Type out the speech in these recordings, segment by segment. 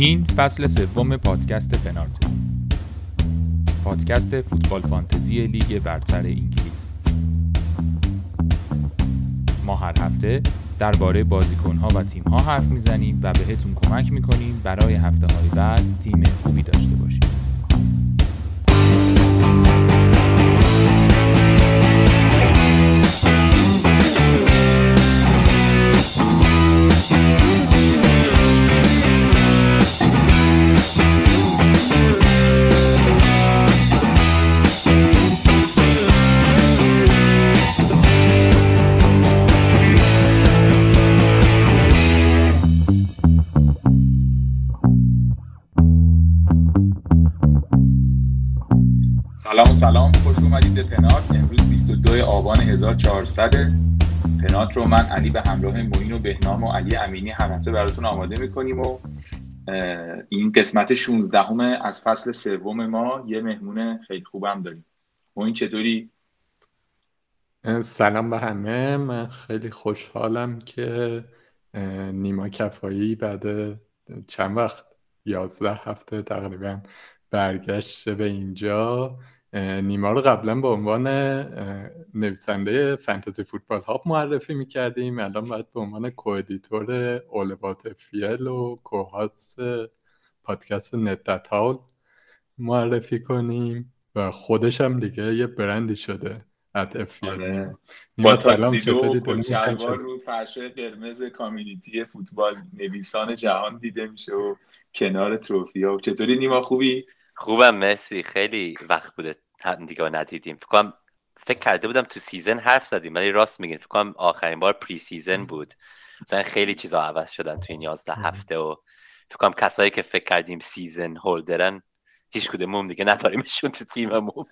این فصل سوم پادکست پنارت پادکست فوتبال فانتزی لیگ برتر انگلیس. ما هر هفته درباره بازیکنها و تیمها حرف می‌زنیم و بهتون کمک می‌کنیم برای هفته های بعد تیم خوبی داشته باشیم اومدید به پنات امروز 22 آبان 1400 پنات رو من علی به همراه موین و بهنام و علی امینی هر هفته براتون آماده می‌کنیم و این قسمت 16 همه از فصل سوم ما یه مهمون خیلی خوبم داریم. موین چطوری؟ سلام به همه. من خیلی خوشحالم که نیما کفایی بعد چند وقت؟ یازده هفته تقریبا برگشت به اینجا. نیما رو قبلا به عنوان نویسنده فانتزی فوتبال هاب معرفی می‌کردیم. الان باید به عنوان کوادیتور اولبات فیل و کوهاس پادکست ندت هاول معرفی کنیم و خودش هم دیگه یه برندی شده ات اف آره. با تاکسیدو و رو فرش قرمز کامیونیتی فوتبال نویسان جهان دیده میشه و کنار trophy ا و چطوری نیما؟ خوبی؟ خوبم مرسی. خیلی وقت بوده دیگه ندیدیم. فکر کنم فکر کرده بودم تو season حرف زدیم ولی راست میگین. فکر کنم آخرین بار pre-season بود. مثلا خیلی چیزا عوض شدن تو این 11 هفته و فکر کنم کسایی که فکر کردیم season holder ن هیچ کدومون دیگه نداریمشون تو تیممون.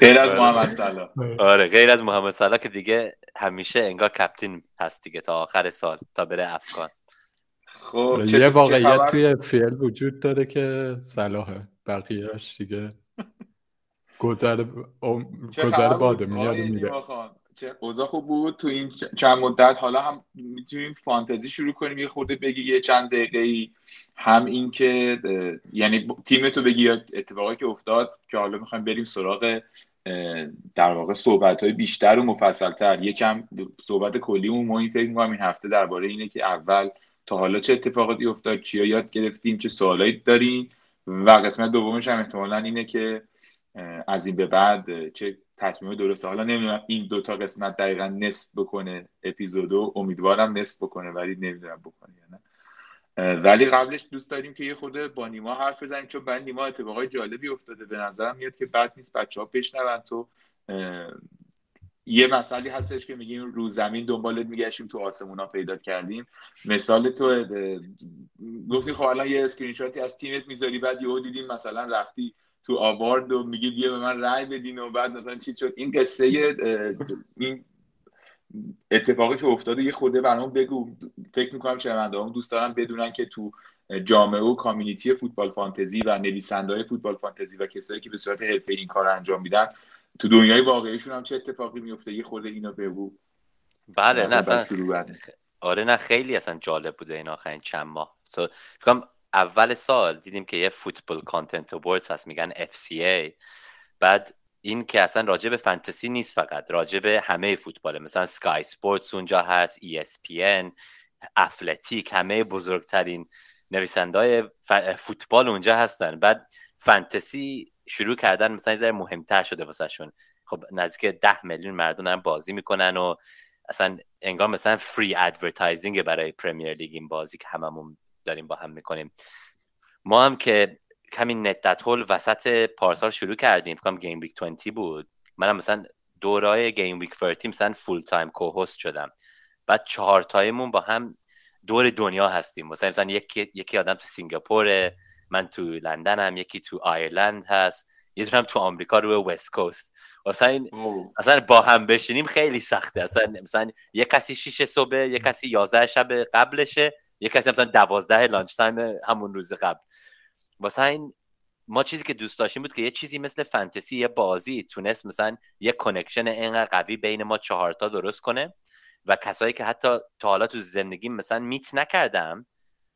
غیر از محمد صلاح. آره غیر از محمد صلاح که دیگه همیشه انگار captain هست دیگه تا آخر سال تا بره AFCON. خب یه واقعیت توی فیل وجود داره که صلاحه بقیهش دیگه گذر گذر باده میاد میره. چه اوضاع خوب بود؟ تو این چند مدت حالا هم می‌تونیم فانتزی شروع کنیم یه خورده بگی یه چند دقیقه ای هم این که یعنی تیم تو بگی اتفاقی که افتاد که حالا می‌خوایم بریم سراغ در واقع صحبت های بیشتر و مفصل تر یکم صحبت کلی اون ما این فکر می‌کنم این هفته درباره اینه که اول تا حالا چه اتفاقاتی افتاد چیا یاد گرفتیم چه سوالایی داریم و قسمت دومش هم احتمالا اینه که از این به بعد چه تصمیم درسته. حالا نمی‌دونم این دوتا قسمت دقیقا نصف بکنه اپیزودو امیدوارم نصف بکنه ولی نمی‌دونم بکنه یا نه. ولی قبلش دوست داریم که یه خورده با نیما حرف بزنیم چون بعد نیما اتفاقای جالبی افتاده به نظرم میاد که بعد نیست بچه ها بشنون تو. یه مسئله هستش که میگیم رو زمین دنبالت میگشیم تو آسمونا پیدا کردیم. مثال تو گفتی خب الان یه اسکرین شاتی از تیمت می‌ذاری بعد یهو دیدیم مثلا رفتی تو award و میگی بیا به من رأی بدین و بعد مثلا چیز شد. این قصه این اتفاقی که افتاده یه خورده برام بگو. فکر می‌کنم شنونده دوست دارن بدونن که تو جامعه و community فوتبال فانتزی و نویسنده های فوتبال فانتزی و کسایی که به صورت حرفه این کار انجام میدن تو دنیای واقعیشون هم چه اتفاقی میفته؟ یه خورده اینو بگو. بله نه اصلا آره نه خیلی اصلا جالب بوده این آخرین چند ماه. So, اول سال دیدیم که یه Football Content Awards هست میگن FCA بعد این که اصلا راجع به فانتزی نیست فقط راجع به همه فوتباله. مثلا Sky Sports اونجا هست ESPN Athletic همه بزرگترین نویسنده فوتبال اونجا هستن. بعد فانتزی شروع کردن مثلا یه ذره مهمتر شده واسهشون. خب نزدیک ده میلیون مردم دارن بازی می‌کنن و اصلا انگار مثلا free advertising برای Premier League این بازی که هممون داریم با هم می‌کنیم. ما هم که همین Net Haul وسط پارسال شروع کردیم. فکرم game week 20 بود. منم مثلا دورای game week 30 مثلا full time co-host شدم. بعد چهار تایمون با هم دور دنیا هستیم. مثلا مثلا یکی یکی آدم تو سینگاپوره. من تو لندنم یکی تو Ireland هست یه دونم تو آمریکا روی West Coast. اصلا این اصلا با هم بشینیم خیلی سخته. اصلا مثلا یه کسی شیش صبح یه کسی یازده شب قبلشه یه کسی مثلا دوازده lunch time همون روز قبل. واسه این ما چیزی که دوست داشتیم بود که یه چیزی مثل فانتزی یه بازی تونست مثلا یه connection اینقدر قوی بین ما چهارتا درست کنه. و کسایی که حتی تا حالا تو زندگی مثلا meet نکردم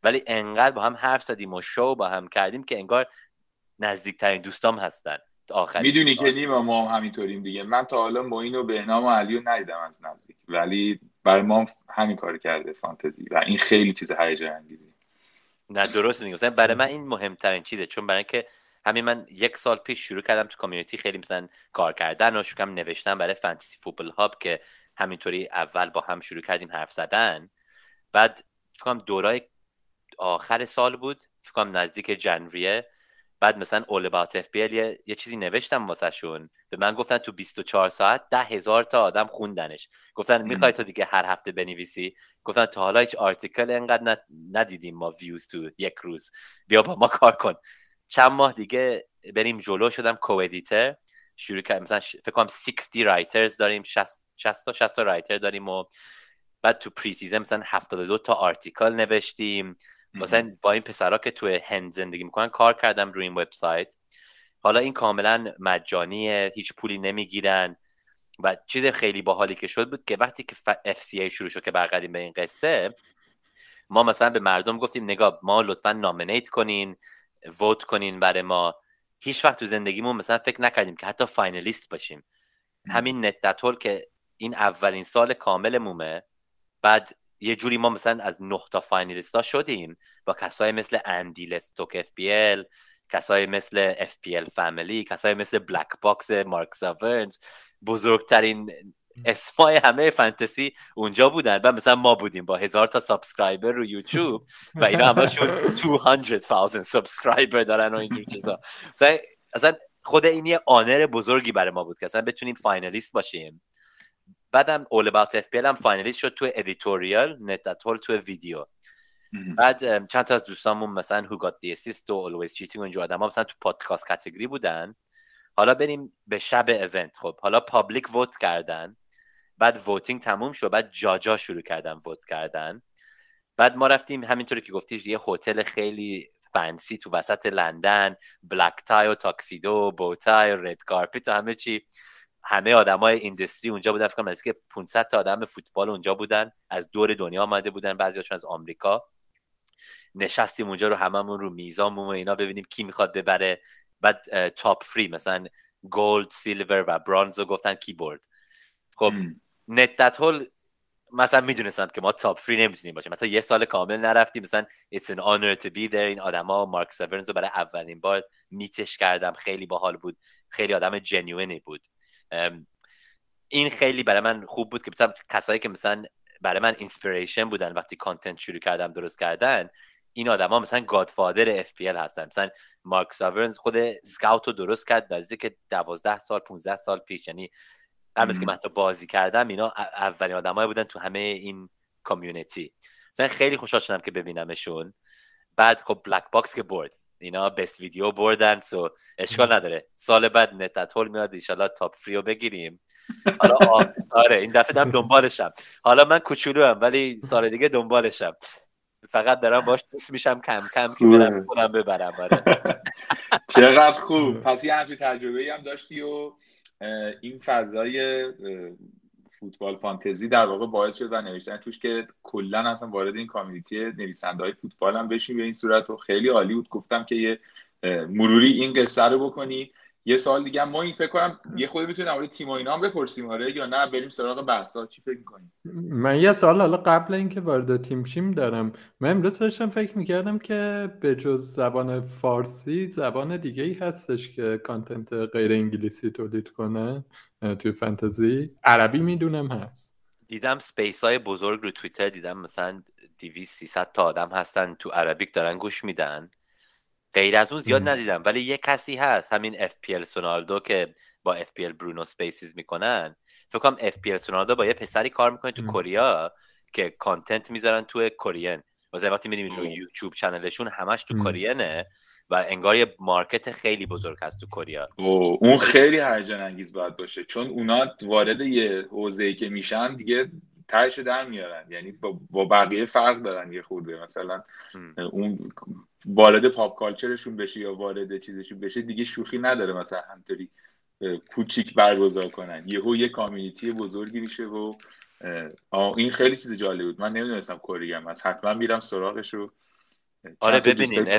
ولی انقدر با هم حرف زدیم و شو با هم کردیم که انگار نزدیکترین دوستام هستن. آخری می‌دونی که نیما ما هم همینطوریم دیگه. من تا حالا موین و بهنام و علی رو ندیدم از نزدیک. ولی برای ما همین کار کرده فانتزی. و این خیلی چیز هیجان انگیزی نه درست میگم برای من این مهمترین چیزه. چون برای اینکه همین من یک سال پیش شروع کردم تو کامیونیتی خیلی مثلا کار کردن و شروع نوشتن برای فانتزی فوتبال هاب که همینطوری اول با هم شروع کردیم حرف زدن. بعد فکر کنم دورای آخر سال بود فکر کنم نزدیک January ه. بعد مثلا All About FPL یه, یه چیزی نوشتم واسه شون به من گفتن تو 24 ساعت ده هزار تا آدم خوندنش. گفتن می‌خوای تو دیگه هر هفته بنویسی؟ گفتن تا حالا هیچ article انقدر ندیدیم ما views تو یک روز. بیا با ما کار کن. چند ماه دیگه بریم جلو شدم کو شروع کردم. مثلا فکر کنم 60 writers داریم. 60 60 تا 60 writer داریم و بعد تو pre مثلا 72 تا article نوشتیم. مثلا با این پسرا که تو هند زندگی می‌کنن کار کردم روی این وبسایت. حالا این کاملا مجانیه هیچ پولی نمی‌گیرن. و چیز خیلی باحالی که شد بود که وقتی که FCA شروع شد که برگردیم به این قصه ما مثلا به مردم گفتیم نگاه ما لطفا nominate کنین vote کنین برای ما. هیچ وقت تو زندگیمون مثلا فکر نکردیم که حتی finalist باشیم. همین Net Haul که این اولین سال کاملمومه بعد یه جوری ما مثلا از نه تا finalist ا شدیم با کسای مثل Andy Let's Talk FPL کسای مثل FPL Family کسای مثل Black Box Mark Sutherns. بزرگترین اسمای همه فانتزی اونجا بودن و مثلا ما بودیم با هزار تا subscriber رو یوتیوب و اینا همشون 200,000 subscriber دارن و اینجور چیزا. مثلا خود این یه honour بزرگی برای ما بود که اصلا بتونیم finalist باشیم. بعدم All About FPL هم finalist شد تو editorial Net Haul تو ویدیو. بعد چند تا از دوستانمون مثلا Who Got the Assist و Always Cheating و اینجور آدم مثلا تو پادکاست category بودن. حالا بریم به شب event خب حالا public vote کردن. بعد voting تموم شد. بعد جاجا شروع کردن vote کردن. بعد ما رفتیم همینطوری که گفتی یه هتل خیلی fancy تو وسط لندن. black tie و tuxedo bow tie و red carpet و همه چی. همه آدمای industry اونجا بودن فکر کنم که 500 تا آدم فوتبال اونجا بودن از دور دنیا آمده بودن بعضیاشون از آمریکا. نشستیم اونجا رو هممون رو میزان و اینا ببینیم کی می‌خواد ببره. بعد top three مثلا gold silver و bronze رو گفتن کی برد خب Net Haul مثلا می‌دونستم که ما top three نمی‌تونیم باشیم. مثلا یه سال کامل نرفتیم مثلا it's an honor to be there. این آدما Mark Sutherns رو برای اولین بار meet ش کردم. خیلی باحال بود. خیلی آدم genuine ی بود. این خیلی برای من خوب بود که مثلا کسایی که مثلا برای من inspiration بودن وقتی content شروع کردم درست کردن این آدما مثلا godfather of FPL هستن. مثلا Mark Sutherns خود Scout رو درست کرد نزدیک 12 سال 15 سال پیش. یعنی قبل از که من بازی کردم اینا اولین آدمایی بودن تو همه این community مثلا خیلی خوشحال شدم که ببینمشون. بعد خب Black Box که برد. اینا best video بردن so اشکال نداره. سال بعد Net Haul میاد ایشالا top three و بگیریم. حالا آره این دفعه دارم دنبالشم. حالا من کوچولو هم ولی سال دیگه دنبالشم. فقط دارم باش دوست میشم کم کم که برم خودم ببرم آره. چقدر خوب. پس یه همچین تجربه هم داشتی و این فضای فوتبال فانتزی در واقع باعث شد و نوشتن توش که کلا اصلا وارد این کامیونیتی نویسنده های فوتبال هم بشیم به این صورت و خیلی عالی بود. گفتم که یه مروری این قصه رو بکنی. یه سال دیگه ما این فکر کنم یه خود می‌تونیم در تیم و اینا هم بپرسیم. آره یا نه بریم سراغ بحثا. چی فکر می‌کنیم من یه سال حالا قبل اینکه وارد تیم شیم دارم. من امروز داشتم فکر می‌کردم که به جز زبان فارسی زبان دیگه ای هستش که کانتنت غیر انگلیسی تولید کنه توی فانتزی. عربی می‌دونم هست. دیدم space های بزرگ رو توییتر دیدم. مثلا 200 300 تا آدم هستن تو Arabic دارن گوش میدن. غیر از اون زیاد ندیدم ولی یه کسی هست همین FPL Sonaldo که با FPL Bruno spaces می‌کنن. فکر کنم FPL Sonaldo با یه پسری کار می‌کنه تو Korea که content می‌ذارن تو Korean. واسه وقتی میریم رو یوتیوب channel شون همش تو Korean ه و انگار یه market خیلی بزرگ هست تو Korea. اون خیلی هیجان انگیز باید باشه. چون اونا وارد یه حوزه‌ای که میشن دیگه تهش در میارن. یعنی با, بقیه فرق دارن یه خورده. مثلا اون وارد پاپ کالچرشون بشه یا وارد چیزشون بشه دیگه شوخی نداره مثلا همطوری کوچیک برگزار کنن. یهو یه کامیونیتی بزرگی میشه و این خیلی چیز جالب بود. من نمی‌دونستم کوریم از حتما میرم سراغش رو آره ببینین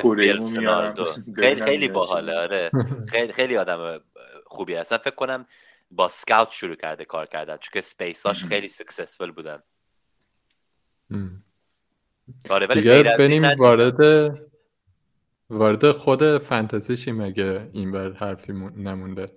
خیلی خیلی باحاله آره. خیلی خیلی آدم خوبی اصلا فکر کنم با سکاوت شروع کرده کار کردن چون که سپیساش خیلی سکسسفل بودن. آره ولی دیگه بریم وارد وارد خود فانتزیشی مگه این بر حرفی نمونده.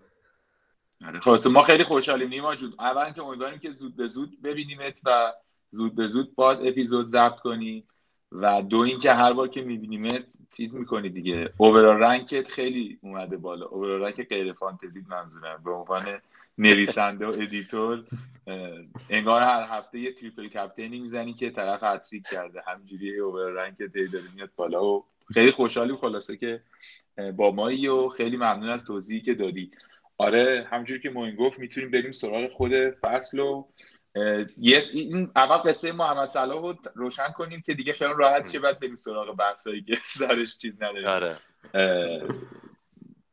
آره خب ما خیلی خوشحالیم نیما جون. اول که امیدواریم که زود به زود ببینیمت و زود به زود باید اپیزود ضبط کنی. و دو اینکه هر بار که میبینیمت چیز می‌کنی دیگه. overall rank ت خیلی اومده بالا. overall rank غیر فانتزی منظورم. به عنوان نویسنده و editor انگار هر هفته یه triple captain ی می‌زنی که طرف هتریک کرده. همینجوری overall rank ت داره میاد بالا و خیلی خوشحالیم خلاصه که با مایی و خیلی ممنون از توضیحی که دادی آره همونجوری که موین گفت می‌تونیم بریم سراغ خود فصل و این اول قصه محمد صلاح رو روشن کنیم که دیگه خیلی راحت شه بعد بریم سراغ بحثایی که سرش چیز نداریم آره.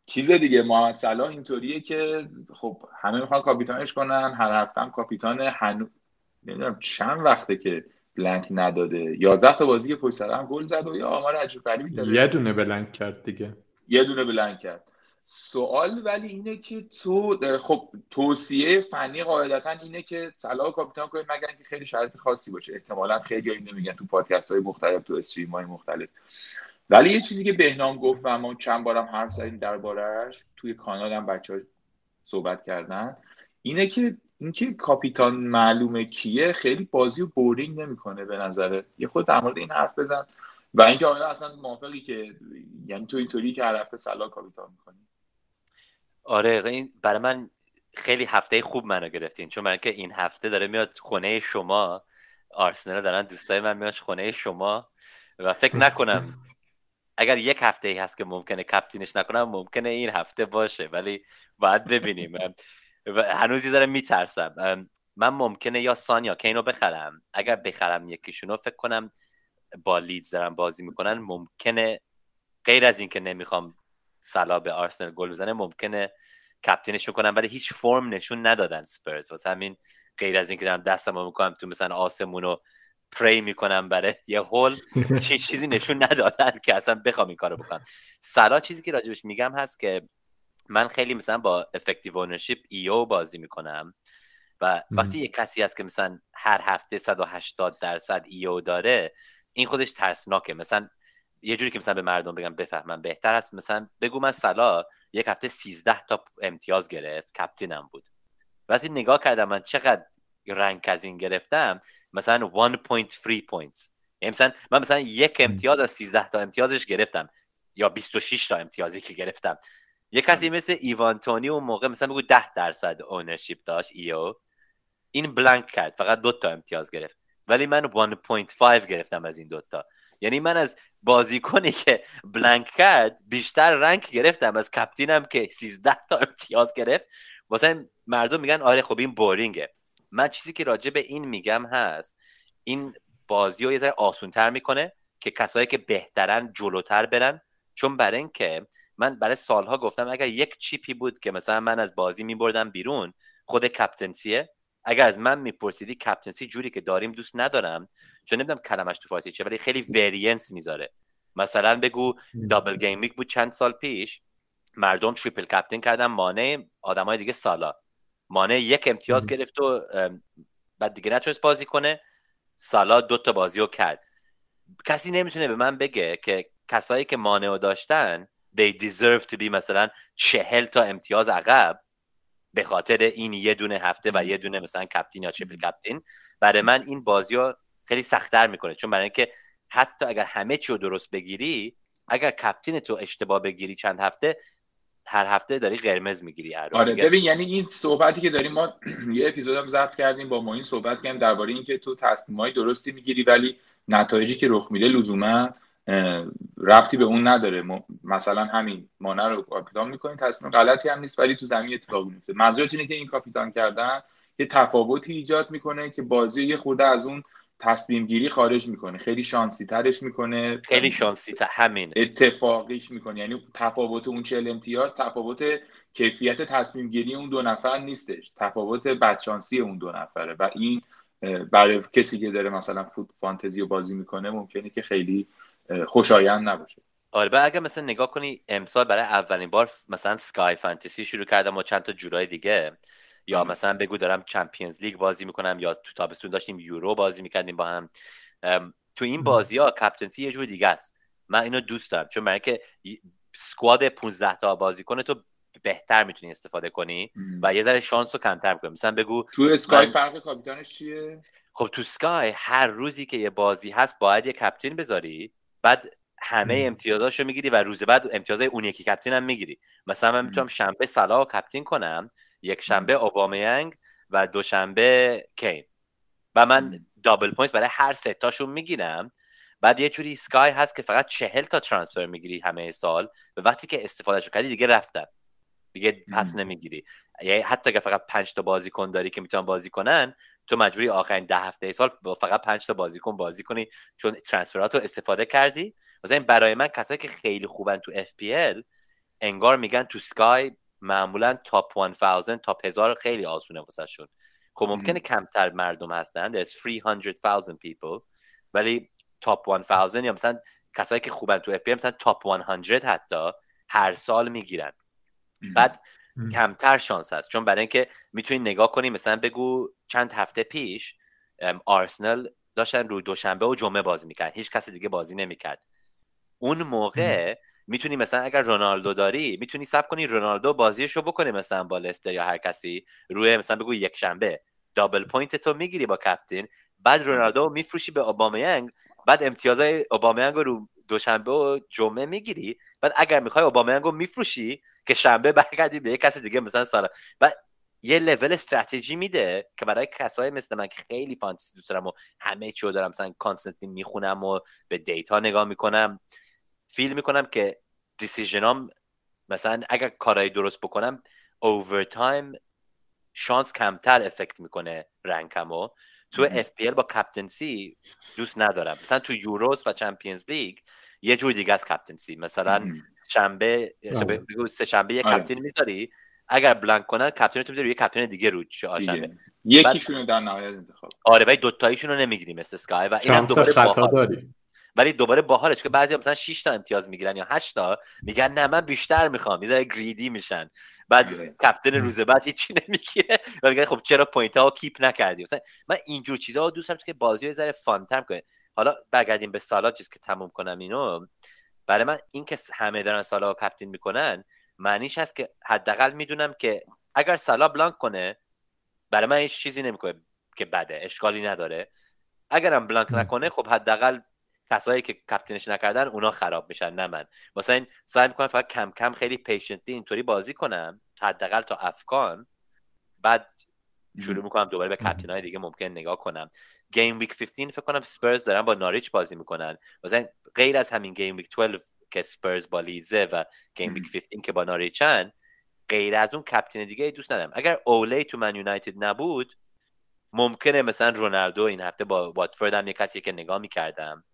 چیز دیگه محمد صلاح اینطوریه که خب همه می‌خوان کاپیتانش کنن هر هفته هم کاپیتان هنو نمی‌دونم چند وقته که بلنک نداده. 11 تا بازی پشت سر هم گل زد و یه آمار عجیب غریبی داره یه دونه بلنک کرد دیگه. یه دونه بلنک کرد. سوال ولی اینه که تو خب توصیه فنی قاعدتا اینه که صلاح کاپیتان کنید مگر اینکه خیلی شرط خاصی باشه. احتمالا خیلی اینو میگن تو پادکست های مختلف تو استریم های مختلف. ولی یه چیزی که بهنام گفت و ما چند بارم حرف زدیم دربارهش توی کانال هم بچه ها صحبت کردن اینه که اینکه کاپیتان معلومه کیه خیلی بازی و بورینگ نمی‌کنه به نظره. یه خود در مورد این حرف بزن. و اینکه آیا اصلا موافقی که یعنی تو اینطوری که هر هفته سلا کاپیتان می‌کنی؟ آره این برای من خیلی هفته خوب منو گرفتین. چون من که این هفته داره میاد خونه شما. آرسنال دارن دوستای من میاد خونه شما. و فکر نکنم اگر یک هفته ای هست که ممکنه کپتینش نکنم ممکنه این هفته باشه. ولی باید ببینیم. و هنوز یه میترسم. من ممکنه یا سان یا کینو بخرم اگر بخرم یکیشونو فکر کنم با لیدز دارن بازی می‌کنن ممکنه غیر از اینکه نمی‌خوام سلا به آرسنال گل بزنه ممکنه کپتینش کنم ولی هیچ فرم نشون ندادن سپرز. واسه همین غیر از اینکه دارم دستم می‌کنم تو مثلا آسمون رو پری می‌کنم برای یه هول چی چیزی نشون ندادن که اصلا بخوام این کارو بکنم. سلا چیزی که راجبش میگم هست که من خیلی مثلا با افکتیو اونرشیپ ایو بازی می‌کنم و وقتی یه کسی هست که مثلا هر هفته 180 درصد ایو داره این خودش ترسناکه. مثلا یه جوری که مثلا به مردم بگم بفهمم بهتر است مثلا بگو من سلا یک هفته 13 تا امتیاز گرفت کپتینم بود. وقتی نگاه کردم من چقدر رنگ از این گرفتم مثلا 1.3 points. یعنی مثلا من مثلا یک امتیاز از 13 تا امتیازش گرفتم یا 26 تا امتیازی که گرفتم. یه کسی مثل ایوان تونی اون موقع مثلا بگو 10 درصد اونرشیپ داشت ایو. این بلانک کرد فقط دو تا امتیاز گرفت. ولی من 1.5 گرفتم از این دوتا یعنی من از بازیکنی که بلانک کرد بیشتر رنگ گرفتم. از کپتینم که 13 تا امتیاز گرفت. واسه مردم میگن آره خب این بورینگه من چیزی که راجع به این میگم هست این بازی رو یه ذره آسونتر می‌کنه که کسایی که بهترن جلوتر برن. چون برای اینکه من برای سالها گفتم اگر یک چیپی بود که مثلا من از بازی میبردم بیرون خود کپتنسیه. اگر از من میپرسیدی کپتنسی جوری که داریم دوست ندارم چون نمی‌دونم کلمش تو فارسی چه ولی خیلی وریانس می‌ذاره. مثلا بگو دابل گیم بود چند سال پیش. مردم تریپل کپتن کردن مانع آدمای دیگه سالا. مانع یک امتیاز گرفت و بعد دیگه نتونست بازی کنه. سالا دو تا بازی رو کرد. کسی نمی‌تونه به من بگه که کسایی که مانع داشتن they deserve to be مثلا چهل تا امتیاز عقب به خاطر این یه دونه هفته و یه دونه مثلا کپتین یا چپل کپتین. برای من این بازی رو خیلی سختتر می‌کنه. چون برای اینکه حتی اگر همه چی رو درست بگیری اگر کپتین تو اشتباه بگیری چند هفته هر هفته داری قرمز می‌گیری. آره ببین یعنی این صحبتی که داریم ما یه اپیزود هم ضبط کردیم با ما این صحبت کردیم درباره اینکه تو تصمیمای درستی می‌گیری ولی نتایجی که رخ میده لزوما ربطی به اون نداره. مثلا همین مانه رو کاپیتان می‌کنین تصمیم غلطی هم نیست ولی تو زمین اتفاق میفته منظورت اینه که این کاپیتان کردن یه تفاوتی ایجاد می‌کنه که بازی یه خورده از اون تصمیم گیری خارج می‌کنه. خیلی شانسی ترش می‌کنه. خیلی شانسی تر همین اتفاقیش می‌کنه. یعنی تفاوت اون چهل امتیاز تفاوت کیفیت تصمیم گیری اون دو نفر نیستش. تفاوت بدشانسی اون دو نفره. و این برای کسی که داره مثلا فوت فانتزی رو بازی می‌کنه ممکنه که خیلی خوشایند نباشه. آره اگر مثلا نگاه کنی امسال برای اولین بار مثلا سکای فانتزی شروع کردم و چند تا جورای دیگه. یا مثلا بگو دارم چمپیونز لیگ بازی می‌کنم یا تو تابستون داشتیم یورو بازی می‌کردیم با هم. تو این بازی ها کپتنسی یه جور دیگه است. من اینو دوست دارم. چون برای که سکواد 15 تا بازی کنه تو بهتر می‌تونی استفاده کنی و یه ذره شانس رو کمتر می‌کنی. مثلا بگو تو اسکای من... فرق کاپیتانش چیه؟ خب تو سکای هر روزی که یه بازی هست باید یه کپتین بذاری. بعد همه امتیازاشو می‌گیری و روز بعد امتیازای اون یکی کپتین هم می‌گیری. مثلا من می‌تونم شنبه سلا captain کنم یک شنبه اوبامیانگ و دوشنبه کین. و من double point برای هر ستاشون می‌گیرم. بعد یه جوری سکای هست که فقط چهل تا transfer می‌گیری همه سال. و وقتی که استفادهشو کردی دیگه رفتن دیگه پس نمی‌گیری. یعنی حتی اگه فقط پنج تا بازیکن داری که می‌تونن بازی کنن تو مجبوری آخرین ده هفته سال فقط پنج تا بازیکن بازی کنی چون transfer ات رو استفاده کردی. مثلا برای من کسایی که خیلی خوبن تو FPL انگار میگن تو سکای معمولا top 1000 top 1000 خیلی آسونه واسه شد خب ممکنه کمتر مردم هستن. There's 300,000 people. ولی top 1000 یا مثلا کسایی که خوبن تو FPL مثلا top 100 حتی هر سال می‌گیرن. بعد کمتر شانس هست. چون برای اینکه می‌تونی نگاه کنی مثلا بگو چند هفته پیش آرسنال داشتن رو دوشنبه و جمعه بازی می‌کرد هیچ کسی دیگه بازی نمی‌کرد. اون موقع می‌تونی مثلا اگر رونالدو داری می‌تونی sub کنی رونالدو بازیشو بکنه مثلا با لستر یا هر کسی روی مثلا بگو یک شنبه. double point تو می‌گیری با captain بعد رونالدو میفروشی به اوبامیانگ بعد امتیازای اوبامیانگ رو دوشنبه و جمعه می‌گیری. بعد اگر می‌خوای اوبامیانگ رو میفروشی که شنبه برگردی به یک کسی دیگه مثلا صلاح و یه لول استراتژی میده که برای کسایی مثل من که خیلی فانتزی دوست دارم و همه چیو دارم مثلا constantly می‌خونم و به data نگاه می‌کنم feel می‌کنم که decision ام مثلا اگر کارایی درست بکنم over time شانس کمتر affect می‌کنه rank مو. تو FPL با captaincy دوست ندارم. مثلا تو Euros و چمپیونز لیگ یه جور دیگه از captaincy مثلا شنبه بگو سه شنبه یه آره. captain می‌ذاری؟ اگر blank کنن captain تو می‌ذاری یه captain دیگه رو شنبه یکیشون در نهایت انتخاب. آره ولی دو تاییشون رو نمی‌گیری مثل اسکای و اینم دوباره خطا داری. ولی دوباره باحالش که بعضی مثلا 6 تا امتیاز می‌گیرن یا 8 تا میگن نه من بیشتر می‌خوام. یه greedy میشن. بعد آره. captain روز بعد هیچی نمی‌گیره و میگن خب چرا point ها keep نکردی؟ مثلا من اینجور چیزا رو دوست دارم که بازی رو ذره fun تر کنه. حالا برگردیم به سالا چیز که تموم کنم اینو. برای من این که همه دارن سالا کپتین می‌کنن معنیش هست که حداقل می‌دونم که اگر سالا بلانک کنه برای من هیچ چیزی نمی‌کنه که بده اشکالی نداره. اگرم بلانک نکنه خب حداقل کسایی که کپتینش نکردن اونا خراب میشن نه من. مثلا سعی می‌کنم فقط کم کم خیلی پیشنتلی اینطوری بازی کنم حداقل تا افکان. بعد شروع می‌کنم دوباره به captain های دیگه ممکن نگاه کنم. game week 15 فکر کنم سپرز دارن با ناریچ بازی می‌کنن. مثلا غیر از همین game week 12 که سپرز با لیدزه و game week 15 که با ناریچن غیر از اون captain دیگه دوست ندارم. اگر اولی تو من یونایتد نبود ممکنه مثلا رونالدو این هفته با واتفورد هم یه کسی که نگاه می‌کردم.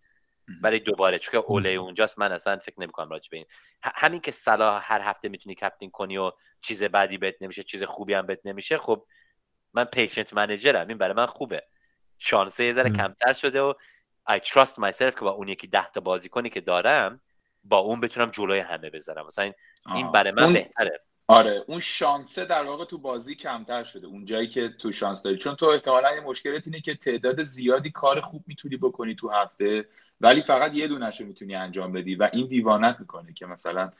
ولی دوباره چون اوله اونجاست من اصلا فکر نمی‌کنم راجع به این. همین که صلاح هر هفته می‌تونی captain کنی و چیز بعدی بهت نمیشه چیز خوبی هم بهت نمیشه خب من پیشنت منیجرم این برای من خوبه. شانسه یه ذره کمتر شده و I trust myself که با اون یکی ده تا بازیکنی که دارم با اون بتونم جلوی همه بذارم. مثلا این برای من بهتره. آره اون شانسه در واقع تو بازی کمتر شده. اون جایی که تو شانس داری. چون تو احتمالا یه مشکلت اینه که تعداد زیادی کار خوب می‌تونی بکنی تو هفته ولی فقط یه دونش رو می‌تونی انجام بدی و این دیوانت می‌کنه که مثلا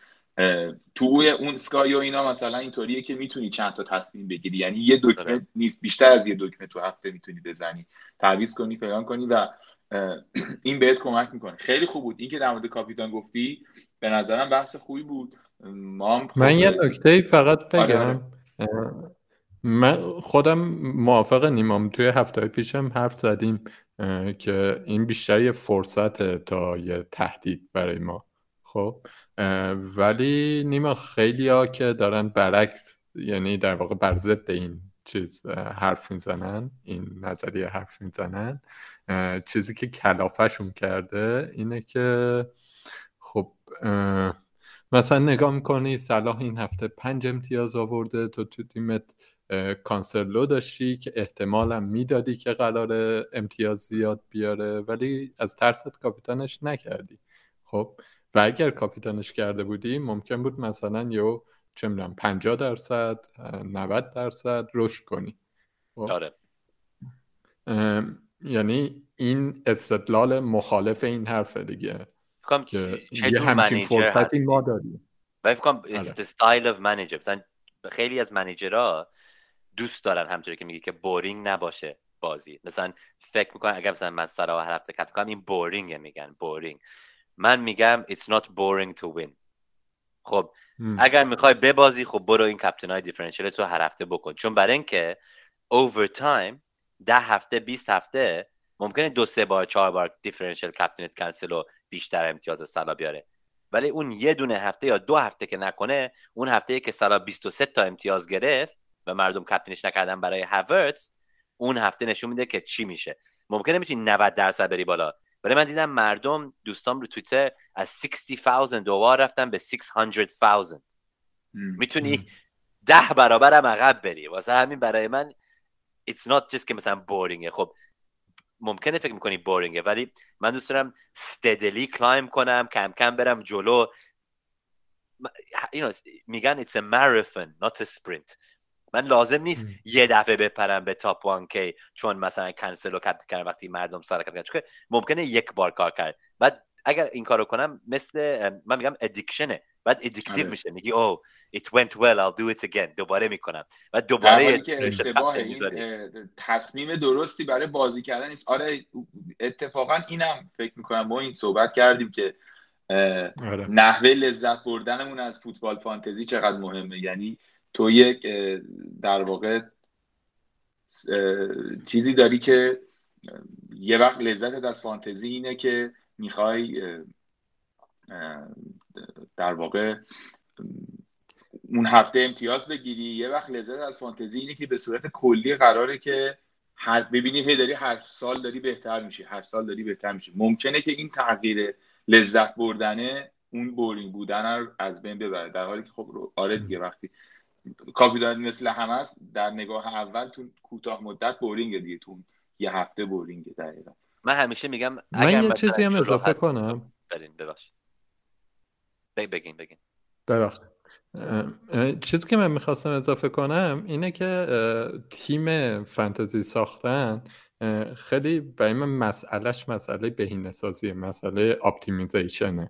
تو اون سکای و اینا مثلا اینطوریه که می‌تونی چند تا تصمیم بگیری. یعنی یه دکمه آره. نیست بیشتر از یه دکمه تو هفته می‌تونی بزنی. تعویض کنی فلان کنی و این بهت کمک می‌کنه. خیلی خوب بود. این که در مورد کاپیتان گفتی به نظرم بحث خوبی بود. ما من یه نکته فقط آره، بگم. آره. من خودم موافق نیمام. توی هفته پیشم حرف زدیم که این بیشتر یه فرصت تا یه تهدید برای ما. خب ولی نیما خیلی ها که دارن برعکس یعنی در واقع بر ضد این چیز حرف می‌زنن این نظریه حرف می‌زنن. چیزی که کلافشون کرده اینه که خب مثلا نگاه می‌کنی صلاح این هفته پنج امتیاز آورده تو تو تیمت کانسلو داشتی که احتمالا می‌دادی که قرار امتیاز زیاد بیاره ولی از ترست کاپیتانش نکردی. خب و اگر کاپیتانش کرده بودی ممکن بود مثلا یه چه می‌دونم 50 درصد 90 درصد رشد کنی. خب؟ آره. یعنی این استدلال مخالف این حرفه دیگه که یه همچین فرصتی ما داریم. و فکر کنم style of manager. مثلا خیلی از منیجرها دوست دارن همطوری که میگی که بورینگ نباشه بازی. مثلا فکر می‌کنم اگر مثلا من سلا هر هفته cap کنم این boring ه میگن boring من میگم it's not boring to win. خب اگر می‌خوای ببازی خب برو این captain های differential تو هر هفته بکن. چون برای اینکه over time ده هفته 20 هفته ممکنه دو سه بار چهار بار differential captain ت کنسلو بیشتر امتیاز سلا بیاره. ولی اون یه دونه هفته یا دو هفته که نکنه اون هفته که سلا 23 تا امتیاز گرفت و مردم کپتنش نکردن برای هاورتس اون هفته نشون میده که چی میشه. ممکنه می‌تونی 90 درصد بری بالا. ولی من دیدم مردم دوستان رو توییتر از 60,000 دوبار رفتن به 600,000 می‌تونی ده برابر هم عقب بری. واسه همین برای من it's not just که مثلا بورینگه خب ممکنه فکر می‌کنی بورینگه ولی من دوست دارم steadily کلایم کنم کم کم برم جلو. you know, میگن it's a marathon not a sprint. من لازم نیست یه دفعه بپرم به top 1K چون مثلا کنسلو captain کردم وقتی مردم سلا کردن. چون ممکنه یک بار کار کرد. بعد اگر این کارو کنم مثل من میگم addiction ه بعد addictive آره. میشه. میگی oh oh, it went well I'll do it again. دوباره می‌کنم. و دوباره اشتباه تصمیم درستی برای بازی کردن نیست. آره اتفاقا اینم فکر می‌کنم با معین صحبت کردیم که آره. نحوه لذت بردنمون از فوتبال فانتزی چقدر مهمه. یعنی تو یک در واقع چیزی داری که یه وقت لذت از فانتزی اینه که می‌خوای در واقع اون هفته امتیاز بگیری. یه وقت لذت از فانتزی اینه که به صورت کلی قراره که هر ببینی هی داری هر سال داری بهتر میشه هر سال داری بهتر میشه ممکنه که این تغییر لذت بردنه اون boring بودن رو از بین ببره در حالی که خب آره دیگه وقتی کاپیتان مثل همه است در نگاه اول تو کوتاه مدت boring دیگه تو یه هفته boring دقیقا. من همیشه میگم من یه چیزی هم اضافه کنم. برین ببخش بگین بگین. ببخش چیزی که من می‌خواستم اضافه کنم اینه که تیم فانتزی ساختن خیلی برای من مسئلهش مسئله بهینه سازیه مسئله اپتیمیزیشنه.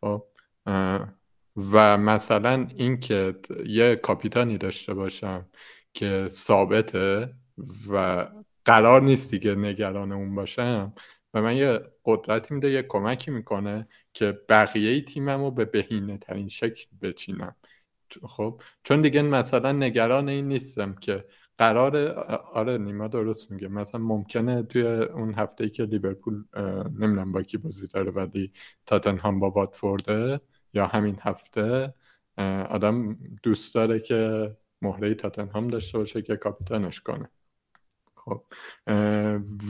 خب و مثلا اینکه یه کاپیتانی داشته باشم که ثابته و قرار نیست دیگه نگران اون باشم و من یه قدرتی میده یه کمکی می‌کنه که بقیه تیمم رو به بهینه ترین شکل بچینم. خب چون دیگه مثلا نگران این نیستم که قرار آره نیما درست میگه. مثلا ممکنه توی اون هفته ای که لیورپول نمی‌دونم با کی بازی داره ولی تاتنهام با واتفورده یا همین هفته آدم دوست داره که مهره تاتنهام داشته باشه که کاپیتانش کنه. خب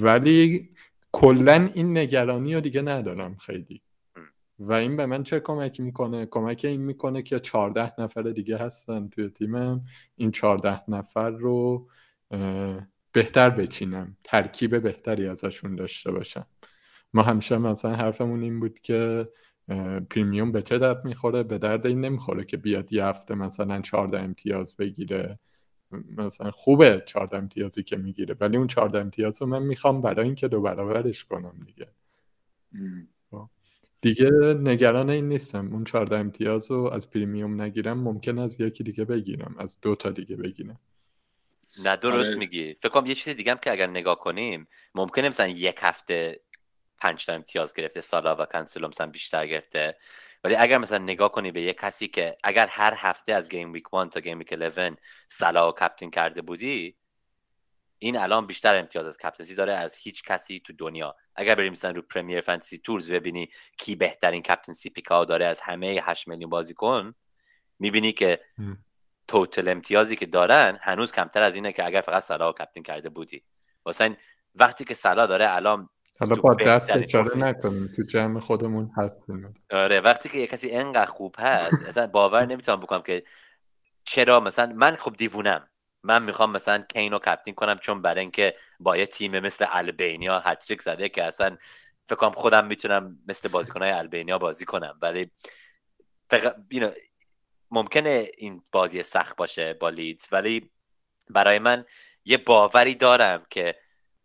ولی کلا این نگرانی رو دیگه ندارم خیلی. و این به من چه کمکی می‌کنه؟ کمک این می‌کنه که 14 نفر دیگه هستن توی تیمم. این 14 نفر رو بهتر بچینم. ترکیب بهتری ازشون داشته باشم. ما همیشه مثلا حرفمون این بود که پریمیوم به چه درد می‌خوره؟ به درد این نمی‌خوره که بیاد یه هفته مثلا 14 امتیاز بگیره. مثلا خوبه 14 امتیازی که می‌گیره ولی اون 14 امتیاز رو من می‌خوام برای اینکه دو برابرش کنم دیگه. خب. دیگه نگران این نیستم. اون 14 امتیاز رو از پریمیوم نگیرم ممکن از یکی دیگه بگیرم از دو تا دیگه بگیرم. نه درست آره. میگی. فکر کنم یه چیز دیگه هم که اگر نگاه کنیم ممکنه مثلا یک هفته پنج تا امتیاز گرفته سالا و کنسلو مثلا بیشتر گرفته. ولی اگر مثلا نگاه کنی به یک کسی که اگر هر هفته از game week 1 تا game week 11 سلا و captain کرده بودی این الان بیشتر امتیاز از captaincy داره از هیچ کسی تو دنیا. اگر بریم مثلا رو Premier Fantasy Tools ببینی کی بهترین captaincy pick او داره از همه 8 میلیون بازیکن می‌بینی که توتل امتیازی که دارن هنوز کمتر از اینه که اگر فقط سلا و کپتین کرده بودی. واسه وقتی که سلا داره الان حالا با دست اچاره نکنیم تو جمع خودمون هستیم. آره وقتی که یه کسی انقدر خوب هست اصلا باور نمی‌تونم بکنم که چرا مثلا من خب دیوونم. من می‌خوام مثلا کینو کپتین کنم چون برای اینکه با یه تیم مثل البینیا هتریک زده که اصلا فکر کنم خودم می‌تونم مثل بازیکنهای البینیا بازی کنم. ولی فق... ممکنه این بازی سخت باشه با لیدز ولی برای من یه باوری دارم که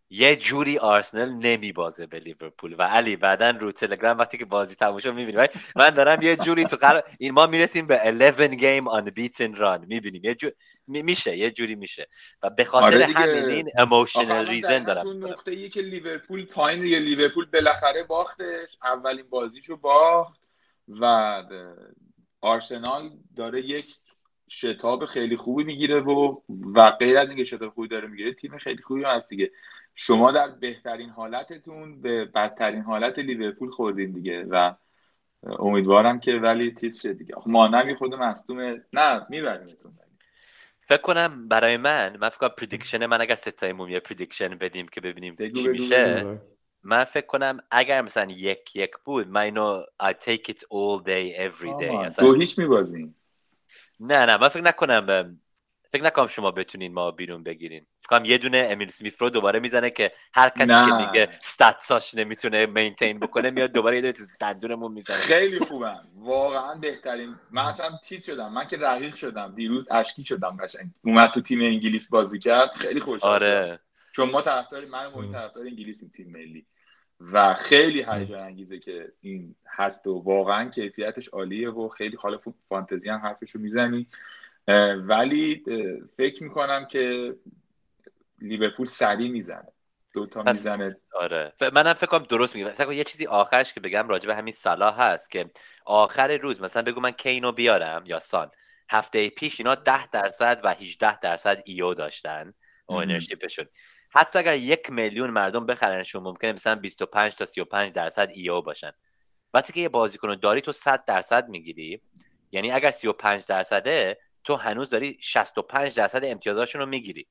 یه جوری آرسنال نمیبازه به لیورپول. و علی بعدا رو تلگرام وقتی که بازی تموم شد می‌بینیم من دارم یه جوری تو قرار این ما می‌رسیم به 11 game unbeaten run. می‌بینیم. یه جور میشه. یه جوری میشه. و به خاطر آره همین این emotional reason دارم اون نقطه ای که لیورپول پایین روی لیورپول بالاخره باختش. اولین بازیشو باخت. و آرسنال داره یک شتاب خیلی خوبی می‌گیره و و غیر از اینکه شتاب خوبی داره می‌گیره تیم خیلی خوبی هست دیگه. شما در بهترین حالتتون به بدترین حالت لیورپول خوردین دیگه و امیدوارم که ولی تیز شه دیگه. ما نمی خود مصدوم نه میبریمتون فکر کنم برای من من فکر کنم prediction من اگر سه تایمون یه prediction بدیم که ببینیم چی میشه من فکر کنم اگر مثلا یک یک بود من اینو I take it all day every day. دو هیچ میبازیم. نه نه من فکر نکنم فکر نکنم شما بتونین ما بیرون بگیرین. فکر یه دونه امیل سمیت رو دوباره می‌زنه که هر کسی نه. که میگه ستاتساش نمی‌تونه مینتین بکنه میاد دوباره یه دونه دندونمون می‌زنه. خیلی خوبم واقعا بهترین. من اصلا چیز شدم. من که رقیق شدم. دیروز اشکی شدم قشنگ. اومد تو تیم انگلیس بازی کرد. خیلی خوشحال آره. چون ما طرفدار من و طرفدار انگلیسیم تیم ملی. و خیلی هیجان انگیزه که این هست و واقعا کیفیتش عالیه و خیلی حال فانتزی هم حرفشو می‌زنی. ولی فکر می‌کنم که لیورپول سریع می‌زنه. دوتا می‌زنه. آره. منم فکر کنم درست میگم. مثلا یه چیزی آخرش که بگم راجع به همین صلاح هست که آخر روز مثلا بگو من کینو بیارم یا سان. هفته پیش اینا 10 درصد و 18 درصد ایو داشتن. اونرشیپشون حتی اگر یک میلیون مردم بخرنشون ممکنه مثلا 25 تا 35 درصد ایو باشن. وقتی که یه بازیکن داری تو 100 درصد می‌گیری. یعنی اگر 35 درصده تو هنوز داری 65 درصد امتیازاشون رو می‌گیری.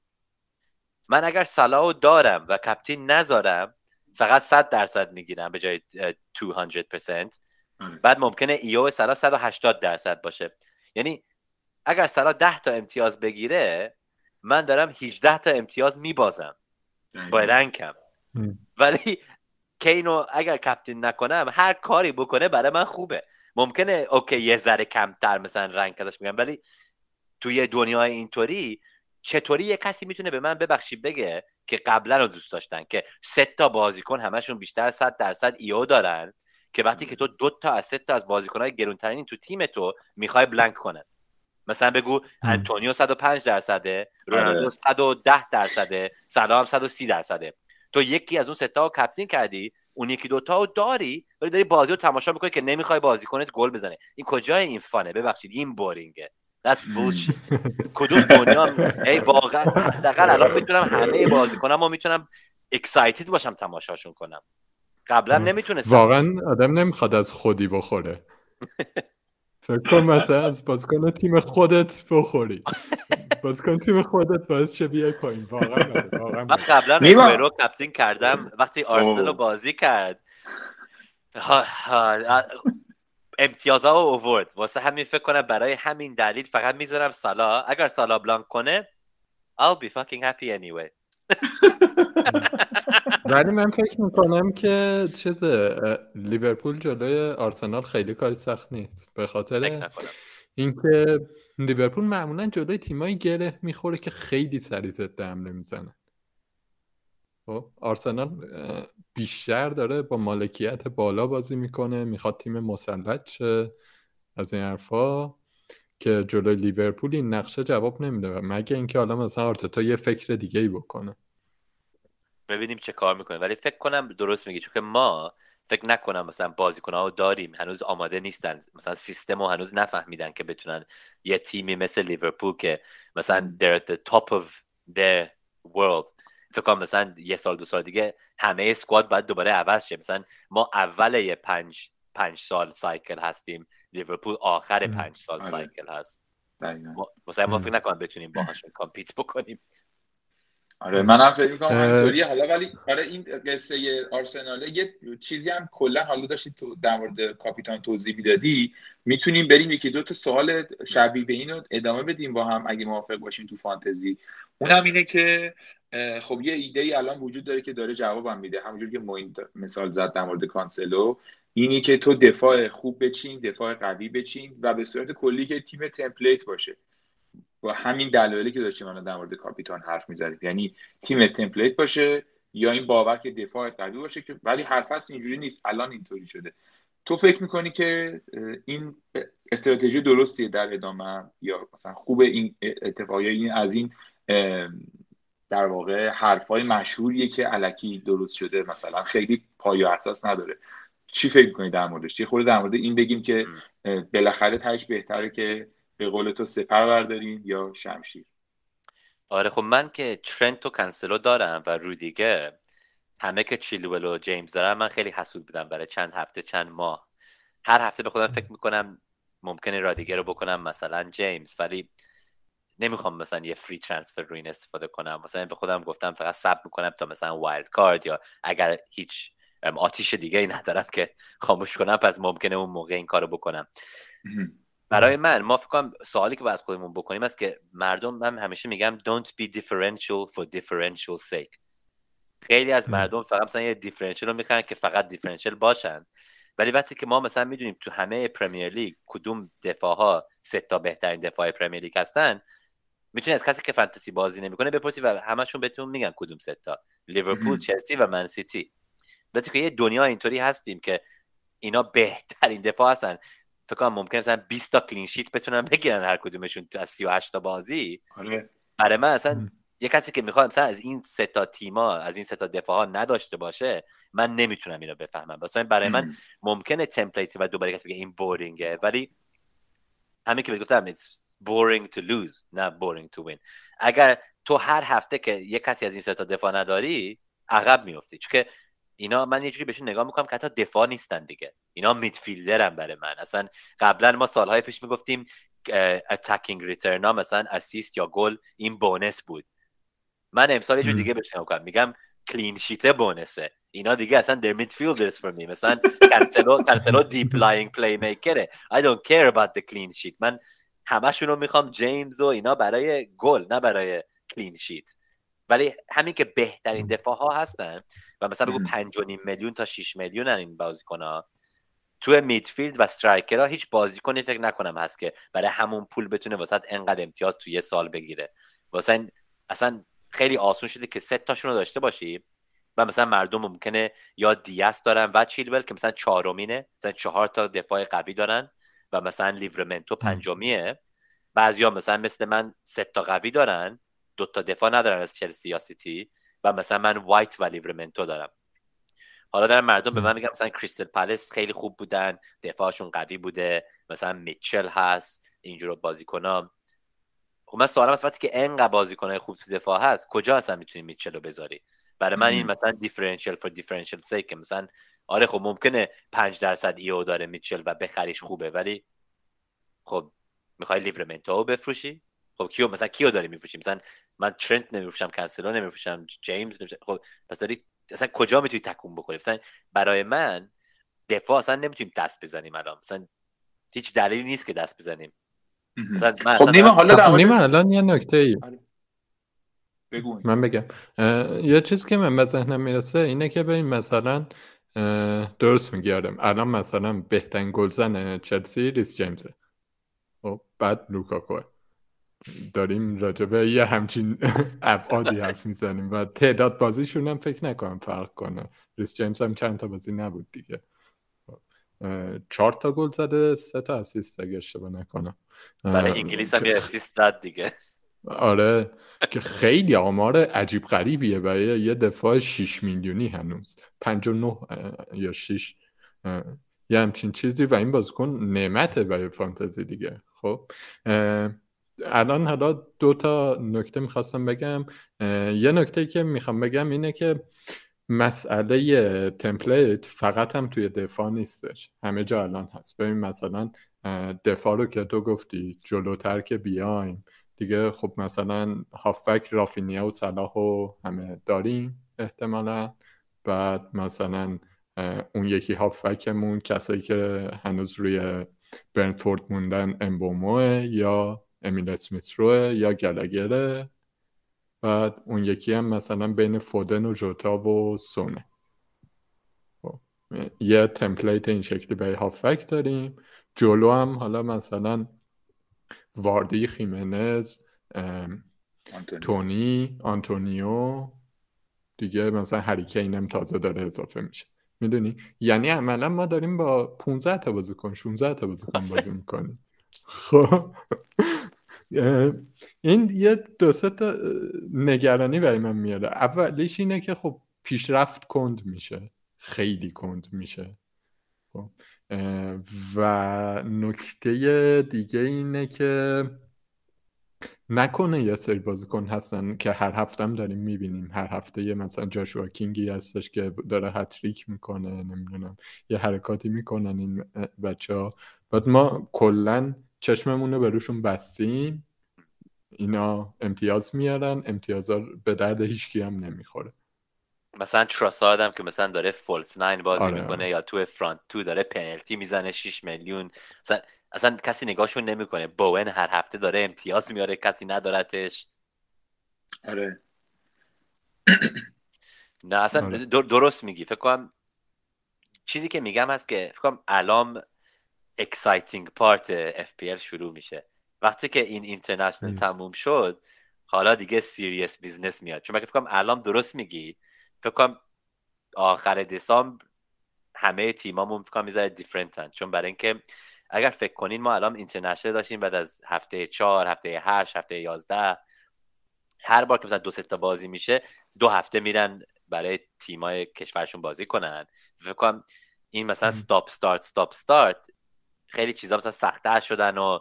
من اگر سلاو دارم و کپتین نذارم فقط 100 درصد می‌گیرم به جای 200% بعد ممکنه ایو سلا 180 درصد باشه. یعنی اگر سلا 10 تا امتیاز بگیره من دارم 18 تا امتیاز میبازم. با رنگم ولی کینو اگر کپتین نکنم هر کاری بکنه برای من خوبه. ممکنه اوکی یه ذره کمتر مثلا رنگ ازش میگم ولی توی دنیای اینطوری چطوری یه کسی می‌تونه به من ببخشید بگه که قبلا رو دوست داشتن که سه تا بازیکن همشون بیشتر از 100 درصد ایو دارن که وقتی که تو دو تا از سه تا از بازیکنهای گرونترین تو تیم تو می‌خوای بلنک کنن مثلا بگو انتونیو 105 درصده رونالدو 110 آره. درصده سلام 130 درصده. تو یکی از اون سه تا کپتین کردی اون یکی دوتا رو داری ولی داری بازی رو تماشا می‌کنی که نمی‌خوای بازی کنت گل بزنه. این کجای این فانه؟ ببخشید این بورینگه That's bullshit. کدوم دنیا ای واقعا. حداقل الان می‌تونم همه بازی کنم و می‌تونم اکسایتد باشم تماشاشون کنم. قبلا نمی‌تونستم. واقعا آدم نمی‌خواد از خودی بخوره. فکر کن مثلا از بازیکن تیم خودت بخوری. بازیکن تیم خودت باعث چه بیای پایین. واقعا واقعا. من قبلا رو کپتین کردم. وقتی آرسنال رو بازی کرد. امتیازها رو اوورد واسه همین فکر کنم برای همین دلیل فقط می‌ذارم سالا. اگر سالا بلانک کنه I'll be fucking happy anyway. ولی من فکر می‌کنم که چیز لیورپول جلوی آرسنال خیلی کاری سخت نیست. به خاطر اینکه لیورپول معمولا جلوی تیمایی گره می‌خوره که خیلی سریع ضد حمله می‌زنه. خب آرسنال بیشتر داره با مالکیت بالا بازی می‌کنه می‌خواد تیم مسلط شه از این حرفا که جلوی لیورپول این نقشه جواب نمیده مگه اینکه حالا مثلا آرتتا یه فکر دیگه ای بکنه. ببینیم چه کار می‌کنه. ولی فکر کنم درست میگی چون که ما فکر نکنم مثلا بازیکنها رو داریم هنوز آماده نیستن. مثلا سیستم رو هنوز نفهمیدن که بتونن یه تیمی مثل لیورپول که مثلا they're at the top of their world فکر کنم مثلا یه سال دو سال دیگه همه سکواد باید دوباره عوض شه. مثلا ما اول یه پنج پنج سال سایکل هستیم لیورپول آخر پنج سال آره. cycle هست. مثلا ما فکر نکنم بتونیم باهاشون compete بکنیم. آره منم فکر می‌کنم اینطوری حالا ولی برای این قصه آرسنال یه چیزی هم کلا حالا داشتی تو در مورد کاپیتان توضیح می‌دادی. می‌تونیم بریم یکی دو تا سوال شبیه به اینو ادامه بدیم با هم اگه موافق باشیم تو فانتزی. اونم اینه که خب یه ایده ای الان وجود داره که داره جوابم میده. همونجور که موین مثال زد در مورد کانسلو اینی که تو دفاع خوب بچین دفاع قوی بچین و به صورت کلی که تیم تمپلیت باشه. با همین دلایلی که داشتیم الان در مورد کاپیتان حرف می‌زنیم یعنی تیم تمپلیت باشه یا این باور که دفاع قوی باشه که ولی حرف هست اینجوری نیست. الان اینطوری شده. تو فکر می‌کنی که این استراتژی درستیه در ادامه یا مثلا خوب این اتفاقی این از این در واقع حرفای مشهوریه که علکی درست شده مثلا خیلی پای و اساس نداره. چی فکر می‌کنی در موردش؟ یه خورده در مورد این بگیم که بالاخره تهش بهتره که به قول تو سپر برداریم یا شمشیر. آره خب من که ترنت و کنسلو دارم و رودیگر همه که چیلول و جیمز دارم من خیلی حسود بودم برای چند هفته چند ماه. هر هفته به خودم فکر می‌کنم ممکنه رودیگر رو بکنم مثلا جیمز ولی نمی‌خوام مثلا یه free transfer رو این استفاده کنم. مثلا به خودم گفتم فقط save می‌کنم تا مثلا wild card یا اگر هیچ آتیش دیگه ای ندارم که خاموش کنم پس ممکنه اون موقع این کارو بکنم. برای من ما فکر کنم سوالی که باید خودمون بکنیم است که مردم من همیشه میگم don't be differential for differential sake. خیلی از مردم فقط مثلا یه differential رو می‌خوان که فقط differential باشن. ولی وقتی که ما مثلا می‌دونیم تو همه پرمیر لیگ کدوم دفاع ها سه تا بهترین دفاع پرمیر لیگ هستن می‌تونی از کسی که فانتزی بازی نمی‌کنه بپرسی و همشون بهتون میگن کدوم سه تا. لیورپول چلسی و من سیتی. وقتی که یه دنیا اینطوری هستیم که اینا بهترین دفاع هستن. فکر کنم ممکن مثلا 20 تا کلین شیت بتونن بگیرن هر کدومشون از 38 تا بازی. آره. برای من اصلا یه کسی که می‌خواد مثلا از این سه تا تیما از این سه تا دفاع ها نداشته باشه من نمی‌تونم اینو بفهمم. مثلا برای من ممکنه تمپلیت و دوباره کسی بگه این بورینگه ولی همین که گفتم boring to lose نه boring to win. اگر تو هر هفته که یه کسی از این سه تا دفاع نداری عقب میفتی چون که اینا من یه جوری بهشون نگاه می‌کنم که حتی دفاع نیستن دیگه. اینا midfielder ن برای من. اصلا قبلا ما سالهای پیش می‌گفتیم attacking ها مثلا assist یا گل این bonus بود. من امسال یه جور دیگه بهش نگاه میگم clean sheet bonus ه. اینا دیگه اصلا they're midfielders for me مثلا کانسلو کانسلو deep lying playmaker ه I don't care about the clean sheet. من همشون رو می‌خوام جیمز و اینا برای گل نه برای clean sheet ولی همین که بهترین دفاع ها هستن و مثلا بگو 5 میلیون تا 6 میلیون این بازیکن ها تو midfield و striker ها هیچ بازیکنی فکر نکنم هست که برای همون پول بتونه واسه انقدر امتیاز تو یه سال بگیره. واسه اصلا خیلی آسون شده که سه تاشون رو داشته باشی و مثلا مردم ممکنه یا دیاس دارن و چیلول که مثلا چهارمینه مثلا چهار تا دفاع قوی دارن. و مثلا لیورمنتو پنجمیه. بعضیا مثلا مثل من سه تا قوی دارن دو تا دفاع ندارن از چلسی یا سیتی و مثلا من وایت و لیورمنتو دارم. حالا در مردم به من میگن مثلا کریستل پلس خیلی خوب بودن دفاعشون قوی بوده مثلا میچل هست اینجور بازیکنان خب من سوالم وقتی که انقدر بازیکنای خوب تو دفاع هست کجا اصلا می‌تونی میچل رو بذاری؟ برای من این مثلا differential for differential sake مثلا آره خب ممکنه 5 درصد EO داره میچل و بخریش خوبه ولی خب می‌خوای لیورمنتو بفروشی؟ خب کیو مثلا کیو داری میفروشی؟ مثلا من ترنت نمیفروشم کنسلو نمیفروشم جیمز نمیفروشم. خب پس داری اصلا کجا می‌تونی تکون بخوری؟ مثلا برای من دفاع اصلا نمی‌تونیم دست بزنیم الان. مثلا هیچ دلیلی نیست که دست بزنیم. مثلا من خب نیمه حالا نیمه الان یه نکته ای آره. من بگم. یه چیز که من به ذهنم می‌رسه اینه که ببین مثلا درست میگی آره الان مثلا بهترین گلزن چلسی ریس جیمزه. خب بعد لوکاکو. داریم راجبه یه همچین ابعادی حرف می‌زنیم. و تعداد بازیشون هم فکر نکنم فرق کنه. ریس جیمز هم چند تا بازی نبود دیگه. چهار تا گل زده سه تا assist اگه اشتباه نکنم. برای انگلیس هم یه اسیست زد دیگه. آره که خیلی آمار عجیب غریبیه برای یه دفاع 6 میلیونی هنوز. 59 یا 6 یه همچین چیزی و این بازیکن نعمته برای فانتزی دیگه. خب الان حالا دو تا نکته می‌خواستم بگم. یه نکته که می‌خوام بگم اینه که مسئله تمپلیت فقط هم توی دفاع نیستش. همه جا الان هست. ببین مثلا دفاع رو که تو گفتی جلوتر که بیایم. دیگه خب مثلا هافک رافینیا و صلاح و همه داریم احتمالا. بعد مثلا اون یکی هافکمون کسایی که هنوز روی برنفورد موندن امبوموه یا امیل اسمیتروه یا گلگره بعد اون یکی هم مثلا بین فودن و جوتا و سونه. خب، یه تمپلیت این شکلی به هافک داریم. جلو هم حالا مثلا واردی خیمنز تونی آنتونیو دیگه مثلا هریکین هم تازه داره اضافه میشه. می‌دونی؟ یعنی عملا ما داریم با 15 تا بازیکن 16 تا بازیکن بازی می‌کنیم. خب. این یه دو تا نگرانی برای من میاره. اولیش اینه که خب پیشرفت کند میشه. خیلی کند میشه. خب. و نکته دیگه اینه که نکنه یه سری بازیکن هستن که هر هفتم داریم می‌بینیم. هر هفته یه مثلا جاشوا کینگی هستش که داره هتریک می‌کنه نمی‌دونم یه حرکاتی می‌کنن این بچه ها بعد ما کلا چشممون رو به روشون بستیم. اینا امتیاز میارن. امتیازا به درد هیچکی هم نمی‌خوره. مثلا تروسارد هم که مثلا داره false nine بازی آره. می‌کنه یا تو front two داره پنالتی می‌زنه 6 میلیون. مثلا اصلا کسی نگاهشون نمی‌کنه. بوون هر هفته داره امتیاز میاره کسی ندارتش. آره. نه اصلا آره. درست میگی. فکر کنم چیزی که میگم هست که فکر کنم الان exciting part FPL شروع میشه. وقتی که این international تموم شد حالا دیگه serious business میاد. چون فکر کنم الان درست میگی. فکر کنم آخر دسامبر همه تیمامون فکر کنم می‌ذاره different ن چون برای اینکه اگر فکر کنین ما الان international داشتیم بعد از هفته چهار هفته هشت هفته یازده هر بار که مثلا دو تا بازی میشه دو هفته میرن برای تیمای کشورشون بازی کنن. فکر کنم این مثلا stop start stop start خیلی چیزا مثلا سختتر شدن و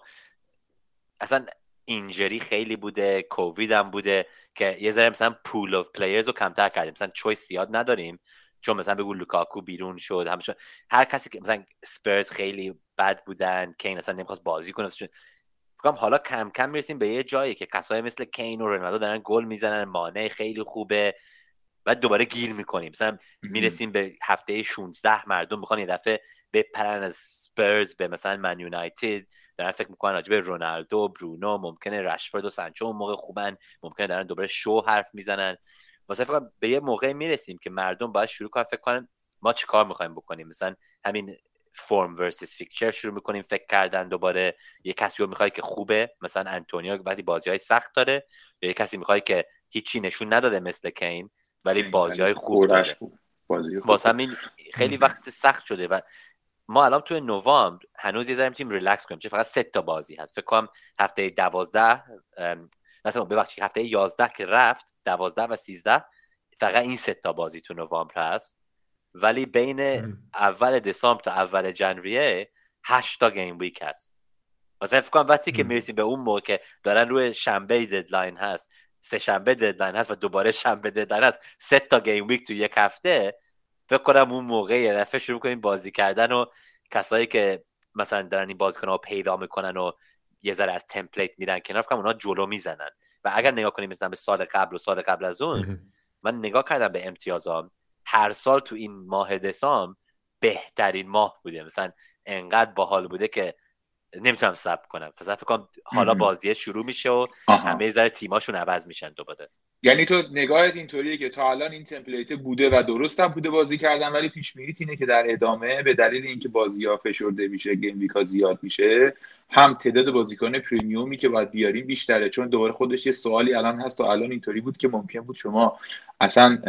اصلا injury خیلی کووید کووید بوده که یه ذره مثلا pool of players رو کمتر کردیم. مثلا choice زیاد نداریم. چون مثلا بگو لوکاکو بیرون شد همشون هر کسی که مثلا سپرز خیلی بد بودن کین اصلا نمی‌خواست بازی کنه. فکرم حالا کم کم می‌رسیم به یه جایی که کسایی مثل کین و رونالدو دارن گل می‌زنن مانع خیلی خوبه و دوباره گیر می‌کنیم. مثلا می‌رسیم به هفته 16 مردم می‌خوان یه دفعه بپرن از سپرز به مثلا من یونایتد دارن فکر می‌کنن راجع رونالدو برونو ممکنه رشفورد و سانچو اون موقع خوبن ممکنه دارن دوباره شو حرف می‌زنن. واسه فکر به یه موقع می‌رسیم که مردم باید شروع کنن فکر کنن ما چیکار می‌خوایم بکنیم. مثلا همین form versus fixture شروع می‌کنیم فکر کردن دوباره. یه کسی رو می‌خوای که خوبه مثلا انتونیو وقتی بازی های سخت داره یا یه کسی می‌خوای که هیچی نشون نداده مثل کین ولی بازی های خوب. داره واسه همین خیلی وقت سخت شده و ما الان توی نوامبر هنوز یه ذره تیم ریلکس کنیم. چه فقط سه تا بازی هست. فکر کنم هفته دوازده مثلا ببخشید هفته یازده که رفت دوازده و سیزده فقط این سه تا بازی تو نوامبر هست. ولی بین اول دسامبر تا اول January ه هشت تا game week هست. مثلا فکر کنم وقتی که می‌رسیم به اون موقع که دارن روی شنبه deadline هست سه شنبه deadline هست و دوباره شنبه deadline هست سه تا game week تو یک هفته فکر کنم اون موقع یه دفعه شروع کنیم بازی کردن و کسایی که مثلا دارن این بازیکن رو پیدا می‌کنن و یه ذره از template میرن کنار فکر اونا جلو می‌زنن. و اگر نگاه کنیم مثلا به سال قبل و سال قبل از اون من نگاه کردم به امتیازام هر سال تو این ماه دسامبر بهترین ماه بوده. مثلا انقدر باحال بوده که نمی‌تونم صبر کنم. فقط کنم حالا بازیه شروع میشه و همه ذره تیماشون عوض میشن دوباره. یعنی تو نگاهت اینطوریه که تا الان این تمپلیت بوده و درست هم بوده بازی کردن ولی پیش اینه که در ادامه به دلیل اینکه بازی ها فشرده میشه گیم ویکا زیاد میشه هم تعداد بازیکن پریمیومی که باید بیاریم بیشتره. چون دوباره خودش یه سوالی الان هست و الان اینطوری بود که ممکن بود شما اصلا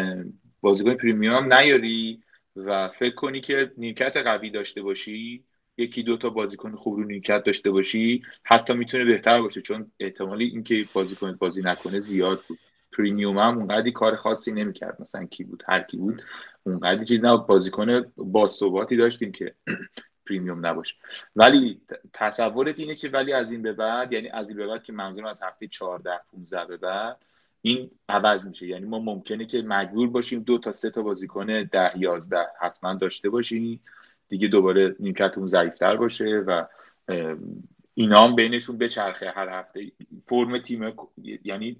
بازیکن پریمیوم نیاری و فکر کنی که نیمکت قوی داشته باشی یکی دو تا بازیکن خوب رو نیمکت داشته باشی حتی می‌تونه بهتر باشه. چون احتمالی اینکه بازیکن بازی نکنه زیاد بود. پریمیوم هم اونقدی کار خاصی نمی‌کرد. مثلا کی بود هر کی بود اونقدی چیز نه بازیکن با ثباتی داشتیم که پریمیوم نباشه. ولی تصورت اینه که ولی از این به بعد یعنی از این به بعد که منظورم از هفته 14 15 به بعد این عوض میشه. یعنی ما ممکنه که مجبور باشیم دو تا سه تا بازیکن ده یازده حتما داشته باشیم. دیگه دوباره نیمکتمون ضعیفتر باشه و اینا هم بینشون بچرخه. هر هفته فرم تیم یعنی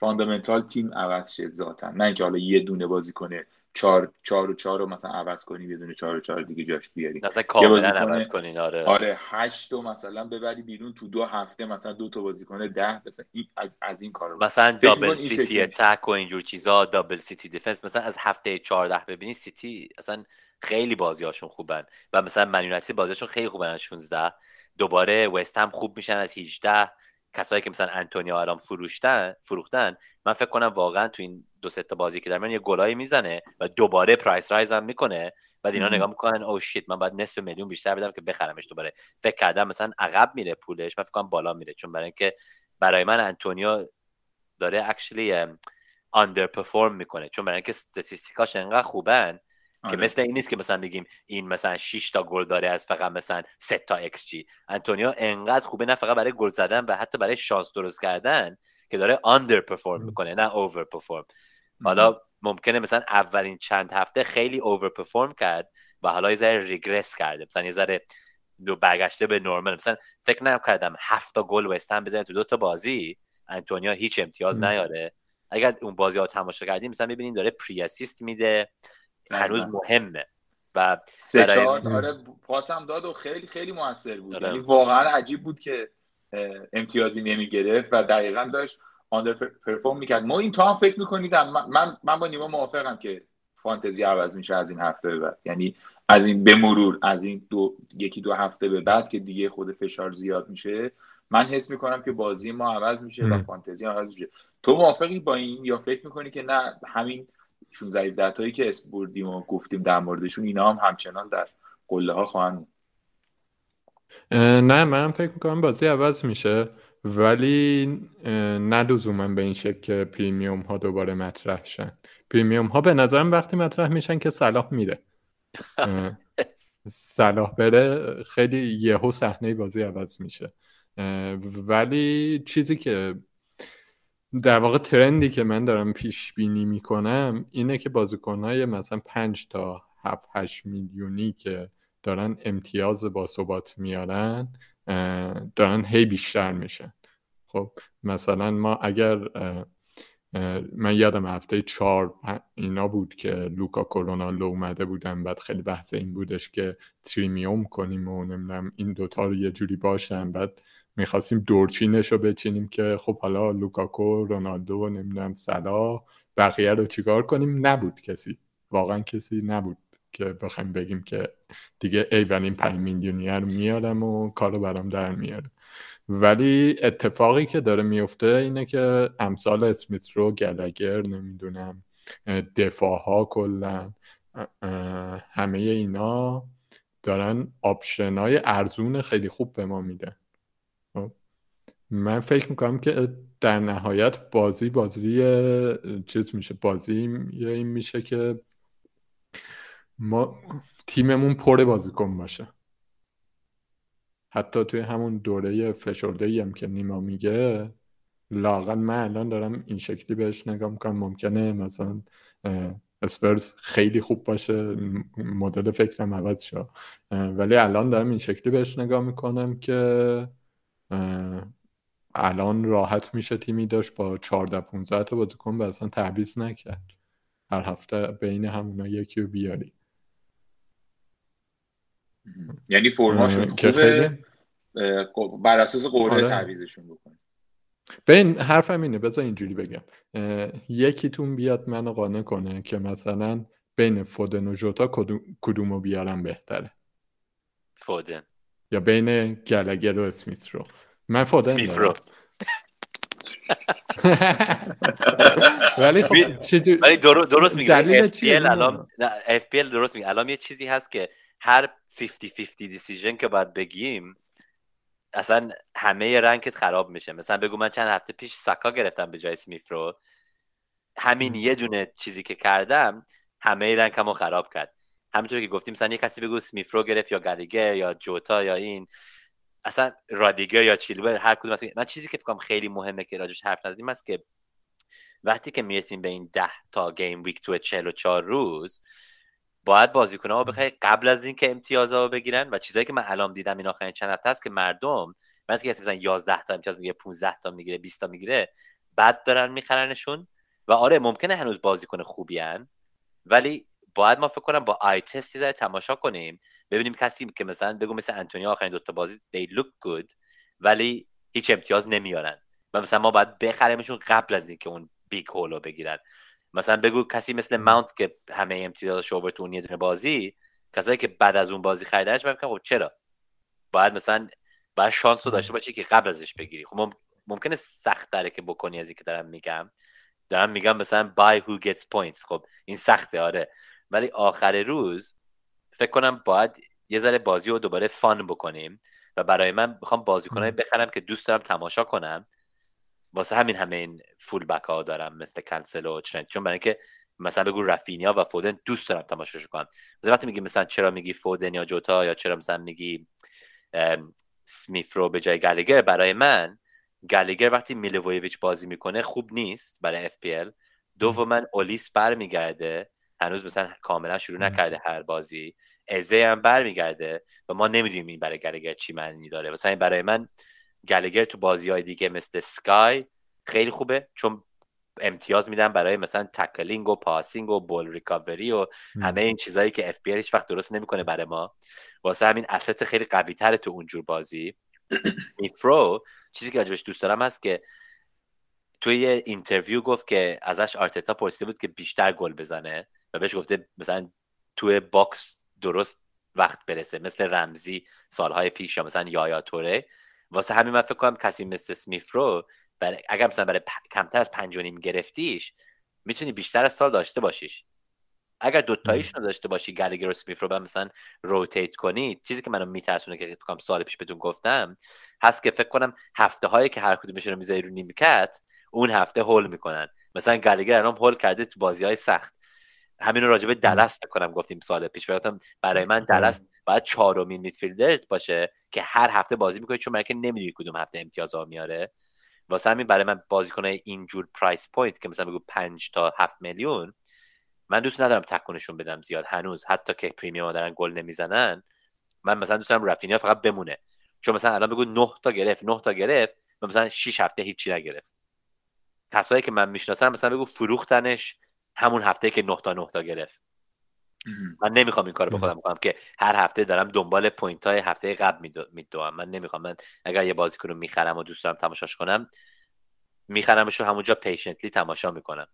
فاندامنتال تیم عوض شه ذاتا. نه اینکه حالا یه دونه بازی کنه چهار چهار و چهار رو مثلا عوض کنی یه دونه چهار و چهار دیگه جاش بیاری. مثلا کاملا عوض کنین آره. آره هشت و مثلا ببری بیرون تو دو هفته مثلا دو تا بازی کنه ده مثلا از, از این کارو مثلا double سیتی attack و اینجور چیزا double سیتی defence مثلا از هفته 14 ببینی سیتی اصلا خیلی بازیاشون خوبن. و مثلا من بازیاشون خیلی خوبن از 16 دوباره وست هم خوب میشن از 18 کسایی که مثلا انتونیو الان فروشتن فروختن من فکر کنم واقعا تو این دو سه تا بازی که در یه گلایی می‌زنه و دوباره price rise هم می‌کنه. بعد اینا نگاه می‌کنن oh shit من باید نصف میلیون بیشتر بدم که بخرمش دوباره. فکر کردم مثلا عقب میره پولش من فکر کنم بالا میره. چون برای اینکه برای من انتونیا داره actually underperform می‌کنه. چون برای اینکه statistic اش انقدر خوبن که آره. مثل این نیست که مثلا بگیم این مثلا 6 تا گل داره از فقط مثلا 3 تا ایکس جی انتونیو انقدر خوبه نه فقط برای گل زدن و حتی برای شانس درست کردن که داره underperform می‌کنه نه overperform حالا ممکنه مثلا اولین چند هفته خیلی overperform کرد و حالا یه ذره ریگرس کرده. مثلا یه ذره دو برگشته به نرمال مثلا فکر نکردم هفت تا گل وستن بزنه تو دو تا بازی انتونیا هیچ امتیاز نیاره. اگر اون بازی ها تماشا کردیم مثلا ببینید داره پری اسیست میده. هنوز مهمه. و سه چهار آره پاسم داد و خیلی خیلی موثر بود. آره. یعنی واقعا عجیب بود که امتیازی نمی‌گرفت و دقیقا داشت آندر پرفورم می‌کرد. ما این تا هم فکر می‌کنید من من با نیما موافقم که فانتزی عوض میشه از این هفته به بعد. یعنی از این به مرور از این دو یکی دو هفته به بعد که دیگه خود فشار زیاد میشه من حس می‌کنم که بازی ما عوض میشه و فانتزی عوض میشه. تو موافقی با این یا فکر می‌کنی که نه همین 16 17 که اسپوردیم و گفتیم در موردشون اینا هم همچنان در قله ها خواهند نه من فکر می‌کنم بازی عوض میشه ولی نه لزوما به این شکل که پریمیوم ها دوباره مطرح شن. پریمیوم ها به نظرم وقتی مطرح میشن که صلاح میره. صلاح بره خیلی یهو صحنه بازی عوض میشه. ولی چیزی که در واقع ترندی که من دارم پیش بینی می‌کنم اینه که بازیکنهای مثلا 5 تا 7 8 میلیونی که دارن امتیاز با ثبات میارن دارن هی بیشتر میشن. خب مثلا ما اگر من یادم هفته چهار اینا بود که لوکاکو رونالدو اومده بودن بعد خیلی بحث این بودش که premium کنیم و نمی‌دونم این دوتا رو یه جوری باشن بعد می‌خواستیم دورچینش رو بچینیم که خب حالا لوکاکو رونالدو نمی‌دونم صلاح بقیه رو چیکار کنیم؟ نبود کسی. واقعا کسی نبود که بخوایم بگیم که دیگه ای این پنج میلیونی رو میارم و کارو برام در میاره. ولی اتفاقی که داره میفته اینه که امثال اسمیت رو گلگر نمی‌دونم دفاع ها کلا همه اینا دارن آپشن های ارزون خیلی خوب به ما میدن. من فکر می‌کنم که در نهایت بازی بازی چیز میشه بازی این میشه که ما تیممون پر بازیکن باشه. حتی توی همون دوره فشرده هم که نیما میگه لاغل من الان دارم این شکلی بهش نگاه می‌کنم. ممکنه مثلا اسپرز خیلی خوب باشه مدل فکرم عوض شد ولی الان دارم این شکلی بهش نگاه می‌کنم که الان راحت میشه تیمی داشت با 14 15 تا بازیکن و اصلا تعویض نکرد. هر هفته بین همونا یکی رو بیاری. یعنی فرماشون خوبه؟ بر اساس قرعه آره. تعویزشون بکنید ببین حرفم اینه بذار اینجوری بگم. یکیتون بیاد منو قانع کنه که مثلا بین فودن و جوتا کدومو بیارم بهتره. فودن. یا بین گلگر و اسمیت رو. من فودن رو ولی خب ولی درست میگه FPL الان FPL درست میگه. الان یه چیزی هست که هر 50 50 دیسیژن که باید بگیم اصلا همه رنگت خراب میشه. مثلا بگو من چند هفته پیش سکا گرفتم به جای سمیف رو. همین یه دونه چیزی که کردم همه رنگمو خراب کرد. همینطور که گفتیم مثلا یه کسی بگو سمیف رو گرفت یا گلیگر یا جوتا یا این. اصلا رادیگر یا چیلبر هر کدوم من چیزی که فکرم خیلی مهمه که راجش حرف نزدیم است که وقتی که می‌رسیم به این ده تا گیم ویک تو 44 روز باید بازیکن‌ها بخوای قبل از اینکه امتیازا رو بگیرن و چیزایی که من الان دیدم این آخرین چند هفته است که مردم مثلا کسی مثلا 11 تا امتیاز می‌گیره 15 تا می‌گیره 20 تا می‌گیره بعد دارن میخرنشون و آره ممکنه هنوز بازیکن خوبی هن ولی باید ما فکر کنم با آی زای تماشا کنیم ببینیم کسی که مثلا بگو مثل انتونی آخرین دوتا بازی they look good ولی هیچ امتیاز نمیارن. و مثلا ما باید بخریمشون قبل از اینکه اون بیگ هولو بگیرن. مثلا بگو کسی مثل ماونت که همه امتیازش اوور تو اون یه دونه بازی کسایی که بعد از اون بازی خریدنش من خب چرا؟ باید مثلا باید شانس رو داشته باشی که قبل ازش بگیری. خب ممکنه سخت داره که بکنی از که دارم میگم. دارم میگم مثلا buy who gets points. خب این سخته آره. ولی آخر روز فکر کنم باید یه ذره بازی رو دوباره فان بکنیم و برای من می‌خوام بازیکنای بخرم که دوست دارم تماشا کنم. واسه همین همه این فول بک ها دارم مثل کنسل و چند چون برای اینکه مثلا بگو رفینیا و فودن دوست دارم تماشاش کنم. وقتی میگی مثلا چرا میگی فودن یا جوتا یا چرا مثلا میگی سمیف رو به جای گلیگر برای من گلیگر وقتی میلوویویچ بازی می‌کنه خوب نیست برای FPL دوما اولیس برمیگرده. هنوز مثلا کاملا شروع نکرده هر بازی. ازه هم برمیگرده و ما نمی‌دونیم این برای گلگر چی معنی داره. مثلا برای من گلگر تو بازی های دیگه مثل سکای خیلی خوبه چون امتیاز میدن برای مثلا tackling و passing و ball recovery و همه این چیزهایی که FPL هیچ وقت درست نمی‌کنه برای ما. واسه همین asset خیلی قوی تره تو اونجور بازی. اسمیت رو چیزی که راجبش دوست دارم هست که توی یه interview گفت که ازش آرتتا پرسیده بود که بیشتر گل بزنه. و بهش گفته مثلا توی box درست وقت برسه مثل رمزی سالهای پیش یا مثلا یایا توره. واسه همین من فکر کنم کسی مثل اسمیت رو برای اگر مثلا برای کمتر از پنج نیم گرفتیش می‌تونی بیشتر از سال داشته باشیش. اگر دوتاییش رو داشته باشی گلگر و اسمیت رو مثلا rotate کنی چیزی که منو میترسونه که فکر کنم سال پیش بهتون گفتم هست که فکر کنم هفته هایی که هر کدومش رو می‌ذاری رو نیمکت اون هفته haul می‌کنن. مثلا گلگر الان haul کرده تو بازی های سخت. همین رو راجبه دالاس کنم گفتیم سال پیش فکر برای من دالاس باید چهارمین midfielder ت باشه که هر هفته بازی می‌کنه چون مرکه نمی‌دونی کدوم هفته امتیاز ها میاره. واسه همین برای من بازیکنای اینجور price point که مثلا بگو 5 تا 7 میلیون من دوست ندارم تکونشون بدم زیاد. هنوز حتی که premium دارن گل نمی‌زنن من مثلا دوست دارم رافینیا فقط بمونه. چون مثلا الان بگو 9 تا گرفت 9 تا گرفت مثلا 6 هفته هیچی نگرفت. کسایی که من می‌شناسم مثلا بگو فروختنش همون هفته که 9 تا 9 تا گرفت. من نمی‌خوام این کارو بخودم بکنم که هر هفته دارم دنبال point های هفته قبل میدوام. من نمی‌خوام. من اگر یه بازیکن رو می‌خرم و دوست دارم تماشاش کنم میخرمش رو همونجا patiently تماشا می‌کنم.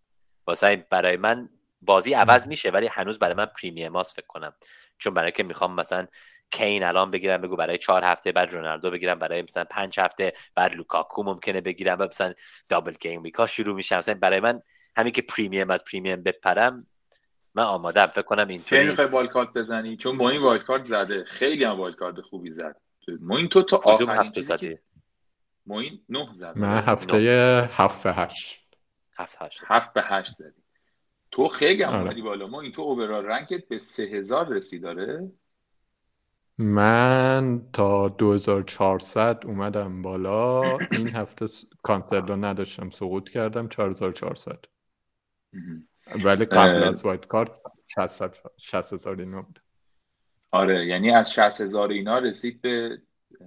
واسه برای من بازی عوض میشه ولی هنوز برای من premium فکر کنم. چون برای که می‌خوام مثلا کین الان بگیرم بگو برای چهار هفته بعد رونالدو بگیرم برای مثلا پنج هفته بعد لوکاکو ممکنه بگیرم و مثلا double gameweek ا شروع میشه. مثلا برای من همین که premium از premium بپرم من آمادم. فکر کنم این چه می‌خوای wildcard بزنی؟ چون معین wildcard زده. خیلی هم wildcard خوبی زد. معین تو تا آخرین هفته زدی؟ معین نه زد من هفته هفت به هشت. هفت هشت. هفت به هشت زدی. تو خیلی هم آره. بالا. معین تو overall rank ت به سه هزار رسید داره؟ من تا 2400 اومدم بالا. این هفته کانسلو رو نداشتم. سقوط کردم 4400 ولی قبل از wildcard 60 هزار اینا بود. آره یعنی از 60 هزار اینا رسید به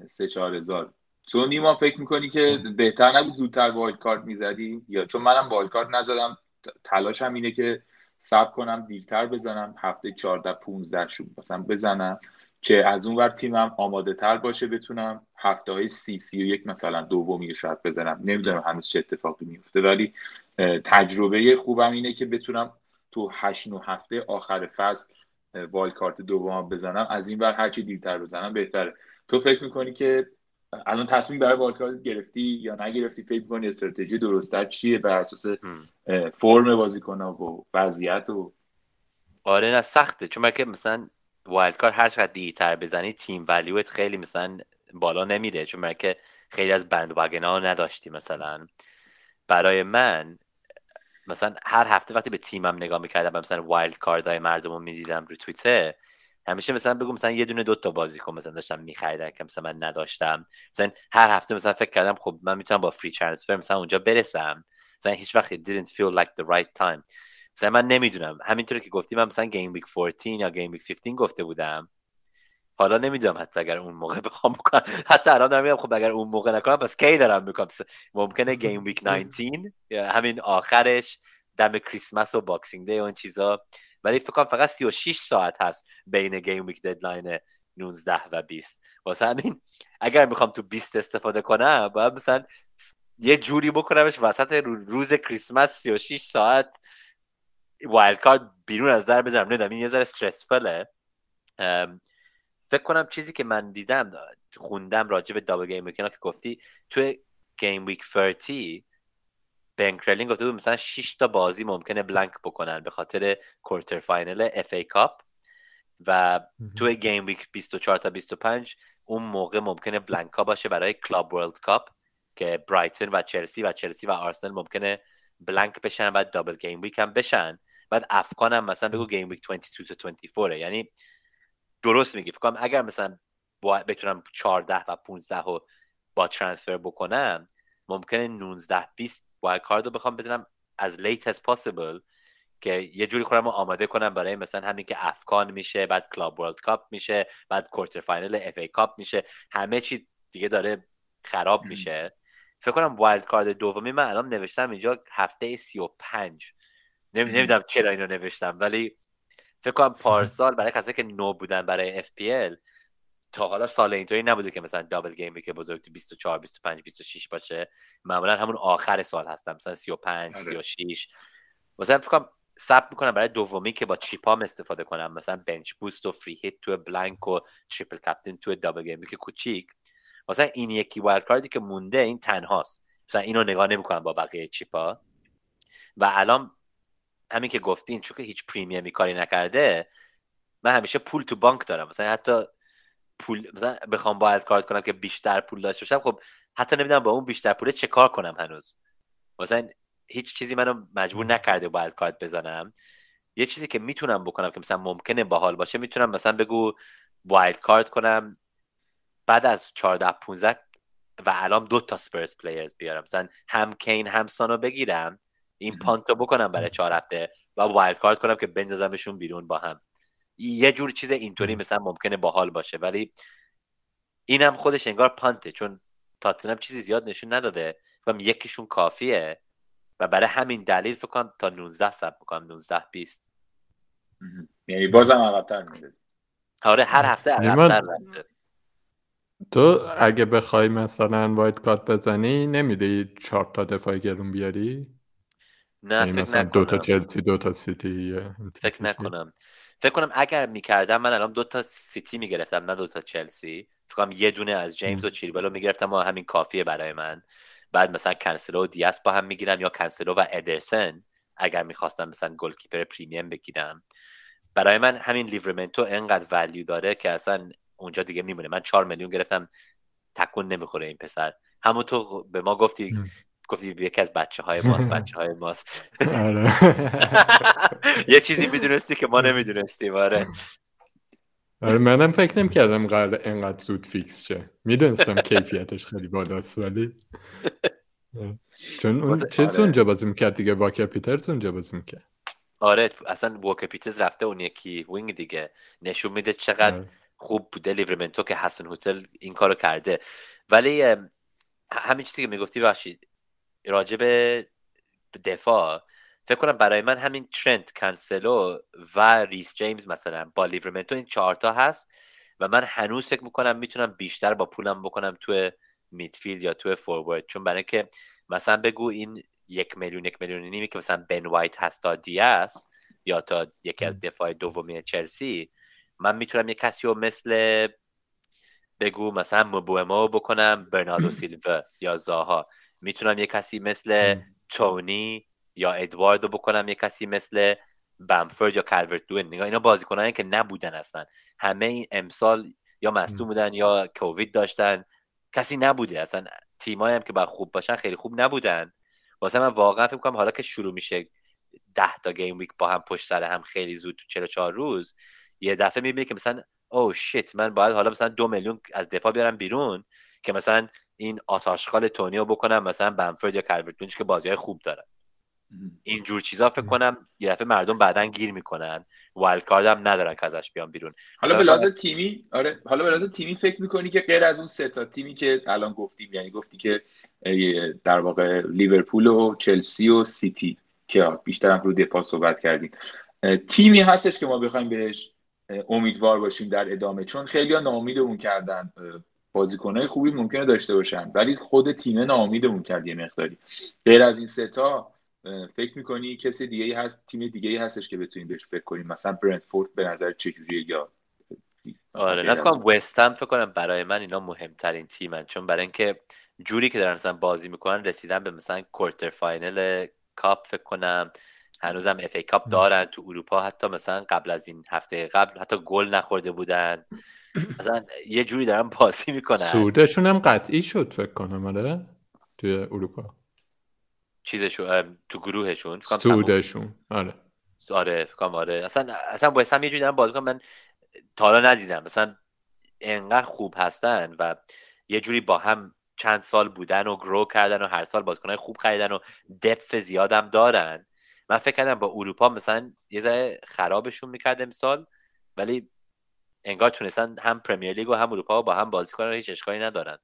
3 4 هزار. تو نیما فکر می‌کنی که بهتر نبود زودتر wildcard می‌زدی؟ یا چون منم wildcard نزدم تلاشم اینه که save کنم دیرتر بزنم هفته 14 15 شون مثلا بزنم که از اون ور تیمم آماده تر باشه بتونم هفته های سی سی و یک مثلا دومی شاید بزنم. نمی‌دونم هنوز چه اتفاقی میفته ولی تجربه خوبم اینه که بتونم تو هشت نو هفته آخر فصل wildcard دوم بزنم. از این ور هرچی دیرتر بزنم بهتره. تو فکر می‌کنی که الان تصمیم برای wildcard گرفتی یا نگرفتی؟ فکر می‌کنی استراتژی درستتر چیه بر اساس فرم بازیکن و وضعیت و آره نه سخته. چون که مثلا wildcard هر چقدر دیرتر بزنی تیم ولیوت خیلی مثلا بالا نمیره. چون که خیلی از بند ها نداشتی مثلا. برای من مثلا هر هفته وقتی به تیمم نگاه می‌کردم مثلا wild های مردم رو می‌دیدم رو توییتر همیشه مثلا بگو مثلا یه دونه دوتا بازیکن مثلا داشتم میخریدم که مثلا من نداشتم. مثلا هر هفته مثلا فکر کردم خب من می‌تونم با free transfer مثلا اونجا برسم. مثلا هیچ وقت didn't feel like the right time. مثلا من نمی‌دونم. همینطوری که گفتیم من مثلا gameweek 14 یا gameweek 15 گفته بودم. حالا نمی‌دونم حتی اگر اون موقع بخوام بکنم. حتی الان دارم میگم خب اگر اون موقع نکنم پس کی دارم می‌کنم؟ ممکنه gameweek 19 همین آخرش دم کریسمس و Boxing Day و این چیزا. ولی فکر کنم فقط 36 ساعت هست بین gameweek deadline 19 و 20 واسه همین اگر می‌خوام تو 20 استفاده کنم باید مثلا یه جوری بکنمش وسط روز کریسمس 36 ساعت wildcard بیرون از در بذارم. نمی‌دونم این یه ذره stressful ه فکر کنم چیزی که من دیدم خوندم راجع به double gameweek که گفتی تو gameweek 30 Ben Crellin گفته بود مثلا 6 تا بازی ممکنه blank بکنن به خاطر quarter final FA Cup و تو gameweek 24 تا 25 اون موقع ممکنه blank ا باشه برای Club World Cup که برایتن و چلسی و چلسی و آرسنال ممکنه blank بشن و double gameweek هم بشن. بعد AFCON هم مثلا بگو gameweek 22 تا 24 یعنی درست میگی. فکر اگر مثلا بتونم 14 و 15 رو با transfer بکنم ممکنه 19 20 wildcard رو بخوام بزنم as late as possible که یه جوری خودم آماده کنم برای مثلا همین که AFCON میشه بعد Club World Cup میشه بعد quarter final FA Cup میشه. همه چی دیگه داره خراب میشه. فکر کنم wildcard دومی من الان نوشتم اینجا هفته 35 نمی‌دونم چرا اینو نوشتم ولی فکر کنم پارسال برای کسایی که new بودن برای FPL تا حالا سال اینطوری نبوده که مثلا double gameweek بزرگ تو 24 25 26 باشه. معمولا همون آخر سال هستم مثلا 35 36 مثلا فکر کنم save می‌کنم برای دومی که با chip ام استفاده کنم. مثلا bench boost و free hit تو blank و triple captain تو double gameweek کوچیک. مثلا این یکی wildcard ی که مونده این تنهاست. مثلا اینو نگاه نمی‌کنم با بقیه chip ا. و الان همین که گفتین چون که هیچ premium ی کاری نکرده من همیشه پول تو بانک دارم. مثلا حتی پول مثلا بخوام wildcard کنم که بیشتر پول داشته باشم خب حتی نمی‌دونم با اون بیشتر پوله چه کار کنم هنوز. مثلا هیچ چیزی منو مجبور نکرده wildcard بزنم. یه چیزی که می‌تونم بکنم که مثلا ممکنه باحال باشه می‌تونم مثلا بگو wildcard کنم بعد از 14 15 و الان دو تا Spurs players بیارم. مثلا هم کین هم سانو بگیرم. این punt و بکنم برای چهار هفته و wildcard کنم که بندازمشون بیرون با هم. یه جور چیز اینطوری مثلا ممکنه باحال باشه ولی اینم خودش انگار punt ه چون تاتنم چیزی زیاد نشون نداده فکرم یکیشون کافیه و برای همین دلیل فکر کنم تا 19 save بکنم 19 20 یعنی بازم عقب‌تر میده آره هر هفته عقب‌تر رفته تو اگه بخوای مثلا wildcard بزنی نمیده چهار تا دفاع گرون بیاری؟ نه یعنی فکر مثلا نکنم دو تا چلسی دو تا سیتی فکر نکنم. فکر کنم اگر می‌کردم من الان دو تا سیتی می‌گرفتم نه دو تا چلسی. فکر کنم یه دونه از جیمز و چیلولو می‌گرفتم و همین کافیه برای من. بعد مثلا کانسلو و دیاس با هم می‌گیرم یا کانسلو و ادرسن اگر می‌خواستم مثلا goalkeeper premium بگیرم. برای من همین لیورمنتو انقدر value داره که اصلا اونجا دیگه میمونه. من چهار میلیون گرفتم تکون نمی‌خوره این پسر. همونطور به ما گفتی گفتی یکی از بچه های ماست بچه های ماست آره. یه چیزی می‌دونستی که ما نمی‌دونستیم آره آره منم فکر نمی کردم قرار انقدر زود فیکس شه می‌دونستم کیفیتش خیلی بالاست ولی چون اون چیز آره. اونجا بازی می‌کرد دیگه واکر پیترز اونجا بازی می‌کرد آره اصلا واکر پیترز رفته اون یکی wing دیگه نشون میده چقدر آره. خوب بوده لیورمنتو که هازنهوتل این کارو کرده ولی همین چیزی که می‌گفتی باشید راجع به دفاع فکر کنم برای من همین ترنت کنسلو و ریس جیمز مثلا با لیورمنتو این چهارتا هست و من هنوز فکر می‌کنم می‌تونم بیشتر با پولم بکنم تو midfield یا تو forward چون برای که مثلا بگو این یک میلیون یک میلیون نیمی که مثلا بن وایت هست تا دیاس یا تا یکی از دفاع دومی چلسی من می‌تونم یه کسی رو مثل بگو مثلا مبومو بکنم برناردو سیلوا یا زاها. می‌تونم یه کسی مثل تونی یا ادواردو بکنم یه کسی مثل بمفورد یا کالورت دوین نگاه اینا بازیکنانی که نبودن اصلا. همه این امسال یا مصدوم بودن یا کووید داشتن. کسی نبوده. اصلا تیمایی هم که باید خوب باشن خیلی خوب نبودن. واسه من واقعا فکر کنم حالا که شروع میشه ده تا game week با هم پشت سر هم خیلی زود تو 44 روز یه دفعه می‌بینی که مثلا oh shit من باید حالا مثلا دو میلیون از دفاع بیارم بیرون که مثلا این آت آشغال تونیو بکنم مثلا بمفورد یا کالورت که بازی های خوب دارن اینجور چیزا فکر کنم یه دفعه مردم بعدا گیر می‌کنن. wild card هم ندارن که ازش بیان بیرون. حالا به لحاظ تیمی آره. حالا به لحاظ تیمی فکر می‌کنی که غیر از اون سه تا تیمی که الان گفتیم یعنی گفتی که در واقع لیورپول و چلسی و سیتی که بیشتر هم رو دفاع صحبت کردیم. تیمی هستش که ما بخوایم بهش امیدوار باشیم در ادامه. چون خیلی ها ناامیدمون کردن بازیکنهای خوبی ممکنه داشته باشن. ولی خود تیم ناامیدمون کرد یه مقداری. غیر از این ستا فکر می‌کنی کسی دیگه ای هست تیم دیگه ای هستش که بتونیم بهش فکر کنیم؟ مثلا برنتفورد به نظر چجوریه یا آره نه فکر وست فکر کنم برای من اینا مهمترین تیمن. چون برای اینکه جوری که دارن مثلا بازی می‌کنن رسیدن به مثلا quarter final cup فکر کنم. هنوزم FA Cup دارن تو اروپا. حتی مثلا قبل از این هفته قبل حتی گل نخورده بودن. مثلا یه جوری دارن بازی می‌کنن. صعودشون هم قطعی شد فکر کنم آره؟ توی اروپا. چیزشون تو گروهشون. صعودشون آره. آره فکرم آره. اصلا اصلا با هم یه جوری دارن بازی کنن من تا حالا ندیدم. مثلا انقدر خوب هستن و یه جوری با هم چند سال بودن و گرو کردن و هر سال بازیکنهای خوب خریدن و دپف زیادم دارن. من فکر کردم با اروپا مثلا یه ذره خرابشون می‌کرد امسال ولی انگار تونستن هم پرمیر لیگ و هم اروپا با هم بازی کنن هیچ اشکالی ندارن.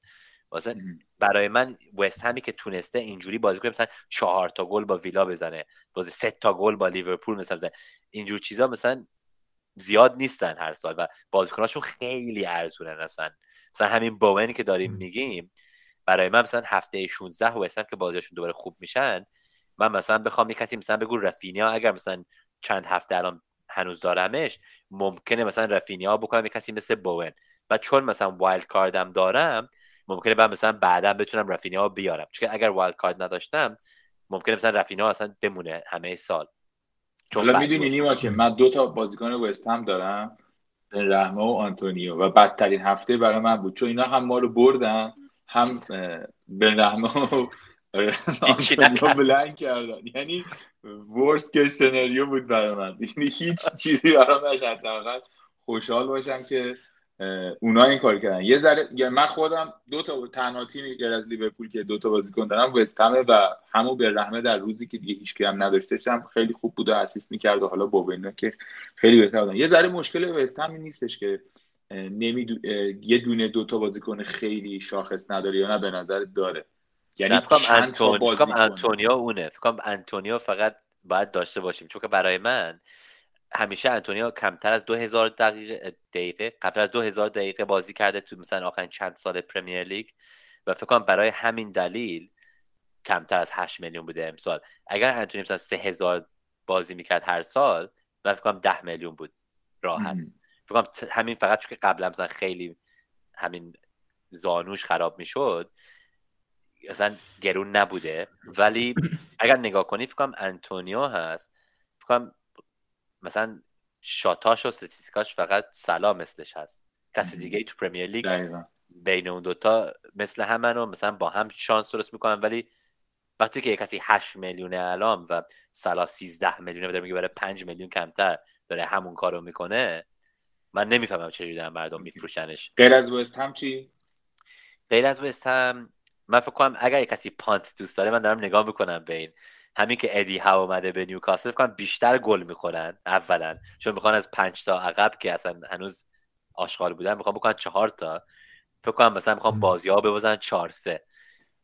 واسه برای من وست همی که تونسته اینجوری بازی کنه مثلا چهار تا گل با ویلا بزنه بازی سه تا گل با لیورپول مثلا بزنه. اینجور چیزا مثلا زیاد نیستن هر سال و بازیکناشون خیلی ارزونن اصلا. مثلا همین بوونی که داریم میگیم برای من مثلا هفته 16 وست که بازیشون دوباره خوب میشن من مثلا بخوام یه کسی مثلا بگو رفینیا اگر مثلا چند هفته الان هنوز دارمش ممکنه مثلا رفینیا بکنم یه کسی مثل بوون و چون مثلا wild card م دارم ممکنه بعد مثلا بعدا بتونم رفینیا بیارم. چون اگر wild card نداشتم ممکنه مثلا رفینیا اصلا بمونه همه سال. چون حالا می‌دونی نیما که من دو تا بازیکن وست هم دارم رحمه و آنتونیو. و بدترین هفته برای من بود. چون اینا هم ما رو بردن هم به رحمه و بلنگ کردن. یعنی ورس که سناریو بود برای من. یعنی هیچ چیزی برام نشد خوشحال باشم که اونا این کار کردن. یه ذره یعنی من خودم دو تا تنها تیمی غیر از لیورپول که دو تا بازیکن دارم وست و همو به رحمه در روزی که دیگه هیچ هم نداشته هم خیلی خوب بوده اسیست می‌کرد و حالا بوبنا که خیلی بهتر بودن. یه ذره مشکل وست هم نیستش که نمیدو... یه دونه دو تا بازیکن خیلی شاخص نداره یا نه به نظر داره. یعنی انتون... انتونیا اونه. فکرم انتونیا فقط باید داشته باشیم. چون که برای من همیشه انتونیا کمتر از 2000 دقیقه دقیقه کمتر از 2000 دقیقه بازی کرده تو مثلا آخرین چند سال پرمیر لیگ. و فکر کنم برای همین دلیل کمتر از 8 میلیون بوده امسال. اگر انتونیو مثلا 3000 بازی می‌کرد هر سال من فکر کنم 10 میلیون بود راحت. فکر کنم همین فقط چون که قبلا مثلا خیلی همین زانوش خراب می‌شد اصلا گرون نبوده. ولی اگر نگاه کنی فکر کنم انتونیو هست. فکر کنم مثلا shot اش و statistic اش فقط صلاح مثلش هست. کسی دیگه ای تو پرمیر لیگ بین اون دوتا مثل همن و مثلا با هم شانس درست می‌کنن. ولی وقتی که کسی 8 میلیون الان و سلا 13 میلیونه داره میگه برای 5 میلیون کمتر داره همون کارو می‌کنه من نمی‌فهمم چجوری دارن مردم میفروشنش. غیر از وست هم چی؟ غیر از وست هم من فکر کنم اگر کسی پانت دوست داره من دارم نگاه می‌کنم به این. همین که ادی ها اومده به نیوکاسل فکر کنم بیشتر گل می‌خورن اولا. چون می‌خوان از پنج تا عقب که اصلا هنوز آشغال بودن می‌خوان بکنن چهار تا. فکر کنم مثلا می‌خوان بازی ها ببازن چهار سه.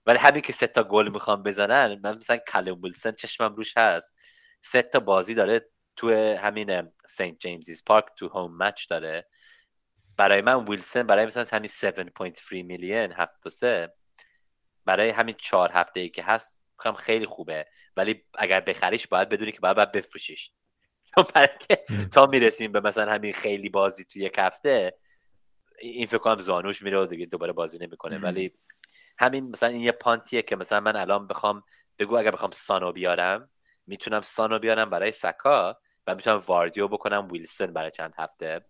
ولی همین که سه تا گل می‌خوان بزنن من مثلا کلم ویلسن چشمم روش هست. سه تا بازی داره تو همین سنت جیمزیز پارک تو هوم مچ داره. برای من ویلسن برای مثلا همین 7.3 میلیون هفت و سه. برای همین چهار هفته ای که هست می‌خوام خیلی خوبه. ولی اگر بخریش باید بدونی که باید, باید بفروشیش. چون تا می‌رسیم به مثلا همین خیلی بازی توی یک هفته این فکر کنم زانوش میره و دیگه دوباره بازی نمی‌کنه. ولی همین مثلا این یه پانتیه که مثلا من الان بخوام بگو اگر بخوام سانو بیارم می‌تونم سانو بیارم برای سکا و می‌تونم واردیو بکنم ویلسون برای چند هفته.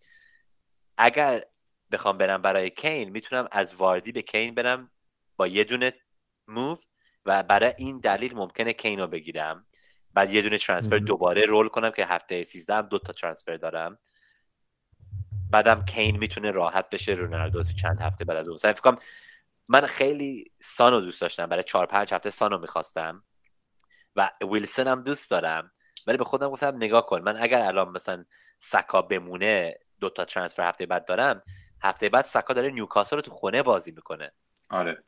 اگر بخوام برم برای کین می‌تونم از واردی به کین برم با یه دونه موو و برای این دلیل ممکنه کینو بگیرم. بعد یه دونه ترانسفر دوباره رول کنم که هفته 13 هم دو تا ترانسفر دارم. بعدم کین می‌تونه راحت بشه رونالدو تو چند هفته بعد از اون. فکر من خیلی سانو دوست داشتم. برای 4 5 هفته سانو می‌خواستم. و ویلسن هم دوست دارم. ولی به خودم گفتم نگاه کن. من اگر الان مثلا سکا بمونه دو تا transfer هفته بعد دارم هفته بعد سکا داره نیوکاسل رو تو خونه بازی می‌کنه. آره.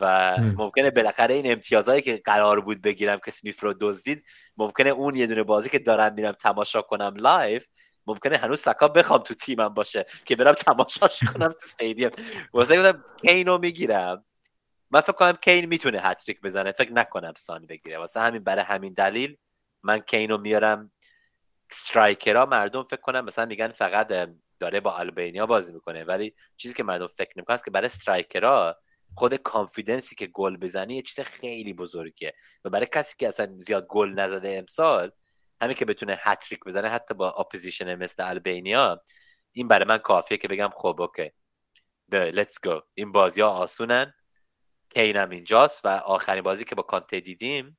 و ممکنه بالاخره این امتیازهایی که قرار بود بگیرم که اسمیت رو دزدید ممکنه اون یه دونه بازی که دارم میرم تماشا کنم live ممکنه هنوز سکا بخوام تو تیمم باشه که برم تماشاش کنم تو استادیوم واسه گفتم کینو می‌گیرم. من فکر کنم کین می‌تونه هتریک بزنه. فکر نکنم سان بگیره. واسه همین برای همین دلیل من کینو میارم. striker ها مردم فکر کنم مثلا میگن فقط داره با آلبانیا بازی می‌کنه. ولی چیزی که مردم فکر نمی‌کنن که برای striker ها خود confidence ی که گل بزنی یه چیز خیلی بزرگیه. و برای کسی که اصلا زیاد گل نزده امسال همین که بتونه هتریک بزنه حتی با opposition مثل البانیا این برای من کافیه که بگم خب okay. let's go این بازی ها آسونن. کینم اینجاست و آخرین بازی که با کونته دیدیم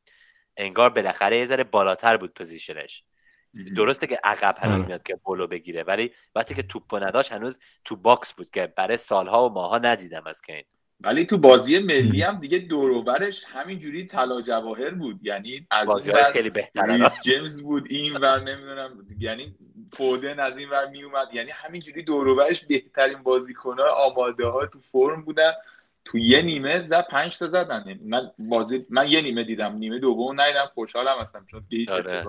انگار بالاخره یه ذره بالاتر بود position ش درسته که عقب هنوز آره. میاد که ball و بگیره ولی وقتی که توپ نداشت هنوز تو box بود که برای سالها و ماها ندیدم از کین. ولی تو بازی ملی هم دیگه دوروبرش همینجوری طلا جواهر بود. یعنی از بازی خیلی بهتره. جیمز بود این ور نمی‌دونم یعنی فودن از این ور میومد یعنی همینجوری دوروبرش بهترین بازیکن‌ها آماده ها تو فرم بودن. تو یه نیمه زد پنج تا زدن. من بازی من یه نیمه دیدم. نیمه دوم ندیدم خوشحالم هستم چون هیچ آره.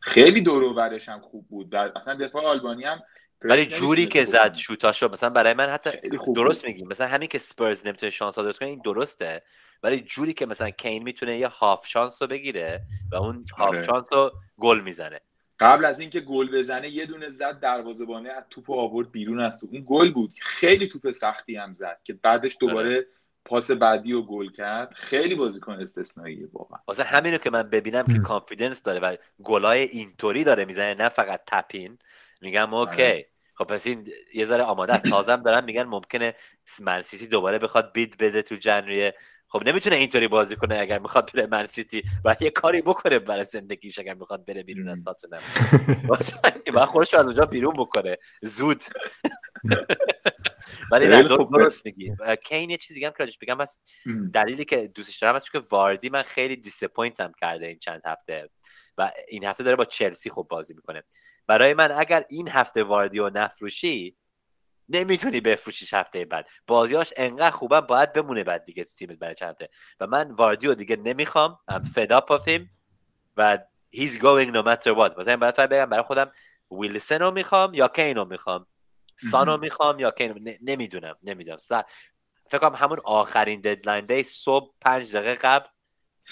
خیلی دوروبرش هم خوب بود. اصلا دفاع آلبانی هم ولی جوری که زد شوتاشو مثلا برای من حتی درست میگیم مثلا همین که سپرز نمی‌تونه شانس درست کنه این درسته. ولی جوری که مثلا کین می‌تونه یه half chance رو بگیره و اون half آره. chance رو گل می‌زنه. قبل از اینکه گل بزنه یه دونه زد دروازه‌بانه از توپ آورد بیرون از تو. اون گل بود. خیلی توپ سختی هم زد که بعدش دوباره آره. پاس بعدی رو گل کرد. خیلی بازیکن استثنائیه واقعا. واسه همینو که من ببینم که confidence داره و گلای اینطوری داره می‌زنه نه فقط tap-in. میگم okay. آره. خب پس این یه ذره آماده است. تازم دارن میگن ممکنه منسیسی دوباره بخواد بید بده تو جنریه خب نمی‌تونه اینطوری بازی کنه اگر می‌خواد بره منسیتی و یه کاری بکنه برای زندگیش اگر می‌خواد بره بیرون از تاتنهام. و خودش رو از اونجا بیرون بکنه. زود. ولی نه درست میگی. کین یه چیز دیگه هم که بگم. بس دلیلی که دوستش دارم هست که واردی من خیلی دیسپوینتم کرده این چند هفته. و این هفته داره با چلسی خوب بازی می‌کنه. برای من اگر این هفته واردیو نفروشی نمی‌تونی بفروشیش هفته بعد. بازیاش انقدر خوبه باید بمونه بعد دیگه تو تیمت برای چنده و من واردیو دیگه نمی‌خوام. I'm fed up of him and he's going no matter what. مثلا برای بگم برای خودم ویلسن رو می‌خوام یا کین رو می‌خوام؟ سانو می‌خوام یا کین نمی‌دونم نمی‌دونم. فکر کنم همون آخرین deadline day صبح پنج دقیقه قبل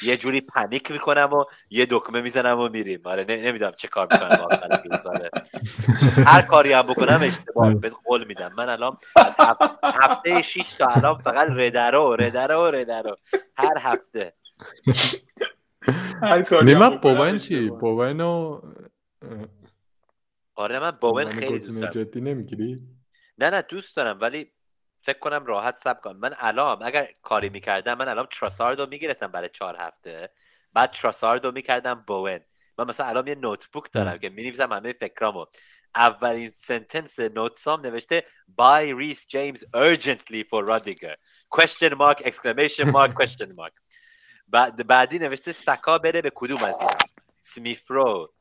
یه جوری panic می‌کنم و یه دکمه می‌زنم و میریم. آره نمی‌دونم چه کار می‌کنم هر کاری هم بکنم اشتباه. به قول میدم. من الان از هفته 6 تا الان فقط ردرو ردرو ردرو هر هفته. هر کاری من بوین چی؟ بوین و آره من بوین خیلی دوست دارم. جدی نمی‌گیری؟ نه نه دوست دارم ولی فکر کنم راحت سب کنم من الان اگر کاری می‌کردم من الان تراساردو می‌گرفتم برای چهار هفته. بعد تراساردو می‌کردم بوون من مثلا الان یه notebook دارم که می‌نویسم همه فکرامو. اولین sentence notes ام نوشته buy Reece James urgently for Rudiger. Question mark exclamation mark question mark. بعد بعدی نوشته سکا بره به کدوم از اینا? اسمیت رو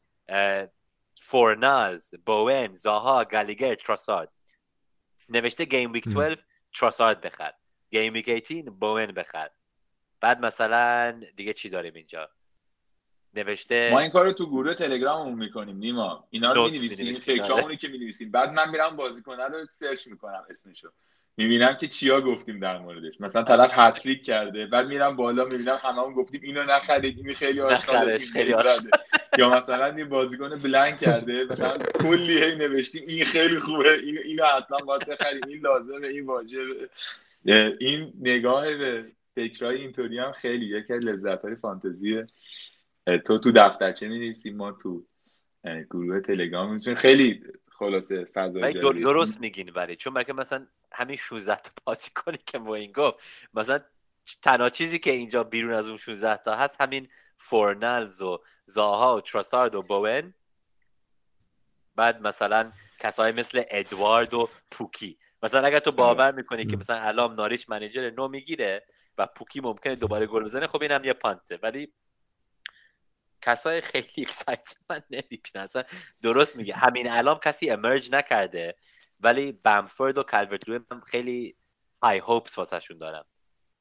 فورنالس بوون زاها گالیگر تروسارد نوشته game week 12 تروسارد بخر. game week 18 بوون بخر. بعد مثلا دیگه چی داریم اینجا؟ نوشته ما این کارو تو گروه تلگراممون می‌کنیم نیما. اینا رو می‌نویسیم فکرامونی آره. که می‌نویسیم بعد من میرم بازیکن رو سرچ می‌کنم اسمشو. می‌بینم که چیا گفتیم در موردش. مثلا طرف هتریک کرده بعد میرم بالا می‌بینم هممون گفتیم اینو نخرید این خیلی آشغاله خیلی یا مثلا این بازیکن بلنک کرده مثلا کلی هی نوشتیم این خیلی خوبه این اینو حتما باید بخریم این لازمه این واجبه. این نگاه به فکرهای اینطوری هم خیلی یکی از لذت های فانتزی تو تو دفترچه می ما تو گروه تلگرام خیلی خلاصه فضا درست میگین ولی چون مگه مثلا همین 16 تا بازی کنی که ما این گفت. مثلا تنها چیزی که اینجا بیرون از اون 16 تا هست همین فورنلز و زاها و تراسارد و بوون بعد مثلا کسایی مثل ادوارد و پوکی. مثلا اگر تو باور می‌کنی که مثلا الان ناریچ منیجر نو می‌گیره و پوکی ممکنه دوباره گل بزنه خب اینم یه پانته. ولی کسای خیلی اکسایت من نمی‌بینم. اصلا درست میگه همین الان کسی امرج نکرده. ولی بمفورد و کالورت هم خیلی های هوپس واسهشون دارم.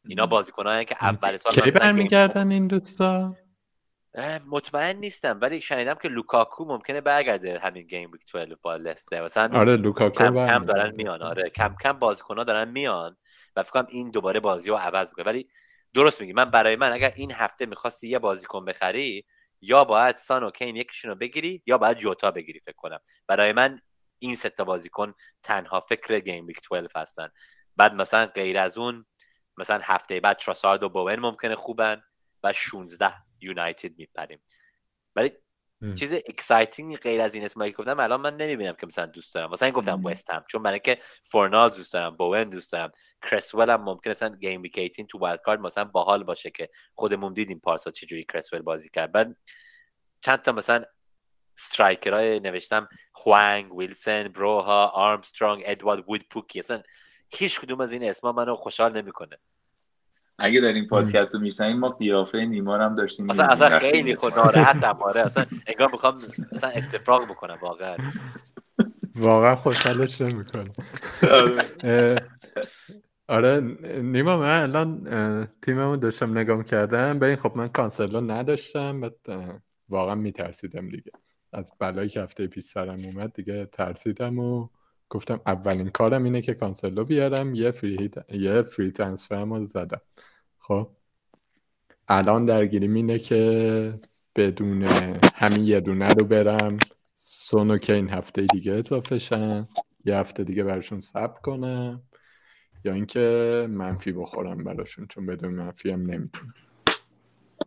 اینا بازیکنایی که اول سال کی برمیگردن این دوستا؟ مطمئن نیستم ولی شنیدم که لوکاکو ممکنه برگرده همین game week 12 با لستر. مثلا آره لوکاکو کم کم دارن میان آره. کم کم بازیکن‌ها دارن میان و فکر کنم این دوباره بازی رو عوض می‌کنه. ولی درست میگی من برای من اگر این هفته می‌خواستی یه بازیکن بخری یا باید سان و کین یکیشون رو بگیری یا باید جوتا بگیری فکر کنم. برای من این سه تا بازیکن تنها فکر game week 12 هستن. بعد مثلا غیر از اون مثلا هفته بعد تراسارد و بوون ممکنه خوبن و 16 یونایتد میپریم. ولی چیز اکسایتینگ غیر از این اسمایی که گفتم الان من نمی‌بینم که مثلا دوست دارم. مثلا این گفتم وست هم چون برای که فورنال دوست دارم بوون دوست دارم کرسول هم ممکنه مثلا گیم ویک 18 تو وایلد کارت مثلا باحال باشه که خودمون دیدیم پارسا چجوری کرسول بازی کرد. بعد چند تا مثلا های نوشتم خوانگ ویلسن بروها آرمسترونگ ادوارد وود پوکی اصلا هیچ کدوم از این اسما منو خوشحال نمی‌کنه. اگه در این پادکست رو میشنیم ما قیافه نیمار هم داشتیم اصلا اصلا خیلی خود ناراحتم. آره اصلا انگار می‌خوام اصلا استفراغ بکنم واقعا. واقعا خوشحالش نمی‌کنم آره. آره نیما من الان تیممو داشتم نگاه کردم به این خب من کانسلو نداشتم بعد واقعا میترسیدم دیگه. از بلایی که هفته پیش سرم اومد دیگه ترسیدم و گفتم اولین کارم اینه که کانسلو بیارم. یه فری یه فری ترانسفرمو زدم. خب. الان درگیریم اینه که بدون همین یه دونه رو برم. سونو که این هفته دیگه اضافه شن. یه هفته دیگه براشون سب کنم. یا اینکه منفی بخورم براشون چون بدون منفی هم نمی‌تونم.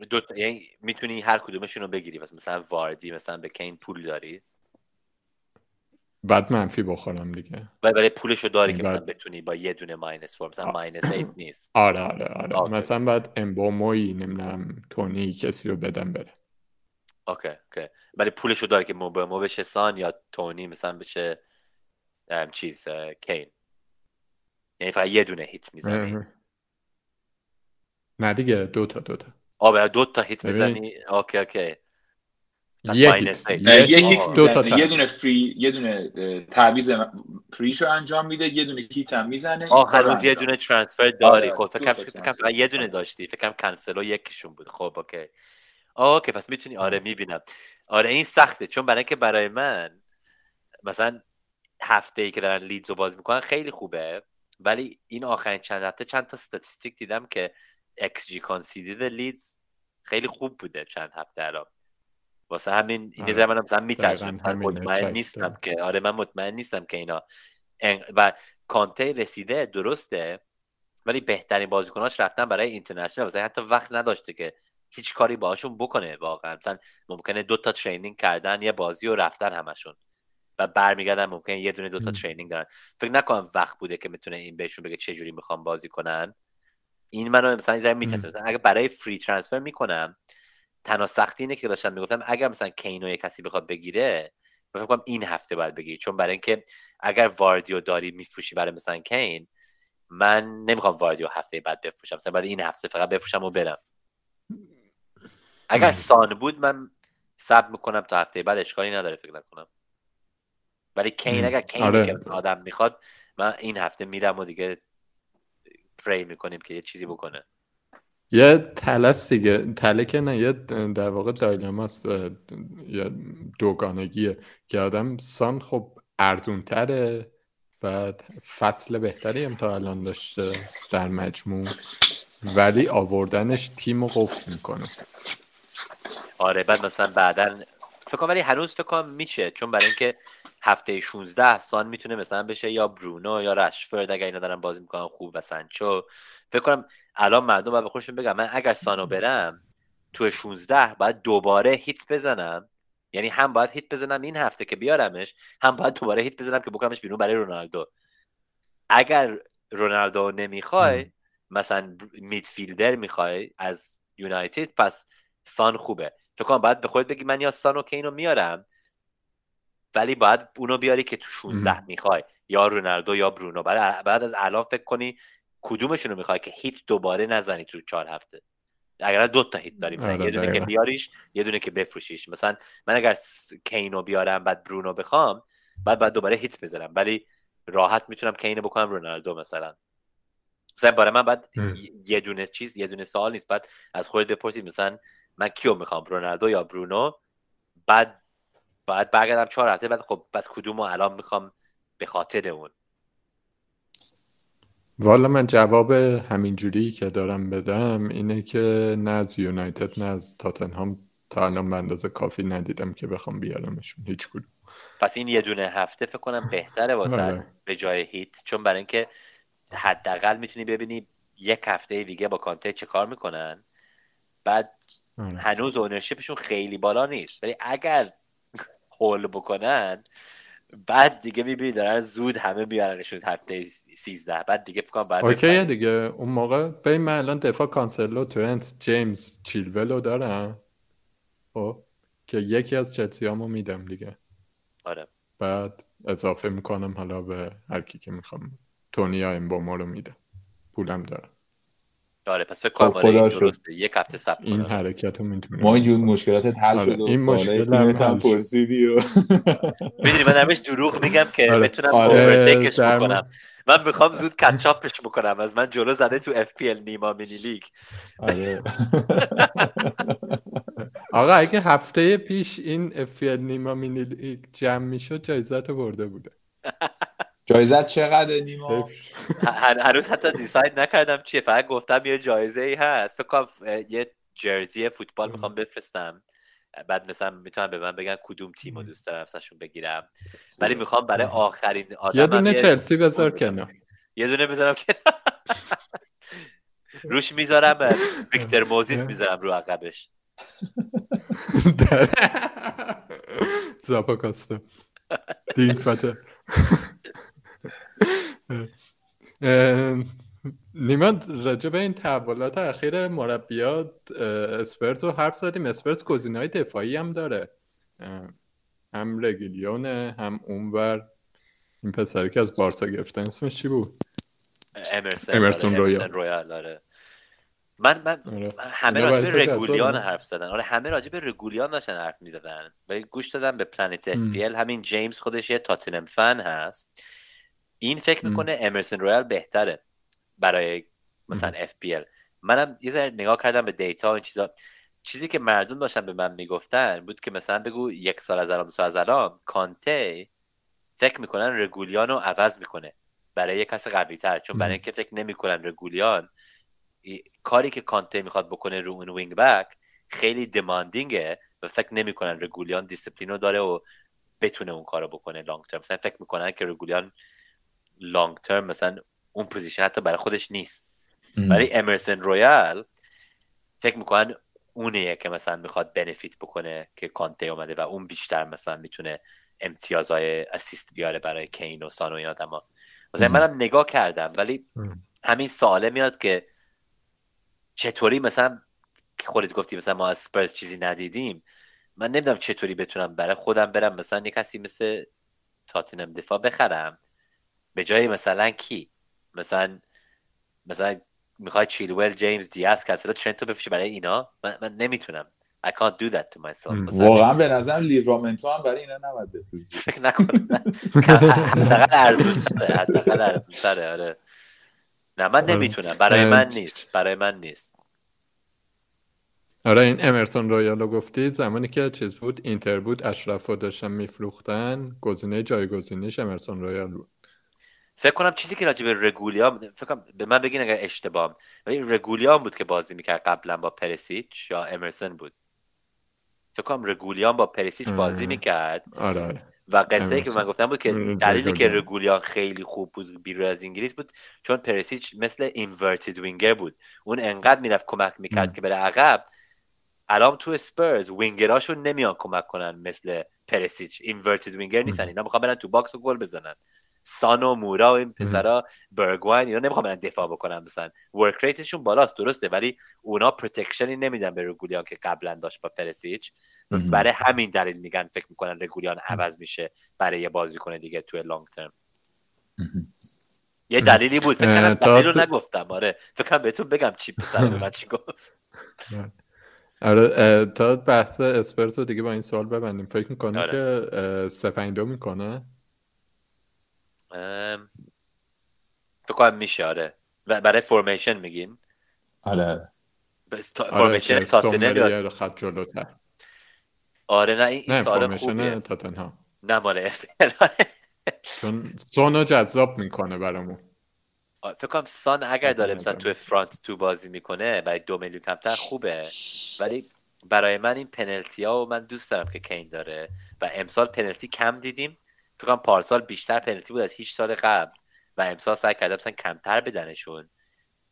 دو یعنی می‌تونی هر کدومشون رو بگیری. مثلا واردی مثلا به کین پول داری. بعد منفی بخورم دیگه. ولی برای پولشو داری که مثلا بتونی با یه دونه minus four مثلا minus eight نیست. آره آره آره. آکه. مثلا بعد امبوموی نمی‌دونم تونی کسی رو بدم بره. okay okay. ولی پولشو داری که مو بشه سان یا تونی مثلا بشه چیز کین. یعنی فقط یه دونه hit می‌زنی. نه دیگه دو تا. دو تا آه دو تا hit می‌زنی؟ okay okay. یه hit دو تا یه دونه free یه دونه تعویض free شو انجام میده یه دونه hit هم می‌زنه. آه هنوز یه دونه transfer داری. آره، خب فکر کنم یه دونه داشتی. فکر کنم کنسلو یکیشون بود. خب okay. okay پس می‌تونی آره می‌بینم. آره این سخته. چون برای که برای من مثلا هفته ای که دارن لیدز رو باز می‌کنن خیلی خوبه. ولی این آخرین چند هفته چند تا statistic دیدم که xG conceded لیدز خیلی خوب بوده چند هفته الان واسه همین این نظر منم مثلا میترسم مطمئن نیستم که آره من مطمئن نیستم که اینا و کانته رسیده درسته ولی بهترین بازیکناش رفتن برای international. واسه حتی وقت نداشته که هیچ کاری باهاشون بکنه واقعا. مثلا ممکنه دو تا training کردن یه بازی و رفتن همشون. و برمیگردن ممکنه یه دونه دو تا training دارن. فکر نکنم وقت بوده که می‌تونه این بهشون بگه چه جوری می‌خوام بازی کنن. این منو مثلا این مثلا اگه برای فری ترانسفر می‌کنم تنها سختی اینه که داشتم می‌گفتم اگر مثلا کینو یه کسی بخواد بگیره فکر کنم این هفته باید بگیری. چون برای اینکه اگر واردیو داری میفروشی برای مثلا کین من نمی‌خوام واردیو هفته بعد بفروشم. مثلا بعد این هفته فقط بفروشم و برم. اگر سان بود من سب می‌کنم تا هفته بعد اشکالی نداره فکر نکنم. ولی کین اگر کین آره. آدم می‌خواد من این هفته میرم و دیگه پری می‌کنیم که یه چیزی بکنه. یه تلس دیگه تله که نه یه در واقع دایلماست یا دوگانگیه که آدم سان خب ارزونتره و فصل بهتری هم تا الان داشته در مجموع ولی آوردنش تیم رو قفل می‌کنه. آره بعد مثلا بعدا فکر کنم ولی هنوز فکر کنم میشه چون برای اینکه هفته 16 سان می‌تونه مثلا بشه یا برونو یا رشفورد اگر اینا دارن بازی می‌کنن خوب و سانچو. فکر کنم الان مردم باید به خودشون بگم من اگر سانو برم تو 16 باید دوباره هیت بزنم. یعنی هم باید هیت بزنم این هفته که بیارمش هم باید دوباره هیت بزنم که بکنمش بیرون برای رونالدو. اگر رونالدو نمی‌خوای مثلا میدفیلدر می‌خوای از یونایتد پس سان خوبه. فکر کنم باید به خودت بگی من یا سان و کینو میارم ولی باید اونو بیاری که تو 16 می‌خوای. یا رونالدو یا برونو. بعد بعد از الان فکر کنی کدومشون رو می‌خوای که هیت دوباره نزنی تو چهار هفته؟ اگر دو تا هیت داریم. آره یه دونه که بیاریش یه دونه که بفروشیش. مثلا من اگر کینو بیارم بعد برونو بخوام بعد بعد دوباره هیت بزنم ولی راحت می‌تونم کینو بکنم رونالدو مثلا. مثلا برای من بعد یه دونه چیز یه دونه سوال نیست. بعد از خودت بپرسید مثلا من کیو می‌خوام؟ رونالدو یا برونو؟ بعد بعد برگردم چهار هفته بعد خب بس کدوم الان می‌خوام به خاطر اون والا من جواب همینجوری که دارم بدم اینه که نه از یونایتد نه از تاتنهام تا الان به اندازه کافی ندیدم که بخوام بیارمشون هیچ کدوم پس این یه دونه هفته فکر کنم بهتره واسه بله. به جای hit چون برای اینکه حداقل می‌تونی ببینی یک هفته دیگه با کانته چه کار می‌کنن بعد آره. هنوز ownership شون خیلی بالا نیست ولی اگر haul بکنن بعد دیگه می‌بینی دارن زود همه بیارنشون هفته 13 بعد دیگه فکر بعد okay دیگه اون موقع ببین من الان دفاع کانسلو ترنت جیمز چیلولو دارم. خب که یکی از چلسیامو میدم دیگه. آره. بعد اضافه می‌کنم حالا به هر کی که می‌خوام. تونی با ما رو میدم. پولم دارم. آره پس فکر کنم خب آره درسته. یک هفته صبر این حرکت رو می‌تونیم ما اینجور مشکلات حل آره. شده این مشکل هم پرسیدی و می‌دونی من همش دروغ میگم که آره. بتونم آره. بکنم. من می‌خوام زود catch up ش بکنم. از من جلو زده تو FPL نیما mini league. آره. آقا اگه هفته پیش این FPL نیما mini league جمع می‌شد جایزت رو برده بوده. جایزت چقدر نیما؟ هنوز حتی decide نکردم چیه. فقط گفتم یه جایزه ای هست. فکر کنم یه jersey فوتبال می‌خوام بفرستم. بعد مثلا می‌تونم به من بگن کدوم تیم رو دوست دارم ازشون بگیرم. ولی می‌خوام برای آخرین آدم یه دونه چلسی بذار کنار. یه دونه بذارم کنار. روش می‌ذارم ویکتر موزیس می‌ذارم رو عقبش. زاپا کاسته دینگ فته نیمان راجع به این تحولات اخیر مربیات اسپرز رو حرف زدیم. اسپرز های دفاعی هم داره. هم رگیلیونه هم اونور. این پسری که از بارسا گرفتن اسمش چی بود؟ امرسون, امرسون رویال. آره. من من آره. همه راجع به رگولیان حرف زدن. آره همه راجع به رگولیان داشتن حرف می‌زدن. ولی گوش دادم به Planet FPL همین جیمز خودش یه تاتنم فن هست. این فکر می‌کنه امرسون رویال بهتره برای مثلا FPL منم یه ذره نگاه کردم به data این چیزا. چیزی که مردم داشتن به من می‌گفتن بود که مثلا بگو یک سال از الان دو سال از الان کانته فکر می‌کنن رگولیان رو عوض می‌کنه برای یک کس قوی تر چون برای اینکه فکر نمی‌کنن رگولیان کاری که کانته می‌خواد بکنه رو اون wing back خیلی demanding ه و فکر نمی‌کنن رگولیان دیسپلینو داره و بتونه اون کارو بکنه long term مثلا فکر می‌کنن که رگولیان long term مثلا اون position حتی برای خودش نیست. ولی امرسن رویال فکر می‌کنن اونه که مثلا می‌خواد benefit بکنه که کانته اومده و اون بیشتر مثلا می‌تونه امتیازهای اسیست بیاره برای کین و سان و این آدم مثلا منم نگاه کردم ولی همین سواله میاد که چطوری مثلا خودت گفتی مثلا ما از سپرز چیزی ندیدیم. من نمی‌دونم چطوری بتونم برای خودم برم مثلا یه کسی مثل تاتنم دفاع بخرم. به جای مثلا کی؟ مثلا مثلا می‌خوای چیلول جیمز دیاز کسلو ترنتو بفشه برای اینا؟ من, من نمی‌تونم. I can't do that to myself. واقعا به نظرم لیورامنتو هم برای اینا نباید بفروشی. فکر نکنم. حداقل ارزون حداقل آره. نه من نمی‌تونم. برای من نیست. برای من نیست. آره این امرسون رویالو گفتید. زمانی که چیز بود اینتر بود اشرف داشتن میفروختن. گزینه جایگزینش امرسون رویال بود. فکر کنم چیزی که راجع به رگولیا فکر کنم به من بگین اگر اشتباه ولی رگولیان بود که بازی می‌کرد قبلا با پرسیچ یا امرسون بود. فکر کنم رگولیان با پرسیچ بازی می‌کرد. آره, آره. و قصه ای که من گفتم بود که دلیلی که رگولیان خیلی خوب بود بیرون از انگلیس بود چون پرسیچ مثل inverted winger بود. اون انقدر می‌رفت کمک می‌کرد که بره عقب. الان تو اسپرز وینگراشون نمیان کمک کنن مثل پرسیچ. inverted winger نیستن اینا می‌خوان برن تو box و گل بزنن. سان و مورا و این پسرا برگواین اینا نمی‌خوام برن دفاع بکنن مثلا. work rate شون بالاست درسته ولی اونا protection ی نمیدن به رگولیان که قبلا داشت با پرسیچ. برای همین دلیل میگن فکر می‌کنن رگولیان عوض میشه برای یه بازیکن دیگه توی long term یه دلیلی بود فکر کنم دلیل رو نگفتم. آره. فکر کنم بهتون بگم چی پسر به من چی گفت. آره تا بحث اسپرزو دیگه با این سوال ببندیم. فکر می‌کنی آره. که spend می‌کنه؟ فکر میشه آره. برای فورمیشن میگین؟ آره. فورمیشن آره تاتنه خط جلوتر. آره نه این نه سال خوبیه. تاتنهام. نه مال چون سونو جذاب می‌کنه برامون. فکر کنم سان اگر داره مثلا تو فرانت تو بازی می‌کنه برای دو میلیون کمتر خوبه. ولی برای من این پنالتی ها و من دوست دارم که کین داره. و امسال پنالتی کم دیدیم. فکر کنم پارسال بیشتر پنالتی بود از هیچ سال قبل و امسال سعی کردم مثلا کمتر بدنشون.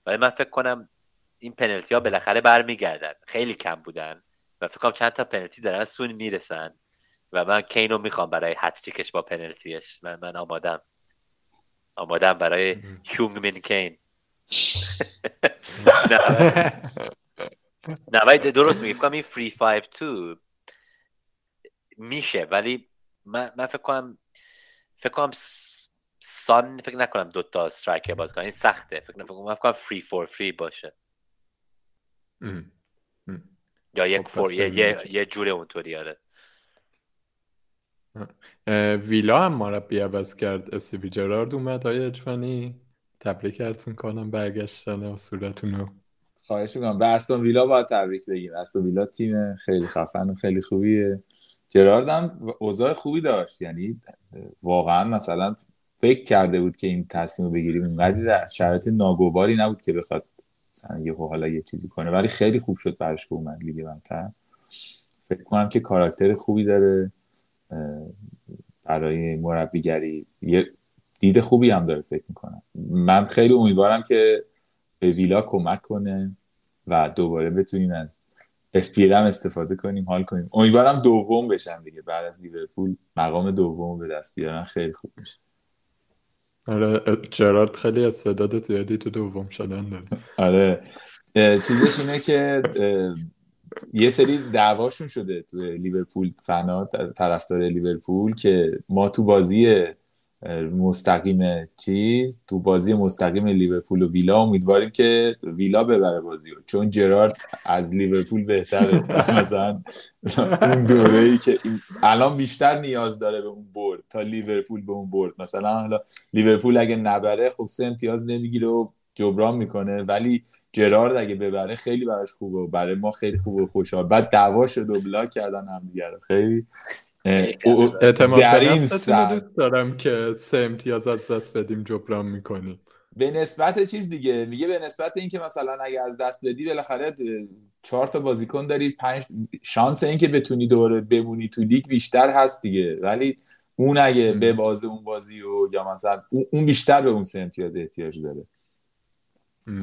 ولی من فکر کنم این پنالتی ها بالاخره برمیگردن. خیلی کم بودن و فکر کنم چند تا پنالتی دارن سون می‌رسن و من کینو می‌خوام برای هتریکش با پنالتیش. من من آمادم. آمادم برای هیونگ مین کین. نه. ولی درست میگی. فکر این فری 5 2 میشه. ولی من, من فکر کنم فکر کنم سان فکر نکنم دو تا استرایکر باز کنم این سخته. فکر نکنم فکر کنم فری فور فری باشه. یا یک فور یه, یه جوره اونطوری آره. ویلا هم مربی عوض کرد. استیوی جرارد اومد. های اجفانی تبریک کنم برگشتن و صورتونو خواهش می‌کنم. به استون ویلا باید تبریک بگیم. استون ویلا تیم خیلی خفن و خیلی خوبیه. جرارد هم اوضاع خوبی داشت. یعنی واقعا مثلا فکر کرده بود که این تصمیم رو بگیریم. اونقدر در شرایط ناگواری نبود که بخواد مثلا یه حالا یه چیزی کنه. ولی خیلی خوب شد براش که اومد لیگ برتر فکر کنم که کاراکتر خوبی داره. برای مربیگری. یه دید خوبی هم داره فکر می‌کنم. من خیلی امیدوارم که به ویلا کمک کنه و دوباره بتونیم از اف هم استفاده کنیم حال کنیم. امیدوارم دوم بشم دیگه. بعد از لیورپول مقام دوم به دست بیارن خیلی خوب میشه. آره جرارد خیلی استعداد زیادی تو دوم شدن داره. آره. چیزش اینه که یه سری دعواشون شده تو لیورپول فنا طرفدار لیورپول که ما تو بازی مستقیم چیز تو بازی مستقیم لیورپول و ویلا. امیدواریم که ویلا ببره بازی رو. چون جرارد از لیورپول بهتره. مثلا اون دوره ای که الان بیشتر نیاز داره به اون برد. تا لیورپول به اون برد. مثلا حالا لیورپول اگه نبره خب سه امتیاز نمی‌گیره و جبران می‌کنه. ولی جرارد اگه ببره خیلی براش خوبه و برای ما خیلی خوبه و خوشحال. بعد دعوا شد و بلاک کردن هم خیلی اعتماد در این دوست دارم که سه امتیاز از دست بدیم جبران می‌کنیم. به نسبت چیز دیگه میگه به نسبت اینکه مثلا اگه از دست بدی بالاخره چهار تا بازیکن داری پنج شانس اینکه بتونی دوره بمونی تو لیگ بیشتر هست دیگه. ولی اون اگه به بازه اون بازی و یا مثلا اون بیشتر به اون سه امتیاز احتیاج داره.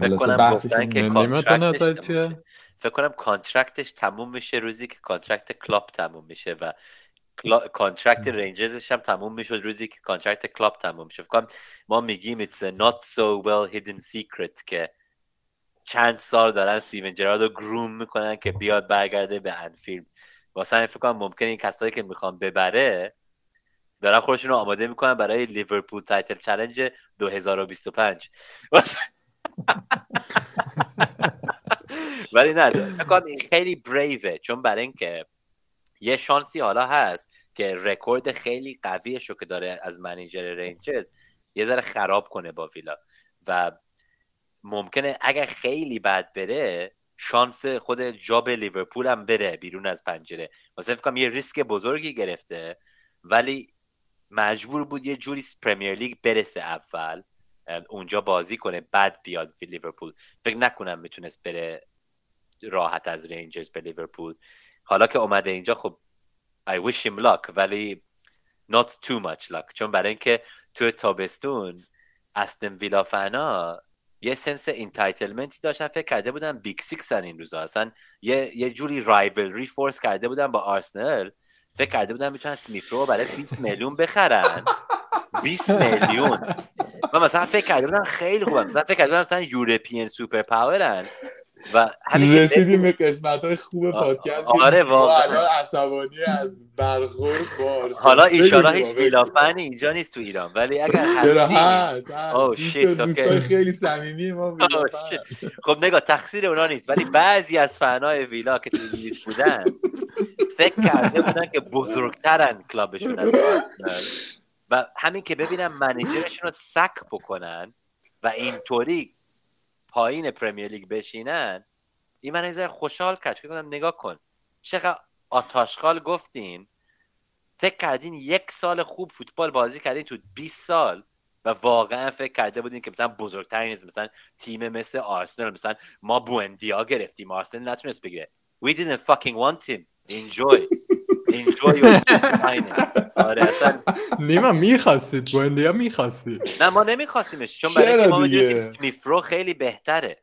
فکر کنم گفتن که کانترکتش فکر کنم contract ش تموم میشه روزی که contract کلوپ تموم میشه و contract رنجرزش هم تموم می‌شد. روزی که contract کلوپ تموم میشه فکر ما میگیم it's a not so well hidden secret که چند سال دارن استیون جرارد رو groom می‌کنن که بیاد برگرده به انفیلد واسه فکر کنم ممکنه این کسایی که می‌خوان ببره دارن خودشون رو آماده می‌کنن برای لیورپول title challenge 2025 ولی نه این خیلی brave ه چون برای اینکه یه شانسی حالا هست که رکورد خیلی قویش رو که داره از manager رنجرز یه ذره خراب کنه با ویلا. و ممکنه اگر خیلی بد بره شانس خود job لیورپول هم بره بیرون از پنجره. واسه فکر یه ریسک بزرگی گرفته ولی مجبور بود یه جوری پرمیر لیگ برسه اول اونجا بازی کنه بعد بیاد لیورپول. فکر نکنم می‌تونست بره راحت از رنجرز به لیورپول. حالا که اومده اینجا خب I wish him luck ولی not too much luck. چون برای اینکه تو تابستون استون ویلا فنا یه sense entitlement ی داشتن فکر کرده بودن big six این روزا. اصلا یه, یه جوری rivalry force کرده بودن با آرسنال فکر کرده بودن می‌تونن اسمیت رو برای 20 میلیون بخرن. 20 میلیون. و مثلا فکر کرده بودن خیلی خوبن. مثلا فکر کرده بودن مثلا یورپین سوپر پاورن و رسیدیم به قسمت های خوب پادکست. آره واقعا. عصبانی از برخورد با حالا ایشالا هیچ ویلافنی اینجا نیست تو ایران ولی اگر چرا؟ هست دوستای خیلی صمیمی ما خب نگاه تقصیر اونا نیست ولی بعضی از فنای ویلا که تو انگلیس بودن فکر کرده بودن که بزرگترن کلابشون از و همین که ببینم منیجرشون رو سک بکنن و اینطوری پایین پرمیر لیگ بشینن این من ذره خوشحال کرد. که نگاه کن. چقدر آتاشخال گفتین. فکر کردین یک سال خوب فوتبال بازی کردین تو 20 سال و واقعا فکر کرده بودین که مثلا بزرگترین نیست. مثلا تیم مثل آرسنال مثلا ما بوندیا گرفتیم. آرسنال نتونست بگیره. We didn't fucking want him. Enjoy. enjoy آره اصلا. نیما می‌خواستید بوندیا می‌خواستید نه ما نمیخواستیمش چون برای ما میفرو خیلی بهتره.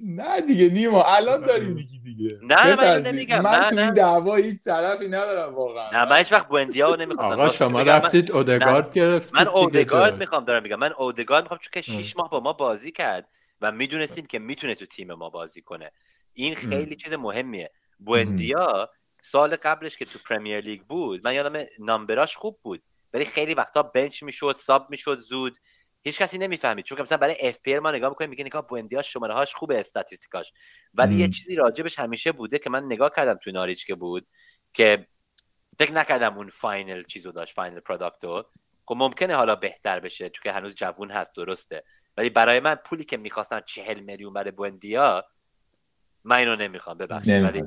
نه دیگه نیما الان داری میگی دیگه. نه من نمیگم. من تو این دعوا هیچ طرفی ندارم واقعا. نه من هیچ وقت بوندیا رو نمی‌خواستم. آقا شما رفتید اودگارد گرفتید من اودگارد می‌خوام دارم میگم. من اودگارد می‌خوام چون که 6 ماه با ما بازی کرد و می‌دونستیم که می‌تونه تو تیم ما بازی کنه. این خیلی چیز مهمیه. بوندیا سال قبلش که تو پرمیر لیگ بود من یادم number اش خوب بود ولی خیلی وقتا bench می‌شد sub می‌شد زود. هیچ کسی نمی‌فهمید چون مثلا برای FPL ما نگاه می‌کنیم میگه نگاه بوندیا شماره هاش خوبه statistic اش. ولی یه چیزی راجبش همیشه بوده که من نگاه کردم تو ناریچ که بود که فکر نکردم اون final چیزو داشت final product و. خب ممکنه حالا بهتر بشه چون که هنوز جوون هست درسته. ولی برای من پولی که می‌خواستن چهل میلیون برای بوندیا من اینو نمی‌خوام ببخشید. ولی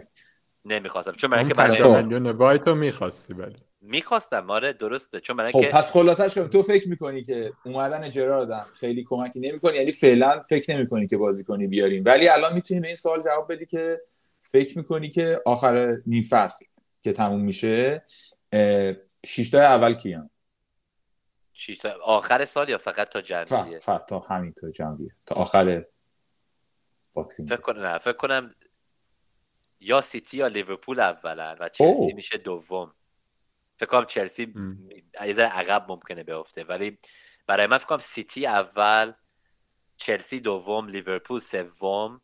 نمی‌خواستم چون برای که برای میلیون تو می‌خواستی ولی. می‌خواستم آره درسته. چون برای خب پس خلاصش کنم تو فکر می‌کنی که اومدن جرارد خیلی کمکی نمی‌کنی؟ یعنی فعلا فکر نمی‌کنی که بازی کنی بیاریم. ولی الان می‌تونی به این سوال جواب بدی که فکر می‌کنی که آخر نیم فصل که تموم میشه شیشتا اول کیان؟ شیشتا آخر سال یا فقط تا جنویه فقط تا همین تا جنویه تا آخر boxing. فکر کنم فکر کنم یا سیتی یا لیورپول اولن و چلسی میشه دوم. فکر کنم چلسی یه ذره عقب ممکنه بیفته. ولی برای من فکر کنم سیتی اول چلسی دوم لیورپول سوم.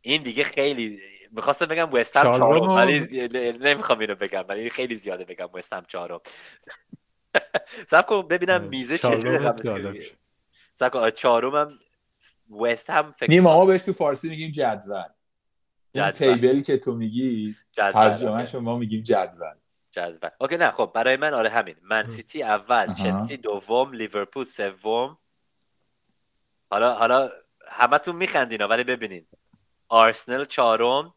این دیگه خیلی می‌خواستم بگم وست هم چهارم ولی نمی‌خوام اینو بگم ولی خیلی زیاده بگم وست هم چهارم. صبر کن ببینم میزه چجوری صبر کن چهارم هم وست هم فکر نیم ما بهش تو فارسی میگیم جدول. این table که تو میگی ترجمهش ما میگیم جدول. جدول. okay نه خب برای من آره همین. من سیتی اول چلسی دوم لیورپول سوم. حالا حالا همتون میخندین ولی ببینین. آرسنال چهارم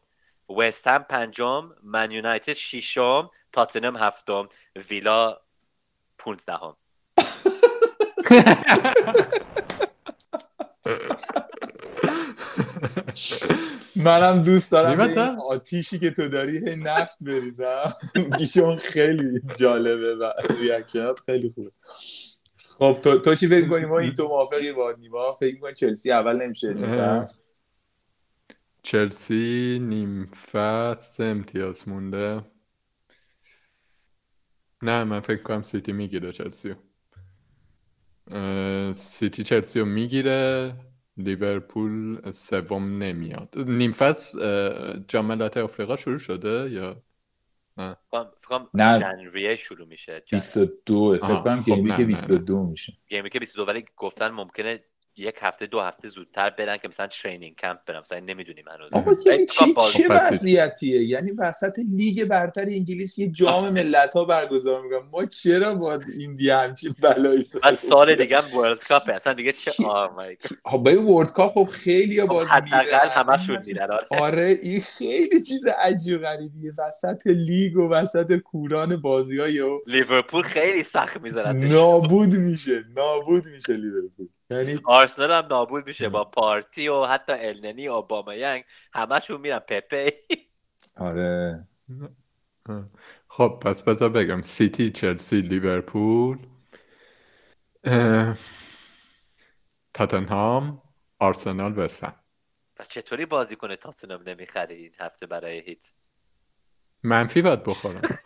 وست هم پنجم من یونایتد ششم تاتنم هفتم ویلا پونزدهم. منم دوست دارم آتیشی که تو داری هی نفت بریزم. گیشون خیلی جالبه و reaction ات خیلی خوبه. خب تو, تو چی فکر کنی؟ ما این تو موافقی با نیما. فکر می‌کنی چلسی اول نمیشه نیم چلسی نیم فصل امتیاز مونده. نه من فکر کنم سیتی می‌گیره چلسی سیتی چلسی رو می‌گیره. لیورپول سوم نمیاد. نیم فصل جام ملت‌های آفریقا شروع شده یا؟ نه. ژانویه شروع میشه 22 فکر کنم game week 22 میشه. game week 22 ولی گفتن ممکنه یک هفته دو هفته زودتر برن که مثلا training camp برن. مثلا نمی‌دونیم هنوز. چی چه وضعیتیه؟ یعنی وسط لیگ برتر انگلیس یه جام ملت ها برگزار می‌کنن ما چرا با این دی همچین بلایی از سال دیگه هم World Cup اصلا دیگه چه خب به World Cup خب خیلی خب باز حداقل همشون میرن. آره. آره این خیلی چیز عجیب غریبیه. وسط لیگ و وسط کوران بازی های لیورپول خیلی سخت می‌ذارن نابود میشه. نابود میشه لیورپول. یعنی آرسنال هم نابود میشه با پارتی و حتی النی و همه همشون میرن پپه. آره. خب پس بذار بگم سیتی چلسی لیورپول تاتنهام آرسنال وستهم پس چطوری بازی کنه تاتنهام نمی‌خری این هفته برای هیت؟ منفی باید بخورم.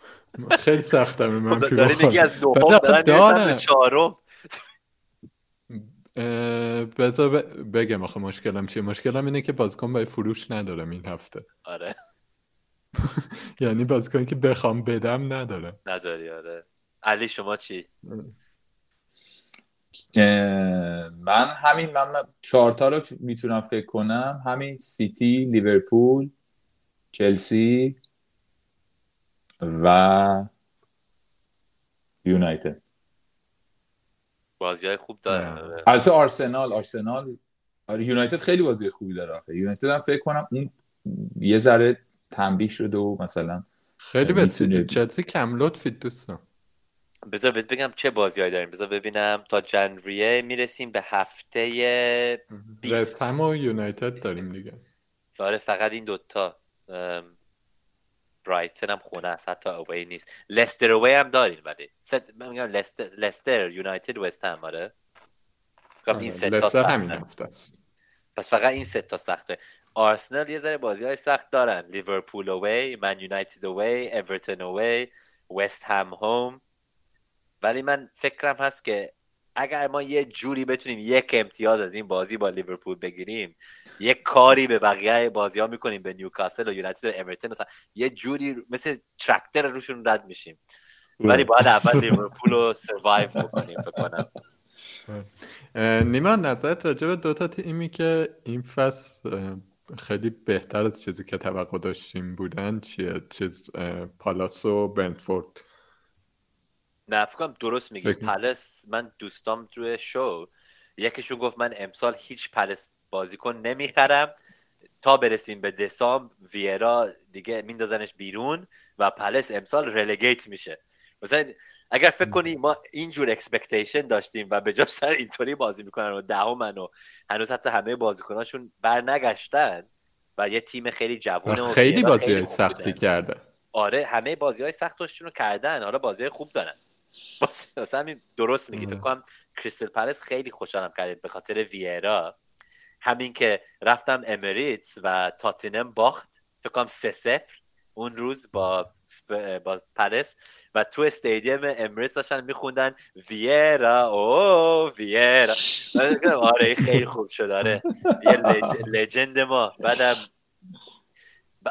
خیلی سختم منفی بخورم داری میگی از دوم دارن چهارم. بذار بگم آخه مشکلم چیه؟ مشکلم اینه که بازیکن باید فروش ندارم این هفته. آره. یعنی بازیکنی که بخوام بدم نداره نداری آره. علی شما چی؟ من همین من چهارتا رو می‌تونم فکر کنم. همین سیتی لیورپول چلسی و یونایتد. بازی های خوب داره. البته آرسنال آرسنال آره یونایتد خیلی بازی خوبی داره آخه. یونایتد هم فکر کنم اون یه ذره تنبیه شده و مثلا خیلی بسیاری چلسی کم لطفید دوستان. بذار بهت بگم چه بازی داریم. بذار ببینم. تا جنوریه می‌رسیم به هفته 20 و یونایتد داریم دیگه. آره فقط این دوتا. برایتن هم خونه است حتی اوی نیست. لستر اوی هم داریم ولی ست من میگم لستر لستر یونایتد وست هم آره. این سه لستر همین هفته است. پس فقط این سه تا سخته. آرسنال یه ذره بازی های سخت دارن. لیورپول اوی من یونایتد اوی اورتون اوی وست هم هوم. ولی من فکرم هست که اگر ما یه جوری بتونیم یک امتیاز از این بازی با لیورپول بگیریم یک کاری به بقیه بازی ها می‌کنیم به نیوکاسل و یونایتد و اورتون مثلا یه جوری مثل ترکتر روشون رد میشیم. ولی باید اول لیورپول رو سروایو بکنیم فکر کنم. نیما نظرت راجع به دوتا تیمی که این فصل خیلی بهتر از چیزی که توقع داشتیم بودن چیه؟ چیز پالاس و برنفورد نه فکرم درست میگی. پلس من دوستام توی شو یکیشون گفت من امسال هیچ پلس بازیکن نمی‌خرم. تا برسیم به دسامبر ویرا دیگه میندازنش بیرون و پلس امسال relegate میشه. مثلا اگر فکر کنی ما اینجور expectation داشتیم و به جاش سر اینطوری بازی می‌کنن و دهمن و هنوز حتی همه بازیکناشون بر نگشتن و یه تیم خیلی جوونه و خیلی بازی سختی کرده آره همه بازی های سختشون رو کردن. حالا بازی های خوب دارن. واسه همین درست میگی. فکر کنم کریستل پلس خیلی خوشحالم کرده به خاطر ویرا. همین که رفتم امریتس و تاتینم باخت. فکر کنم سه سفر اون روز با با پلس و تو استادیوم امریتس داشتن میخوندن ویرا. او ویرا. آره خیلی خوب شد. آره. یه legend ما. بعدم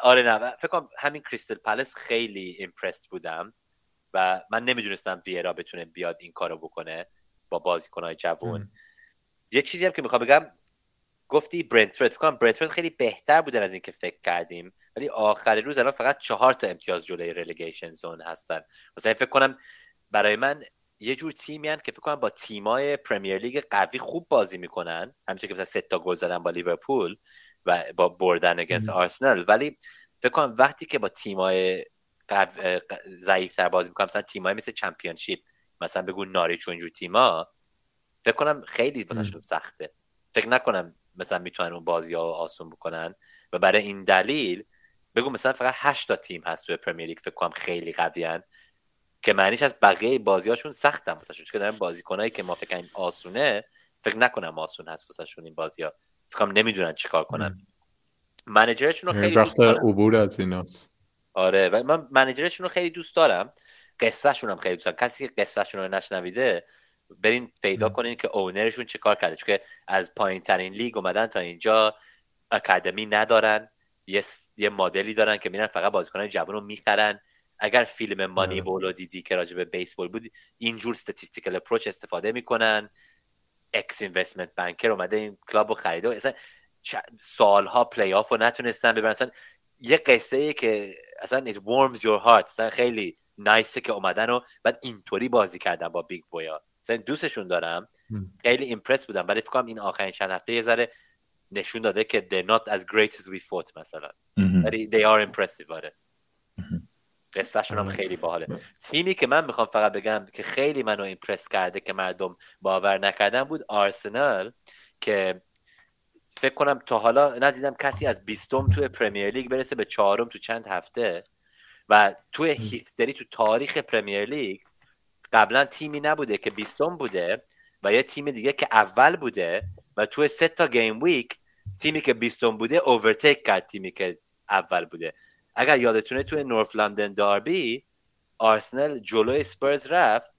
آره نه. فکر کنم همین کریستل پلس خیلی impressed بودم. و من نمی‌دونستم ویرا بتونه بیاد این کارو بکنه با بازیکنهای جوون. یه چیزی هم که می‌خوام بگم گفتی برنتفورد. فکر کنم برنتفورد خیلی بهتر بودن از اینکه فکر کردیم. ولی آخر روز الان فقط چهار تا امتیاز جلوی relegation zone هستن. مثلا فکر کنم برای من یه جور تیمی هن که فکر کنم با تیمای پرمیر لیگ قوی خوب بازی می‌کنن. همینطور که مثلا سه تا گل زدن با لیورپول و با بردن اگنس آرسنال ولی فکر کنم وقتی که با تیمای ضعیف تر بازی می‌کنم. مثلا تیمای مثل چمپیونشیپ مثلا بگو ناریچ و اینجور تیما فکر کنم خیلی واسهشون سخته. فکر نکنم مثلا می‌تونن اون بازی ها آسون بکنن. و برای این دلیل بگو مثلا فقط 8 تا تیم هست توی پرمیر لیگ فکر کنم خیلی قویان که معنیش از بقیه بازی هاشون سختن واسهشون. چون دارن بازیکنایی که ما فکر کنیم آسونه فکر نکنم آسون هست واسهشون این بازی ها فکر کنم نمی‌دونن چیکار کنن. منیجرشون رو خیلی وقت عبور از ایناست. آره و من منیجرشون رو خیلی دوست دارم. قصهشون هم خیلی دوست دارم. کسی که قصهشون رو نشنویده برین پیدا کنین که اونرشون چه کار کرده. چون که از پایین ترین لیگ اومدن تا اینجا اکادمی ندارن. یه, یه مدلی دارن که میرن فقط بازیکنان جوان رو می‌خرن. اگر فیلم مانی بولو دیدی که راجع به بیسبول بود اینجور statistical approach استفاده می‌کنن. ex investment banker اومده این کلاب رو خریده اصلا سالها پلی آف رو نتونستن ببرن. اصلا یه قصه ای که اصلا it warms your heart. اصلا خیلی nice ه که اومدن و بعد اینطوری بازی کردن با big boy ا اصلا دوستشون دارم. خیلی impress بودم. ولی فکر کنم این آخرین چند هفته یه ذره نشون داده که they're not as great as we thought مثلا. ولی they are impressive آره. قصهشون هم خیلی باحاله. تیمی که من می‌خوام فقط بگم که خیلی منو impress کرده که مردم باور نکردن بود آرسنال که فکر کنم تا حالا ندیدم کسی از بیستم توی Premier League برسه به چهارم تو چند هفته. و توی history تو تاریخ Premier League قبلا تیمی نبوده که بیستم بوده و یه تیم دیگه که اول بوده و توی سه تا game week تیمی که بیستم بوده overtake کرد تیمی که اول بوده. اگر یادتونه توی North London derby آرسنال جلوی Spurs رفت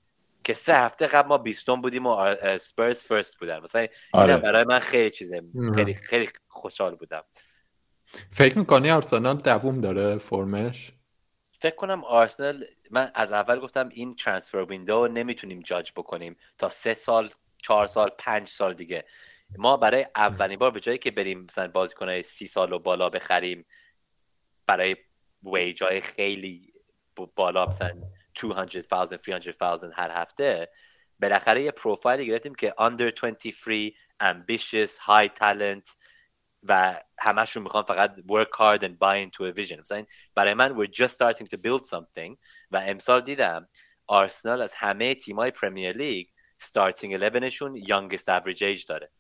که سه هفته قبل ما بیستم بودیم و Spurs first بودن. مثلا آره. برای من خیلی چیزه. خیلی خیلی خوشحال بودم. فکر می‌کنی آرسنال دووم داره فرمش؟ فکر کنم آرسنال من از اول گفتم این transfer window نمی‌تونیم جاج بکنیم تا سه سال چهار سال پنج سال دیگه. ما برای اولین بار به جایی که بریم مثلا بازیکنهای سی سال و بالا بخریم برای ویج های خیلی بالا مثلا 200,000 300,000 هر هفته. بالاخره یه پروفایلی گرفتیم که under 23 ambitious high talent و همشون می‌خوان فقط work hard and buy into a vision. مثلا برای من we're just starting to build something و امسال دیدم آرسنال از همه تیمای پرمیر لیگ starting 11 شون youngest average age داره.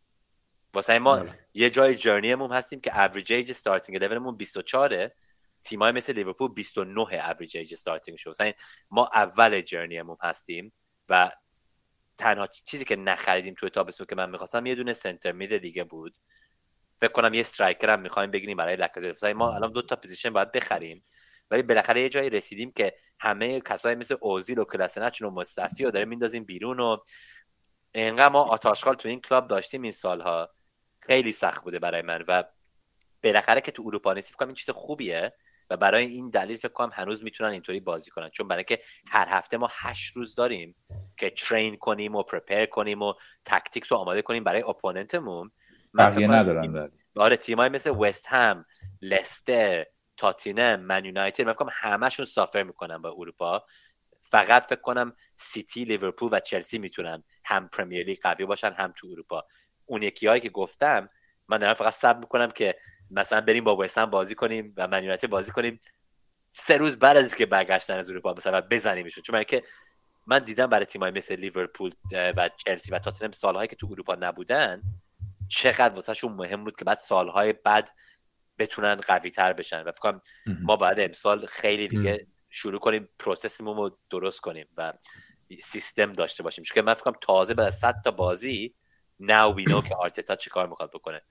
واسه ما بله. یه جای journey مون هستیم که average age starting 11 مون 24 تیمای مثل لیورپول 29 average age starting شو مثلا ما اول journey مون هستیم و تنها چیزی که نخریدیم توی تابستون که من می‌خواستم یه دونه centre mid دیگه بود. فکر کنم یه striker هم می‌خوایم بگیریم برای لکازت ما الان دو تا position باید بخریم. ولی بالاخره یه جایی رسیدیم که همه کسایی مثل اوزیل و کلاسنچ و مصطفی رو داره میندازیم بیرون و انقدر ما آت‌آشغال تو این club داشتیم این سالها. خیلی سخت بوده برای من و بالاخره که تو اروپا نیستی فکر این چیز خوبیه. و برای این دلیل فکر کنم هنوز می‌تونن اینطوری بازی کنن. چون برای که هر هفته ما هشت روز داریم که train کنیم و prepare کنیم و tactics رو آماده کنیم برای opponent مون بقیه ندارن آره تیمای مثل وست هم لستر تاتنهام Man United من فکر همشون suffer می‌کنن با اروپا. فقط فکر کنم سیتی لیورپول و چلسی می‌تونن هم پرمیر لیگ قوی باشن هم تو اروپا. اون یکی هایی که گفتم من دارم فقط صبر می‌کنم که مثلا بریم با وستن بازی کنیم و من بازی کنیم. سه روز بعد از که برگشتن از اروپا مثلا بزنیمشون. چون من که من دیدم برای تیمای مثل لیورپول و چلسی و تاتنهام سالهایی که تو اروپا نبودن چقدر واسهشون مهم بود که بعد سالهای بعد بتونن قوی تر بشن. و فکر ما باید امسال خیلی دیگه شروع کنیم پروسسمون رو درست کنیم و سیستم داشته باشیم. چون من فکر تازه بعد از 100 تا بازی نو وینو که آرتتا چیکار می‌خواد بکنه.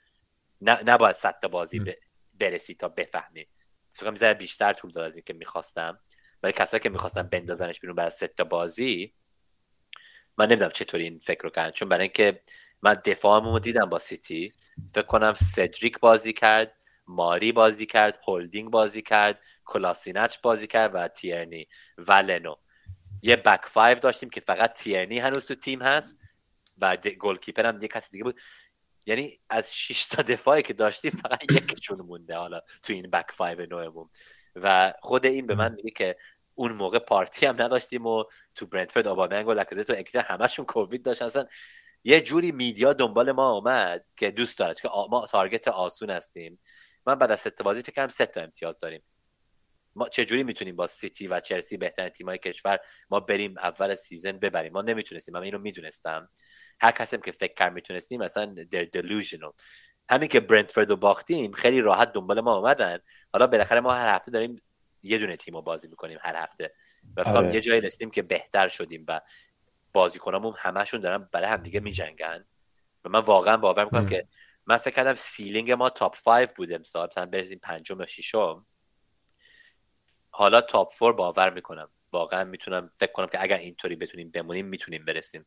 نه نباید 100 تا بازی برسی تا بفهمی. فکر کنم بیشتر طول داد از این که می‌خواستم. ولی کسایی که می‌خواستن بندازنش بیرون بعد از تا بازی من نمی‌دونم چطوری این فکر رو کردن. چون برای اینکه من دفاعمو دیدم با سیتی. فکر کنم سدریک بازی کرد ماری بازی کرد هولدینگ بازی کرد کلاسنچ بازی کرد و تیرنی و لنو. یه back five داشتیم که فقط تیرنی هنوز تو تیم هست و goalkeeper هم یه کسی دیگه بود. یعنی از 6 تا دفاعی که داشتیم فقط یکیشون مونده حالا تو این back five نوعمون و خود این به من میگه که اون موقع پارتی هم نداشتیم و تو برنتفورد آبامنگ و لکازت و اکتا همشون کووید داشتن اصلا یه جوری media دنبال ما اومد که دوست دارد که ما target آسون هستیم. ما بعد از سه تا بازی فکر کنم سه تا امتیاز داریم. ما چه جوری می‌تونیم با سیتی و چلسی بهترین تیمای کشور ما بریم اول season ببریم؟ ما نمی‌تونستیم من اینو می‌دونستم. هر کسی که فکر کرد می‌تونستیم مثلا در delusional. همین که برنتفورد رو باختیم خیلی راحت دنبال ما اومدن. حالا بالاخره ما هر هفته داریم یه دونه تیم رو بازی می‌کنیم هر هفته. و فکر آره. یه جایی رسیدیم که بهتر شدیم و بازیکنامون همشون دارن برای همدیگه میجنگن. و من واقعا باور می‌کنم که من فکر کردم ceiling ما top 5 بود امسال. مثلا برسیم پنجم یا ششم. حالا top 4 باور می‌کنم. واقعا می‌تونم فکر کنم که اگر اینطوری بتونیم بمونیم می‌تونیم برسیم.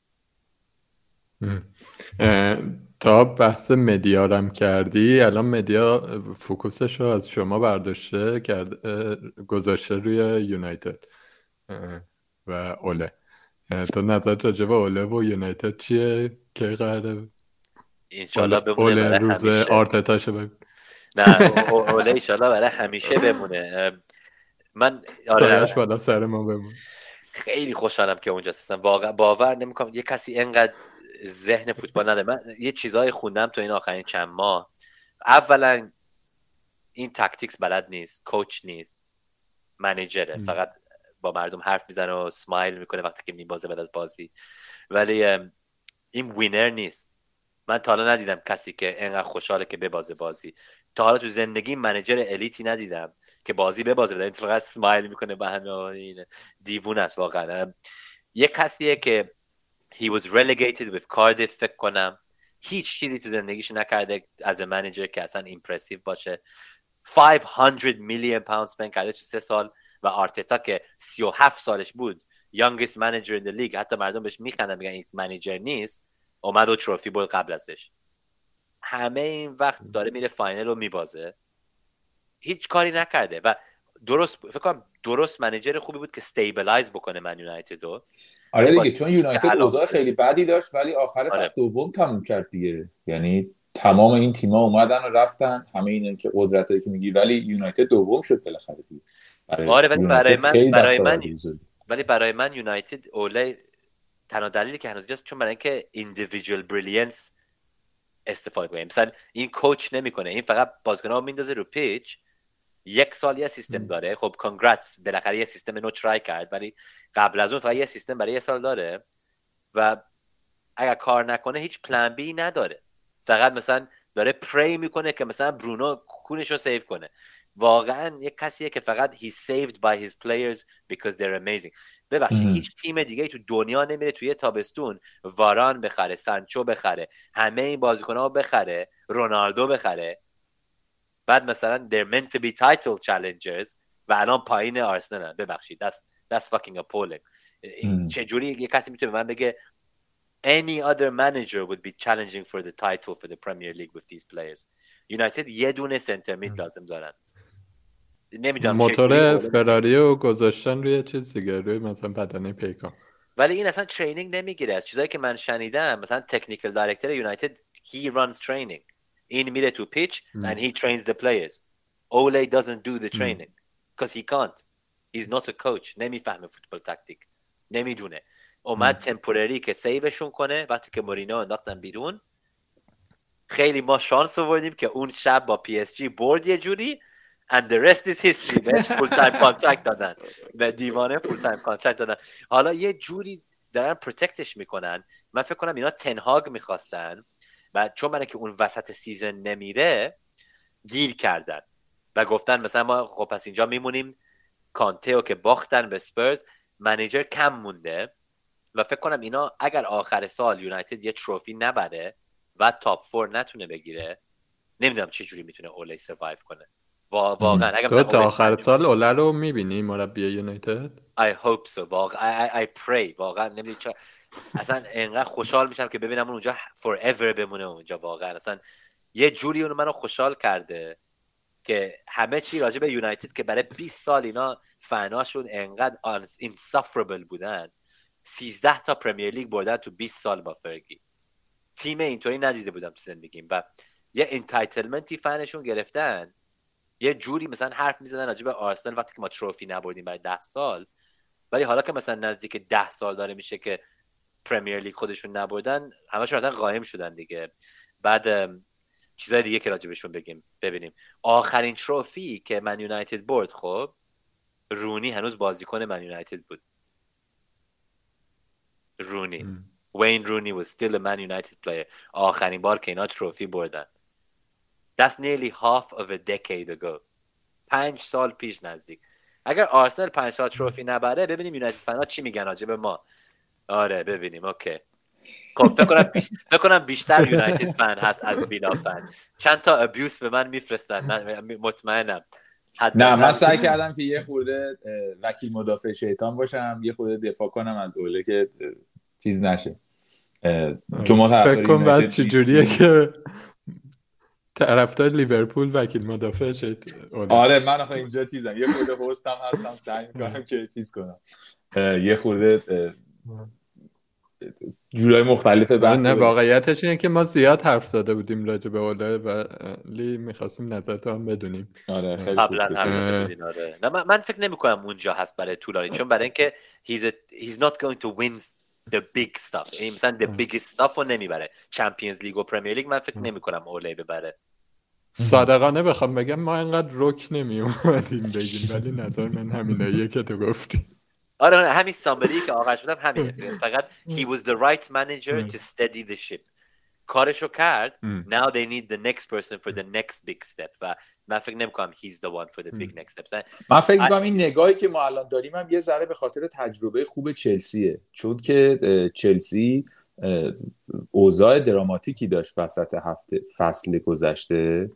تا بحث media کردی الان media focus ش رو از شما برداشته کرد گذاشته روی یونایتد و اوله. تو نظر راجع به اوله و یونایتد چیه؟ که قراره؟ انشالله بمونه اوله روز آرتتاشو ببین. نه اوله انشالله برای همیشه بمونه. من آره. بالا سر ما بمونه. خیلی خوشحالم که اونجا هستم واقعا باور نمی‌کنم. یه کسی انقدر ذهن فوتبال نداره. من یه چیزهای خوندم تو این آخرین چند ماه. اولا این tactics بلد نیست coach نیست manager ه. فقط با مردم حرف می‌زنه و سمایل می‌کنه وقتی که میبازه بعد از بازی. ولی این winner نیست. من تا حالا ندیدم کسی که انقدر خوشحاله که ببازه بازی. تا حالا تو زندگی manager elite ی ندیدم که بازی ببازه. بدن فقط سمایل می‌کنه به همه دیوونه است واقعا. یه کسیه که he was relegated with Cardiff فکر کنم. هیچ چیزی تو زندگیش نکرده از manager که اصلا impressive باشه. 500 میلیون پوند spend کرده تو سه سال و آرتتا که 37 سالش بود youngest manager in the league. حتی مردم بهش میخندن میگن این manager نیست. اومد و trophy برد قبل ازش. همه این وقت داره میره final رو میبازه. هیچ کاری نکرده و درست فکر کنم درست manager خوبی بود که stabilise بکنه Man United رو. آره دیگه چون یونایتد اوضاع خیلی بدی داشت ولی آخر آره. فصل دوم تموم کرد دیگه. یعنی تمام این تیم‌ها اومدن و رفتن همه این که قدرتایی که میگی ولی یونایتد دوم شد بالاخره دیگه. آره ولی برای من برای من ولی برای من یونایتد اوله تنها دلیلی که هنوز چون برای اینکه individual brilliance استفاده کنه مثلا این coach نمی‌کنه. این فقط بازیکن‌ها میندازه رو pitch یک سال یه سیستم داره. خب congrats بالاخره یه سیستم نو try کرد ولی قبل از اون فقط یه سیستم برای یه سال داره و اگر کار نکنه هیچ پلان بی نداره. فقط مثلا داره پری می‌کنه که مثلا برونو کونش رو سیو کنه. واقعا یک کسیه که فقط he saved by his players because they're amazing. ببخشید هیچ تیم دیگه تو دنیا نمیره توی تابستون واران بخره سانچو بخره همه این بازیکن‌ها بخره رونالدو بخره. بعد مثلا they're meant to be title challengers و الان پایین آرسنال ببخشید that's that's fucking appalling. چجوری یه کسی می‌تونه من بگه any other manager would be challenging for the title for the Premier League with these players. یونایتد یه دونه سنتر مید لازم دارن. نمی‌دونم موتور فراری رو گذاشتن روی چیز دیگه روی مثلا بدنه پیکان ولی این اصلا ترینینگ نمی‌گیره. از چیزایی که من شنیدم مثلا تکنیکال دایرکتور یونایتد he runs training این میره تو pitch and he trains the players. Ole doesn't do the training because he can't. He's not a coach. نمی‌فهمه فوتبال تاکتیک نمی‌دونه اومد temporary که save شون کنه وقتی که مورینو انداختن بیرون خیلی ما شانس آوردیم که اون شب با PSG برد یه جوری and the rest is history بهش full-time contract دادن به دیوانه full-time contract دادن حالا یه جوری دارن protect ش می‌کنن من فکر کنم اینا تنهاگ می‌خواستن و چون من که اون وسط سیزن نمیره گیر کردن و گفتن مثلا ما خب پس اینجا میمونیم. کانتیو که باختن به سپرز منیجر کم مونده و فکر کنم اینا اگر آخر سال یونایتد یه تروفی نبره و تاپ فور نتونه بگیره نمی‌دونم چه جوری می‌تونه اولی سروایو کنه. واقعا اگر تو تا آخر سال اوله رو می‌بینی مربی یونایتد؟ I hope so. واقعا I, I pray. واقعا نمی‌دونی چه اصلا انقدر خوشحال میشم که ببینم اونجا forever بمونه اونجا واقعا. اصلا یه جوری اونو منو خوشحال کرده که همه چی راجع به یونایتد که برای 20 سال اینا فناشون انقدر insufferable بودن. 13 تا Premier League بردن تو 20 سال با فرگی. تیم اینطوری ندیده بودم تو زندگیم و یه entitlement ی fan شون گرفتن. یه جوری مثلا حرف می‌زدن راجع به آرسنال وقتی که ما تروفی نبردیم برای 10 سال. ولی حالا که مثلا نزدیک 10 سال داره میشه که پرمیر لیگ خودشون نبردن همشون رفتن قایم شدن دیگه. بعد چیزای دیگه که راجبشون بگیم ببینیم. آخرین تروفی که من یونایتد برد خب رونی هنوز بازیکن من یونایتد بود. رونی. وین رونی was still a Man United player. آخرین بار که اینا تروفی بردن. That's nearly half of a decade ago. پنج سال پیش نزدیک. اگر آرسنال پنج سال تروفی نبره ببینیم یونایتد فنا چی میگن راجع ما. آره ببینیم اوکی. خب فکر کنم بیش... فکر کنم بیشتر یونایتد فن هست از ویلا فن. چند تا ابیوس به من میفرستن. مطمئنم. نه من سعی کردم که یه خورده وکیل مدافع شیطان باشم یه خورده دفاع کنم از اوله که چیز نشه. چون فکر کنم بعد چجوریه که طرفدار لیورپول وکیل مدافع شد آره من آخه اینجا چیزم. یه خورده هستم هستم سعی می‌کنم که چیز کنم. یه خورده جورای مختلف بحث نه واقعیتش اینه که ما زیاد حرف زده بودیم راجع به اوله و لی می‌خواستیم نظر تو هم بدونیم. آره خیلی قبلا حرف آره. نه من, فکر نمی کنم اونجا هست برای طولانی چون برای اینکه he's, a, he's not going to win the big stuff. این مثلا the biggest stuff رو نمی‌بره. چمپیونز لیگ و پرمیر لیگ من فکر نمی کنم اوله ببره. صادقانه بخوام بگم ما اینقدر رک نمی اومدیم بگیم ولی نظر من همینه که تو گفتی. آره, آره، همین سامبری که آقا شدم همینه. فقط he was the right manager to steady the ship. کارشو کرد now they need the next person for the next big step. و من فکر نمی کنم he's the one for the big next steps من فکر می‌کنم این نگاهی که ما الان داریم هم یه ذره به خاطر تجربه خوب چلسیه. چون که چلسی اوضاع دراماتیکی داشت وسط هفته فصل گذشته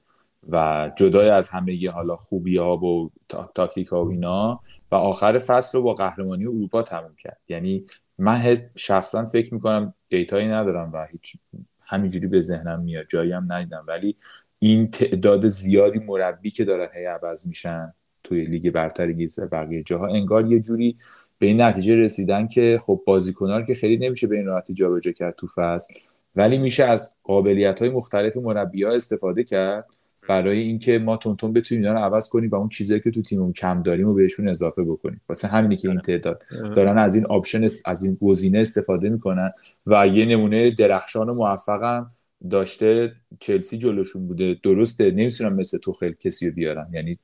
و جدای از همه حالا خوبی ها و تاکتیک ها و اینا. آخر فصل رو با قهرمانی اروپا تموم کرد. یعنی من شخصا فکر می‌کنم دیتایی ندارم و هیچ همینجوری به ذهنم میاد جایی هم ندیدم. ولی این تعداد زیادی مربی که دارن هی عوض میشن توی لیگ برتر انگلیس و بقیه جاها انگار یه جوری به این نتیجه رسیدن که خب بازیکنان که خیلی نمیشه به این راحتی جابجا کرد تو فصل ولی میشه از قابلیت های مختلف مربی ها استفاده کرد. برای اینکه ما تونتون بتونیم اینا رو عوض کنیم و اون چیزایی که تو تیممون کم داریم و بهشون اضافه بکنیم. واسه همینی که این آره. تعداد. دارن از این آپشن از این گزینه استفاده می‌کنن و یه نمونه درخشان و موفقم داشته چلسی جلوشون بوده. درسته نمی‌تونن مثل توخل کسی رو بیارن. یعنی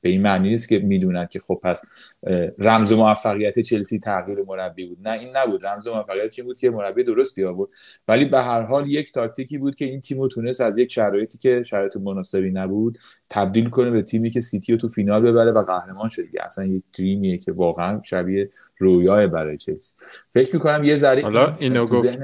به این معنی نیست که می‌دونن که خب پس رمز موفقیت چلسی تغییر مربی بود. نه این نبود. رمز موفقیت این بود که مربی درستی آورد ولی به هر حال یک تاکتیکی بود که این تیمو تونست از یک شرایطی که شرایط مناسبی نبود تبدیل کنه به تیمی که سیتی رو تو فینال ببره و قهرمان شد اصلا یک دریمیه که واقعا شبیه رویای برای چلسی. فکر می‌کنم یه ذره حالا اینو گفت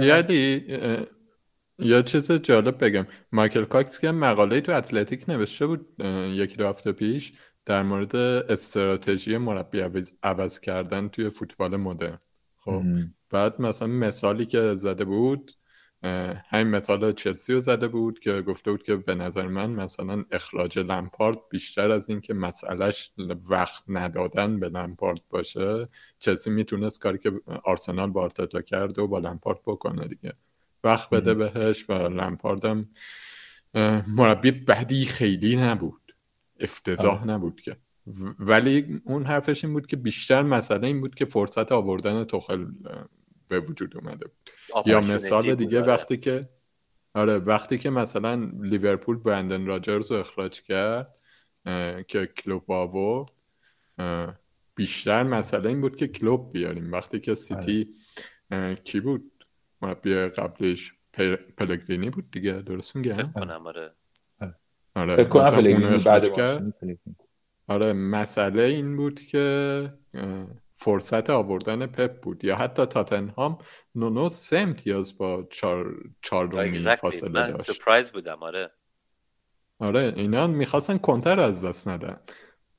یا چیز جالب بگم. مایکل کاکس که مقاله تو اتلتیک نوشته بود یکی دو هفته پیش در مورد استراتژی مربی عوض کردن توی فوتبال مدرن. خب بعد مثلا مثالی که زده بود همین مثال چلسی رو زده بود که گفته بود که به نظر من مثلا اخراج لمپارد بیشتر از اینکه مسئلهش وقت ندادن به لمپارد باشه. چلسی می‌تونست کاری که آرسنال با کرد و با لمپارد بکنه دیگه. وقت بده بهش و لمپاردم مربی بدی خیلی نبود افتضاح. نبود که ولی اون حرفش این بود که بیشتر مسئله این بود که فرصت آوردن توخل به وجود اومده بود یا مثال دیگه آره. وقتی که آره وقتی که مثلا لیورپول برندن راجرز رو اخراج کرد که کلوب آورد بیشتر مسئله این بود که کلوب بیاریم وقتی که سیتی آره. کی بود مربی قبلش پلگرینی بود دیگه درست میگم؟ فکر کنم آره. آره. فکر کنم بعد آره مسئله این بود که فرصت آوردن پپ بود یا حتی تاتنهام نونو سه امتیاز با چار, چار exactly. فاصله من داشت. سپرایز بودم آره. آره اینا می‌خواستن کنتر از دست ندن.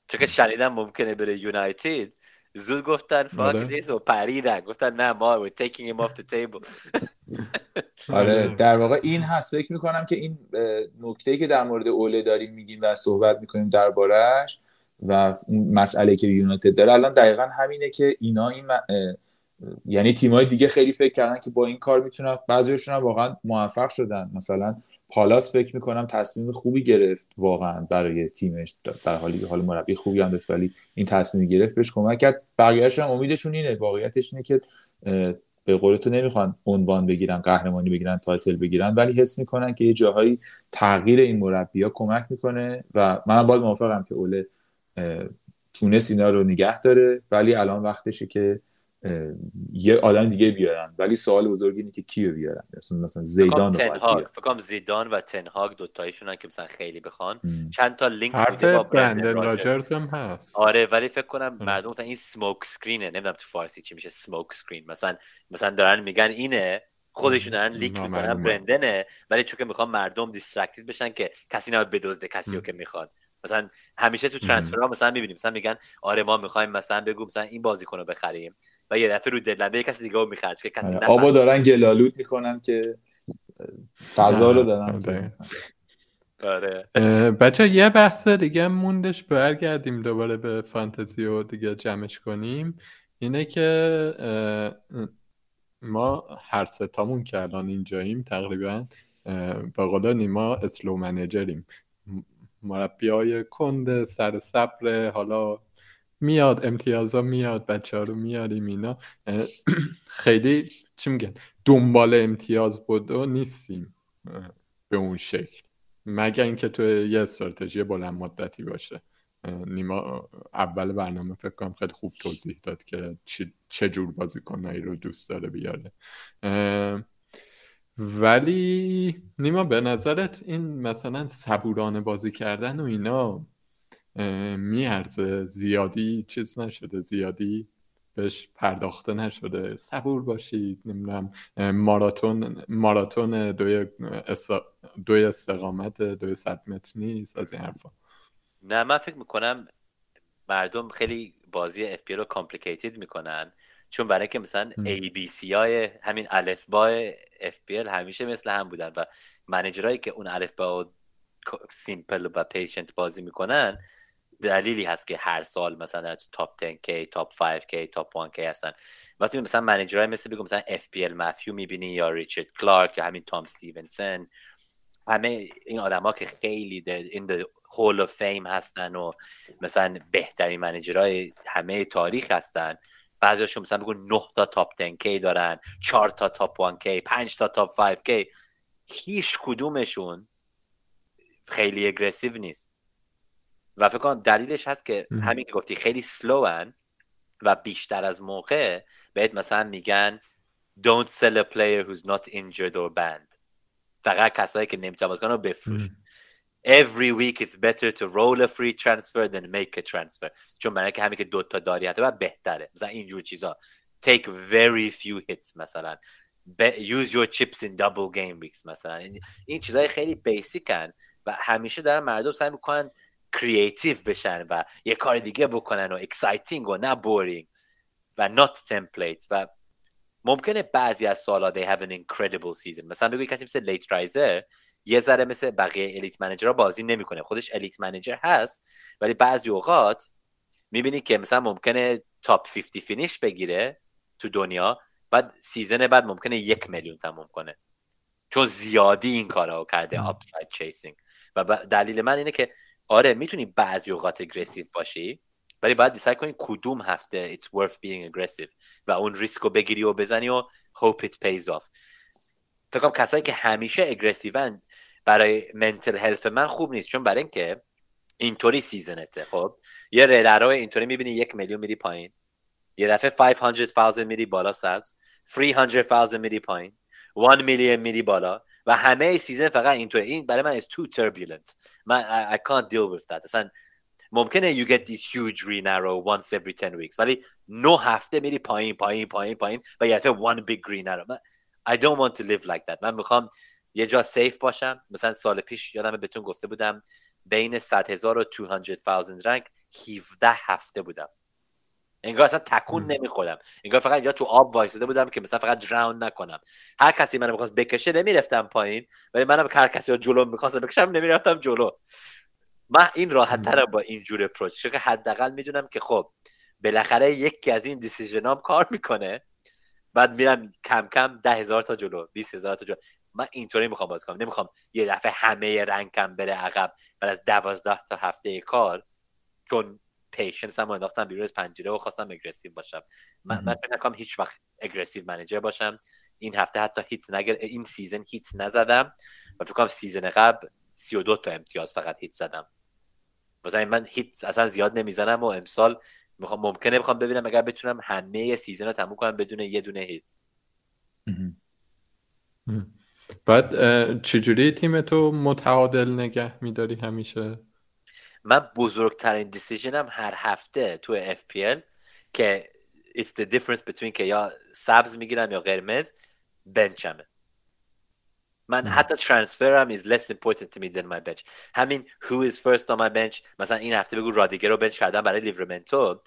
چون که شنیدم ممکنه بره یونایتد زود گفتن فاک دیس و پریدن. گفتن نه ما we're taking him off the table. آره در واقع این هست. فکر می‌کنم که این نکته که در مورد اوله داریم میگیم و صحبت می‌کنیم دربارهش و مسئله که یونایتد داره. الان دقیقا همینه که اینا این یعنی تیمای دیگه خیلی فکر کردن که با این کار می‌تونن بعضیشون هم واقعا موفق شدن. مثلا پالاس فکر می‌کنم تصمیم خوبی گرفت واقعا برای تیمش در حالی حال مربی خوبی هم داشت ولی این تصمیم گرفت بهش کمک کرد. بقیه‌اش هم امیدشون اینه واقعیتش اینه که به قول تو نمی‌خوان عنوان بگیرن قهرمانی بگیرن title بگیرن ولی حس می‌کنن که یه جاهایی تغییر این مربی ها کمک می‌کنه و منم باید موافقم که اوله تونست اینا رو نگه داره ولی الان وقتشه که یه آدم دیگه بیارن. ولی سوال بزرگی اینه که کیو بیارن؟ مثلا زیدان رو فکر کنم زیدان و تنهاگ دو تایشونن که مثلا خیلی بخوان. چند تا لینک حرف با برندن راجرز هم هست. آره ولی فکر کنم مردم این smoke screen ه نمی‌دونم تو فارسی چی میشه smoke screen مثلا مثلا دارن میگن اینه. خودشون دارن leak می‌کنن. برندنه ولی چون که می‌خوان مردم distracted بشن که کسی نباید بدزده کسی رو که می‌خواد مثلا همیشه تو transfer ها مثلا می‌بینیم. مثلا میگن آره ما می‌خوایم مثلا بگو مثلا این بازیکن رو بخریم. و یه دفعه رو دلنده کسی دیگه رو میخرج که کسی آره. آبا دارن گلالود می‌کنن که فضا رو دارن آره. بچه یه بحث دیگه موندش برگردیم دوباره به فانتزی و دیگه جمعش کنیم. اینه که ما هر ستامون که الان اینجاییم تقریبا به قول نیما اسلو منیجریم. مربی های کند سر صبر حالا میاد امتیازا میاد بچه ها رو میاریم اینا. خیلی چی میگن؟ دنبال امتیاز بود و نیستیم به اون شکل. مگر اینکه تو یه استراتژی بلند مدتی باشه. نیما اول برنامه فکر کنم خیلی خوب توضیح داد که چه جور بازیکنایی رو دوست داره بیاره. ولی نیما به نظرت این مثلا صبورانه بازی کردن و اینا میارزه. زیادی چیز نشده. زیادی بهش پرداخته نشده. صبور باشید. نمی‌دونم. ماراتون ماراتون دوی, دوی استقامت دوی صد متر نیست. از این حرفا. نه من فکر می‌کنم مردم خیلی بازی اف رو کامپلیکیتد می‌کنن. چون برای که مثلا ABC های همین با اف همیشه مثل هم بودن و منیجرهایی که اون با simple و patient بازی می‌کنن دلیلی هست که هر سال مثلا تو top 10K top 5K top 1K هستن. وقتی مثلا manager های مثل بگو مثلا FPL مافیو می‌بینی یا ریچارد کلارک یا همین تام استیونسن همه این آدما که خیلی این hall of fame هستن و مثلا بهترین manager های همه تاریخ هستن. بعضیشون مثلا بگو 9 تا top 10K دارن 4 تا top 1K 5 تا top 5K هیچ کدومشون خیلی اگریسیو نیست. و فکر کنم دلیلش هست که همین که گفتی خیلی سلوان و بیشتر از موقع بهت مثلا میگن don't sell a player who's not injured or banned. فقط کسایی که نمی‌تونن بازی رو بفروش every week it's better to roll a free transfer than make a transfer. چون برای که همین که دوتا داری حتی بهتره. مثلا اینجور چیزا. Take very few hits مثلا. Use your chips in double game weeks مثلا. این چیزهای خیلی basic ن و همیشه دارن مردم سعی می‌کنن creative بشن و یه کار دیگه بکنن و exciting و نه boring و not template و ممکنه بعضی از سالا they have an incredible season. مثلا بگوی کسی مثل Late Riser یه ذره مثل بقیه elite manager بازی نمی‌کنه. خودش elite manager هست ولی بعضی اوقات می‌بینی که مثلا ممکنه top 50 finish بگیره تو دنیا بعد season بعد ممکنه یک میلیون تموم کنه. چون زیادی این کارا کرده upside chasing و دلیل من اینه که آره می‌تونی بعضی اوقات aggressive باشی ولی باید decide کنی کدوم هفته it's worth being aggressive و اون ریسک رو بگیری و بزنی و hope it pays off. فکر کنم کسایی که همیشه aggressive ن برای mental health من خوب نیست چون برای اینکه اینطوری سیزنته خب؟ یه ریدرو اینطوری می‌بینی یک میلیون میری پایین. یه دفعه 500,000 میری بالا سبز 300,000 میری پایین. 1 میلیون میری بالا. و همه سیزن فقط اینطوره. این برای من is too turbulent. من I, I can't deal with that. اصلا ممکنه you get these huge green arrow once every 10 weeks ولی نه هفته میری پایین پایین پایین پایین و یه one big green arrow من, I don't want to live like that. من می‌خوام یه جا سیف باشم. مثلا سال پیش یادم بهتون گفته بودم بین 100 هزار و 200,000 رنگ 17 هفته بودم. انگار اصلا تکون نمی‌خورم. انگار فقط اینجا تو آب وایساده بودم که مثلا فقط دراون نکنم. هر کسی منو می‌خواست بکشه نمی‌رفتم پایین ولی منم هر کسی رو جلو می‌خواستم بکشم نمی‌رفتم جلو. من این راحت ترم با اینجور اپروچ چون که حداقل می‌دونم که خب بالاخره یکی از این دیسیژنام کار می‌کنه. بعد میرم کم کم ده هزار تا جلو 20 هزار تا جلو. من اینطوری می‌خوام بازی کنم. نمی‌خوام یه دفعه همه rank م بره عقب بعد از دوازده تا هفته کار چون patience هم انداختم بیرون از پنجره و خواستم aggressive باشم. من من نکنم هیچ وقت aggressive manager باشم. این هفته حتی hit نگر این season hit نزدم و فکر کنم season قبل 32 تا امتیاز فقط hit زدم. مثلا من hit اصلا زیاد نمی‌زنم و امسال می‌خوام ممکنه بخوام ببینم اگر بتونم همه سیزن رو تموم کنم بدون یه دونه هیت بعد چجوری تیم تو متعادل نگه میداری همیشه؟ من بزرگترین دیسیژنم هر هفته تو FPL که it's the difference between که یا سبز می‌گیرم یا قرمز بنچمه من حتی ترانسفرم is less important to me than my bench. همین who is first on my bench مثلا این هفته بگو رادیگر رو bench کردم برای لیورمنتو.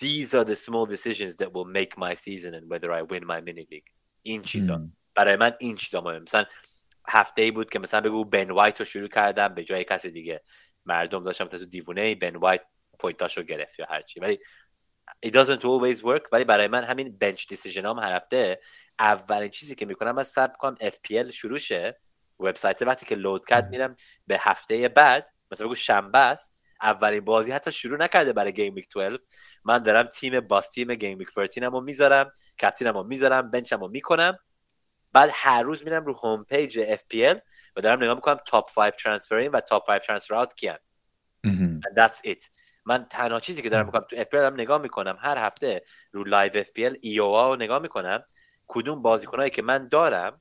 These are the small decisions that will make my season and whether I win my mini league. این چیزا. برای من این چیزا مهم مثلا هفته ای بود که مثلا بگو بن وایت رو شروع کردم به جای کسی دیگه. مردم داشتم تو دیوونه بن وایت point اشو گرفت یا هرچی. ولی it doesn't always work. ولی برای من همین bench decision هم هر هفته اولین چیزی که می‌کنم من سرپ کنم FPL شروع شه وبسایت وقتی که load کرد میرم به هفته بعد مثلا بگو شنبه است اولین بازی حتی شروع نکرده برای game week 12 من دارم تیم باس تیم game week 13 رو می‌ذارم captain م رو می‌ذارم bench م رو می‌کنم. بعد هر روز میرم رو home page FPL و دارم نگاه می‌کنم top 5 transfer و top 5 transfer out کیان. and that's it. من تنها چیزی که دارم می‌کنم تو FPL دارم نگاه می‌کنم. هر هفته رو Live FPL EO ها رو نگاه می‌کنم. کدوم بازیکنایی که من دارم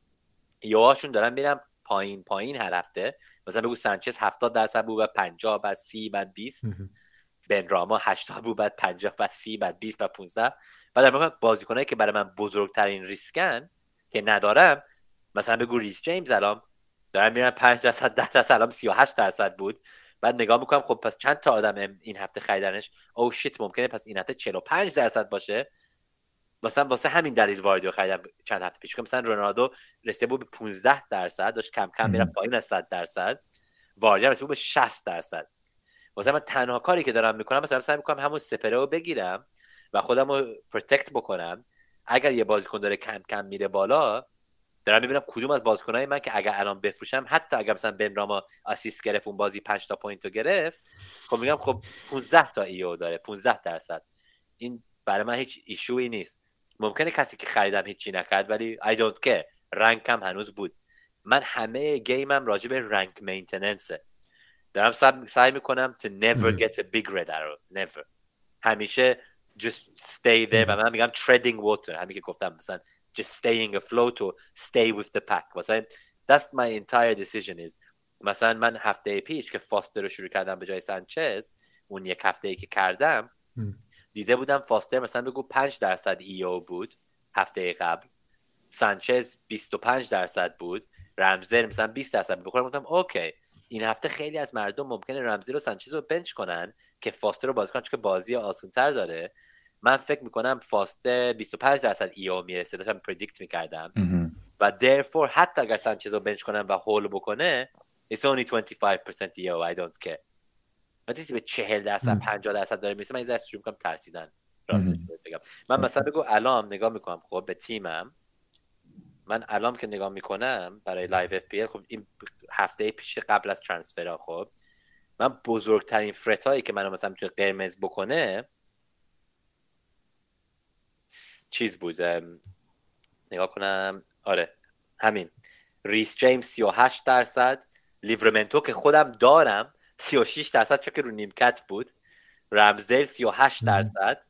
EOA شون دارم میرم پایین پایین هر هفته. مثلا بگو سانچز 70 درصد بود بعد 50 بعد 30 بعد 20 بن راما 80 بود بعد 50 بعد 30 بعد 20 بعد 15 بعد در واقع بازیکنایی که برای من بزرگترین ریسکن که ندارم. مثلا بگو ریس جیمز الان دارم میرم 5 درصد 10 درصد الان 38 درصد بود. بعد نگاه می‌کنم خب پس چند تا آدم این هفته خریدنش؟ او شیت ممکنه پس این هفته 45 درصد باشه. مثلا واسه همین دلیل واردیو خریدم چند هفته پیش. مثلا رونالدو رسیده بود به 15 درصد داشت کم کم می‌رفت پایین از 100 درصد. واردیو رسیده بود به 60 درصد. واسه من تنها کاری که دارم می‌کنم مثلا سعی می‌کنم همون سپره رو بگیرم و خودم رو protect بکنم. اگر یه بازیکن داره کم کم میره بالا دارم می‌بینم کدوم از بازیکنهای من که اگر الان بفروشم حتی اگر مثلا بنراما assist گرفت اون بازی 5 تا point رو گرفت خب میگم خب 15 تا ایو داره 15 درصد. این برای من هیچ ایشویی نیست. ممکنه کسی که خریدم هیچی نکرد ولی I don't care. رنکم هنوز بود. من همه گیمم راجع به رنک مینتیننسه. دارم سعی می‌کنم to never get a big red arrow. Never. همیشه just stay there و من میگم treading water. همین که گفتم مثلا just staying afloat or stay with the pack. مثلا that's my entire decision is. مثلا من هفته پیش که فاستر رو شروع کردم به جای سانچز اون یک هفته ای که کردم دیده بودم فاستر مثلا بگو 5 درصد EO بود هفته قبل. سانچز 25 درصد بود. رمزر مثلا 20 درصد بخورم گفتم OK. این هفته خیلی از مردم ممکنه رمزی رو سانچز رو bench کنن که فاستر رو بازی کنن چون که بازی آسون تر داره. من فکر می‌کنم فاستر 25 درصد EO می‌رسه. داشتم predict می‌کردم. و therefore حتی اگر سانچز رو bench کنم و haul بکنه it's only 25% EO I don't care. وقتی به 40 درصد 50 درصد داره می‌رسه. من این شروع می‌کنم ترسیدن. راستش بگم. من مثلا بگو الان نگاه می‌کنم. خب به تیمم. من الان که نگاه می‌کنم برای Live FPL خب این هفته پیش قبل از transfer خب من بزرگترین threat هایی که منو مثلا می‌تونه قرمز بکنه چیز بود نگاه کنم. آره همین. ریس جیمز 38 درصد. لیورمنتو که خودم دارم 36 درصد چون که رو نیمکت بود. رمزدیل 38 درصد.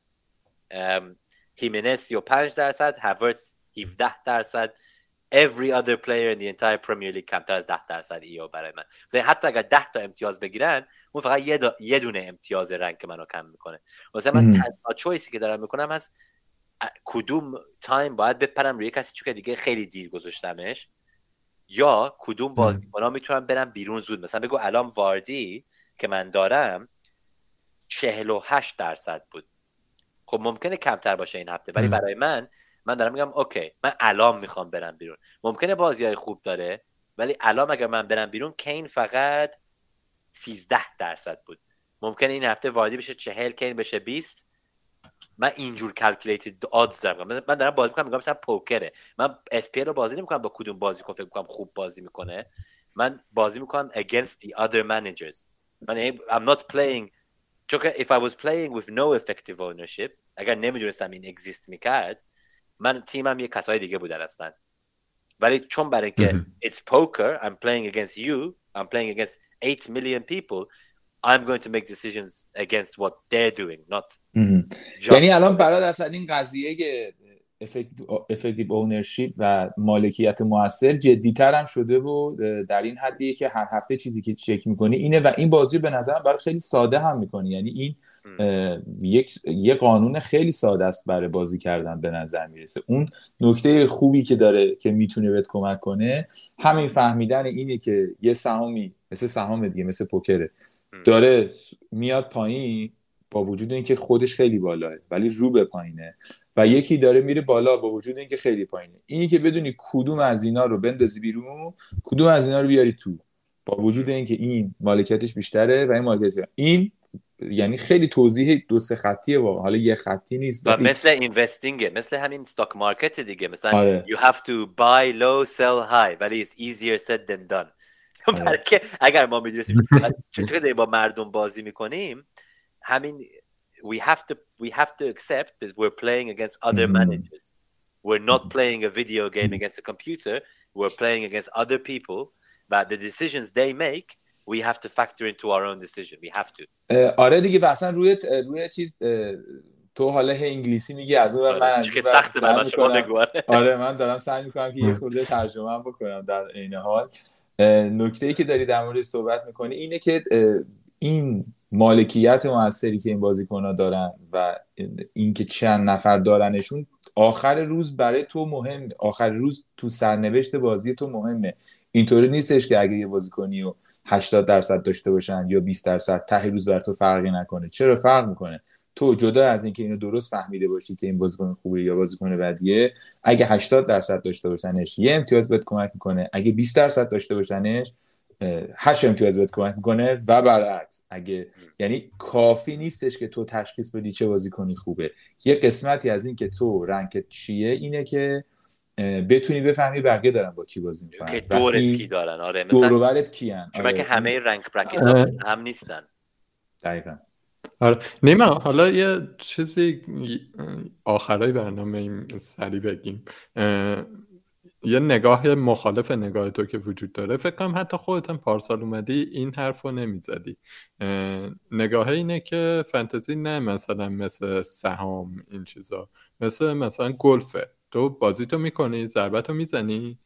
هیمنز 35 درصد. هاورتس 17 درصد. Every other player in the entire Premier League کمتر از 10 درصد EO برای من. حتی اگر 10 تا امتیاز بگیرن اون فقط یه, یه دونه امتیاز رنگ منو کم می‌کنه. مثلا من تنها choice ی که دارم می‌کنم هست کدوم time باید بپرم روی کسی چون که دیگه خیلی دیر گذاشتمش؟ یا کدوم بازیکن‌ها می‌تونن برن بیرون زود؟ مثلا بگو الان واردی که من دارم 48 درصد بود. خب ممکنه کمتر باشه این هفته ولی برای من من دارم میگم OK من الان می‌خوام برم بیرون. ممکنه بازی های خوب داره ولی الان اگر من برم بیرون کین فقط 13 درصد بود. ممکنه این هفته واردی بشه 40 کین بشه 20 من اینجور calculated odds دارم. من دارم بازی می‌کنم میگم مثلا پوکره. من FPL رو بازی نمی‌کنم با کدوم بازی فکر می‌کنم خوب بازی می‌کنه. من بازی می‌کنم against the other managers. من I'm not playing. چون که if I was playing with no effective ownership اگر نمی‌دونستم این exist می‌کرد من تیمم یه کسای دیگه بودن اصلا. ولی چون برای اینکه it's poker I'm playing against you I'm playing against 8 million people I'm going to make decisions against what they're doing not یعنی الان برای اصلا این قضیه افکتیو اونرشیپ و مالکیت موثر جدیتر هم شده و در این حدیه که هر هفته چیزی که چک می‌کنی اینه و این بازی به نظرم برای خیلی ساده هم می‌کنی. یعنی این یک یه قانون خیلی ساده است برای بازی کردن به نظر می‌رسه. اون نکته خوبی که داره که می‌تونه بهت کمک کنه همین فهمیدن اینه که یه سهامی مثل سهام دیگه مثل پوکره. داره میاد پایین با وجود اینکه خودش خیلی بالاه ولی رو به پایینه. و یکی داره میره بالا با وجود اینکه خیلی پایینه. اینی که بدونی کدوم از اینا رو بندازی بیرون کدوم از اینا رو بیاری تو. با وجود اینکه این مالکیتش بیشتره و این مالکیتش این یعنی خیلی توضیح دو سه خطیه واقعا. حالا یه خطی نیست و مثل اینوستینگ مثل همین استاک مارکت دیگه. مثلا آره. you have to buy low sell high. ولی it's easier said than done. آره. اگر ما می‌دونستیم چطور با مردم بازی می‌کنیم همین we have to we have to accept that we're playing against other mm. managers we're not playing a video game against a computer we're playing against other people but the decisions they make we have to factor into our own decision we have to آره دیگه اصلا روی روی چیز تو حالا انگلیسی میگی از اون آره. من که سخت آره. آره من دارم سعی می‌کنم که یه خورده ترجمه بکنم در عین حال نکته ای که داری در مورد صحبت می‌کنی اینه که این مالکیت موثری که این بازیکن ها دارن و اینکه چند نفر دارنشون آخر روز برای تو مهم آخر روز تو سرنوشت بازی تو مهمه. اینطوری نیستش که اگه یه بازیکنی و 80 درصد داشته باشن یا 20 درصد ته روز بر تو فرقی نکنه. چرا؟ فرق می‌کنه. تو جدا از اینکه اینو درست فهمیده باشی که این بازیکن خوبه یا بازیکن بدیه اگه 80 درصد داشته باشنش یه امتیاز بهت کمک می‌کنه. اگه 20 درصد داشته باشنش هشت امتیاز بهت کمک می‌کنه و برعکس. اگه یعنی کافی نیستش که تو تشخیص بدی چه بازیکنی خوبه. یه قسمتی از این که تو رنکت چیه اینه که بتونی بفهمی بقیه دارن با کی بازی می‌کنن. که دورت کی دارن؟ آره مثلا برت کیان. آره. که همه رنک برکت هم نیستن. دقیقا. آره. نیما حالا یه چیزی آخرای برنامه این سری بگیم. یه نگاه مخالف نگاه تو که وجود داره. فکر کنم حتی خودت هم پارسال اومدی این حرف رو نمی‌زدی نگاه اینه که فنتزی نه مثلا مثل سهام این چیزا. مثل مثلا گلفه تو بازی تو می‌کنی ضربت رو می‌زنی.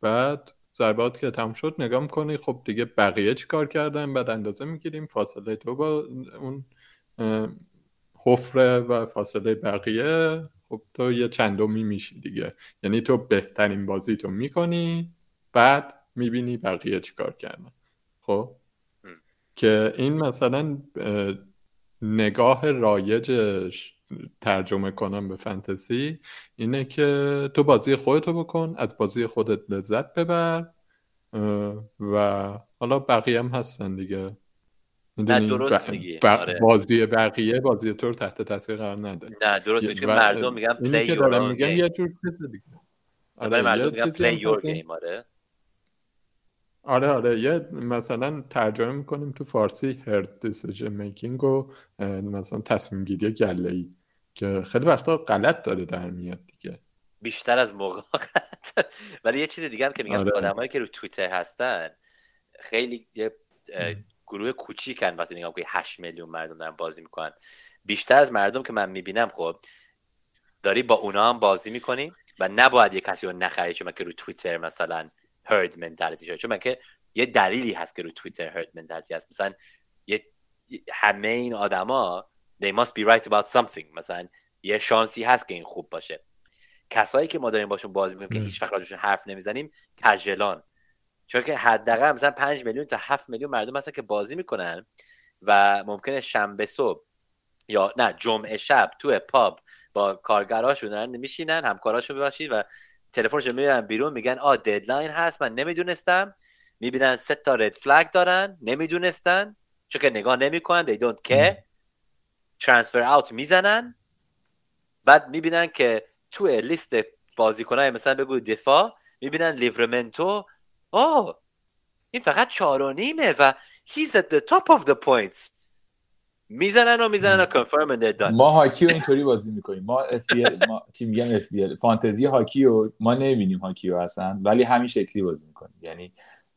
بعد ضربات که تموم شد نگاه می‌کنی. خب دیگه بقیه چی کار کردن؟ بعد اندازه می‌گیریم. فاصله تو با اون حفره و فاصله بقیه خب تو یه چندمی میشی دیگه. یعنی تو بهترین بازی تو می‌کنی بعد می‌بینی بقیه چیکار کردن. خب؟ که این مثلا نگاه رایجش ترجمه کنم به فنتزی اینه که تو بازی خودتو بکن از بازی خودت لذت ببر و حالا بقیه هم هستن دیگه. نه درست میگی. آره. بازی بقیه بازی تو رو تحت تاثیر قرار نده نه درست میگی. مردم میگن play your میگن یه جور چیز دیگه. آره مردم میگن play your game آره. آره آره. یه مثلا ترجمه می‌کنیم تو فارسی herd decision making و مثلا تصمیم گیری گله ای که خیلی وقتا غلط داره در میاد دیگه. بیشتر از موقع ولی یه چیز دیگه هم که میگم آره. آدمایی که رو توییتر هستن خیلی یه گروه کوچیکن وقتی نگاه که 8 میلیون مردم دارن بازی می‌کنن. بیشتر از مردم که من می‌بینم خب داری با اونا هم بازی می‌کنی و نباید یه کسی رو نخری چون که رو توییتر مثلا هرد منتالیتی شده. چون که یه دلیلی هست که رو توییتر هرد منتالیتی هست. مثلا یه همه این آدما they must be right about something. مثلا یه شانسی هست که این خوب باشه. کسایی که ما داریم باشون بازی می‌کنیم که هیچ وقت راجعشون حرف نمی‌زنیم کژلان. چون که حداقل مثلا 5 میلیون تا 7 میلیون مردم هستن که بازی می‌کنن و ممکنه شنبه صبح یا نه جمعه شب تو پاب با کارگراشون دارن میشینن همکاراشون ببخشید و تلفنشون میرن بیرون میگن آ ددلاین هست من نمی‌دونستم. می‌بینن سه تا رد فلگ دارن نمی‌دونستن. چون که نگاه نمی‌کنن they don't care. ترانسفر اوت می‌زنن. بعد می‌بینن که تو لیست بازیکنای مثلا بگو دفاع می‌بینن لیورمنتو آه این فقط چهار و نیمه و he's at the top of the points. می‌زنن و می‌زنن و confirm and ما هاکی رو اینطوری بازی می‌کنیم. ما اف ما تیم میگم اف فانتزی هاکی رو ما نمی‌بینیم هاکی رو اصلا ولی همین شکلی بازی می‌کنیم. یعنی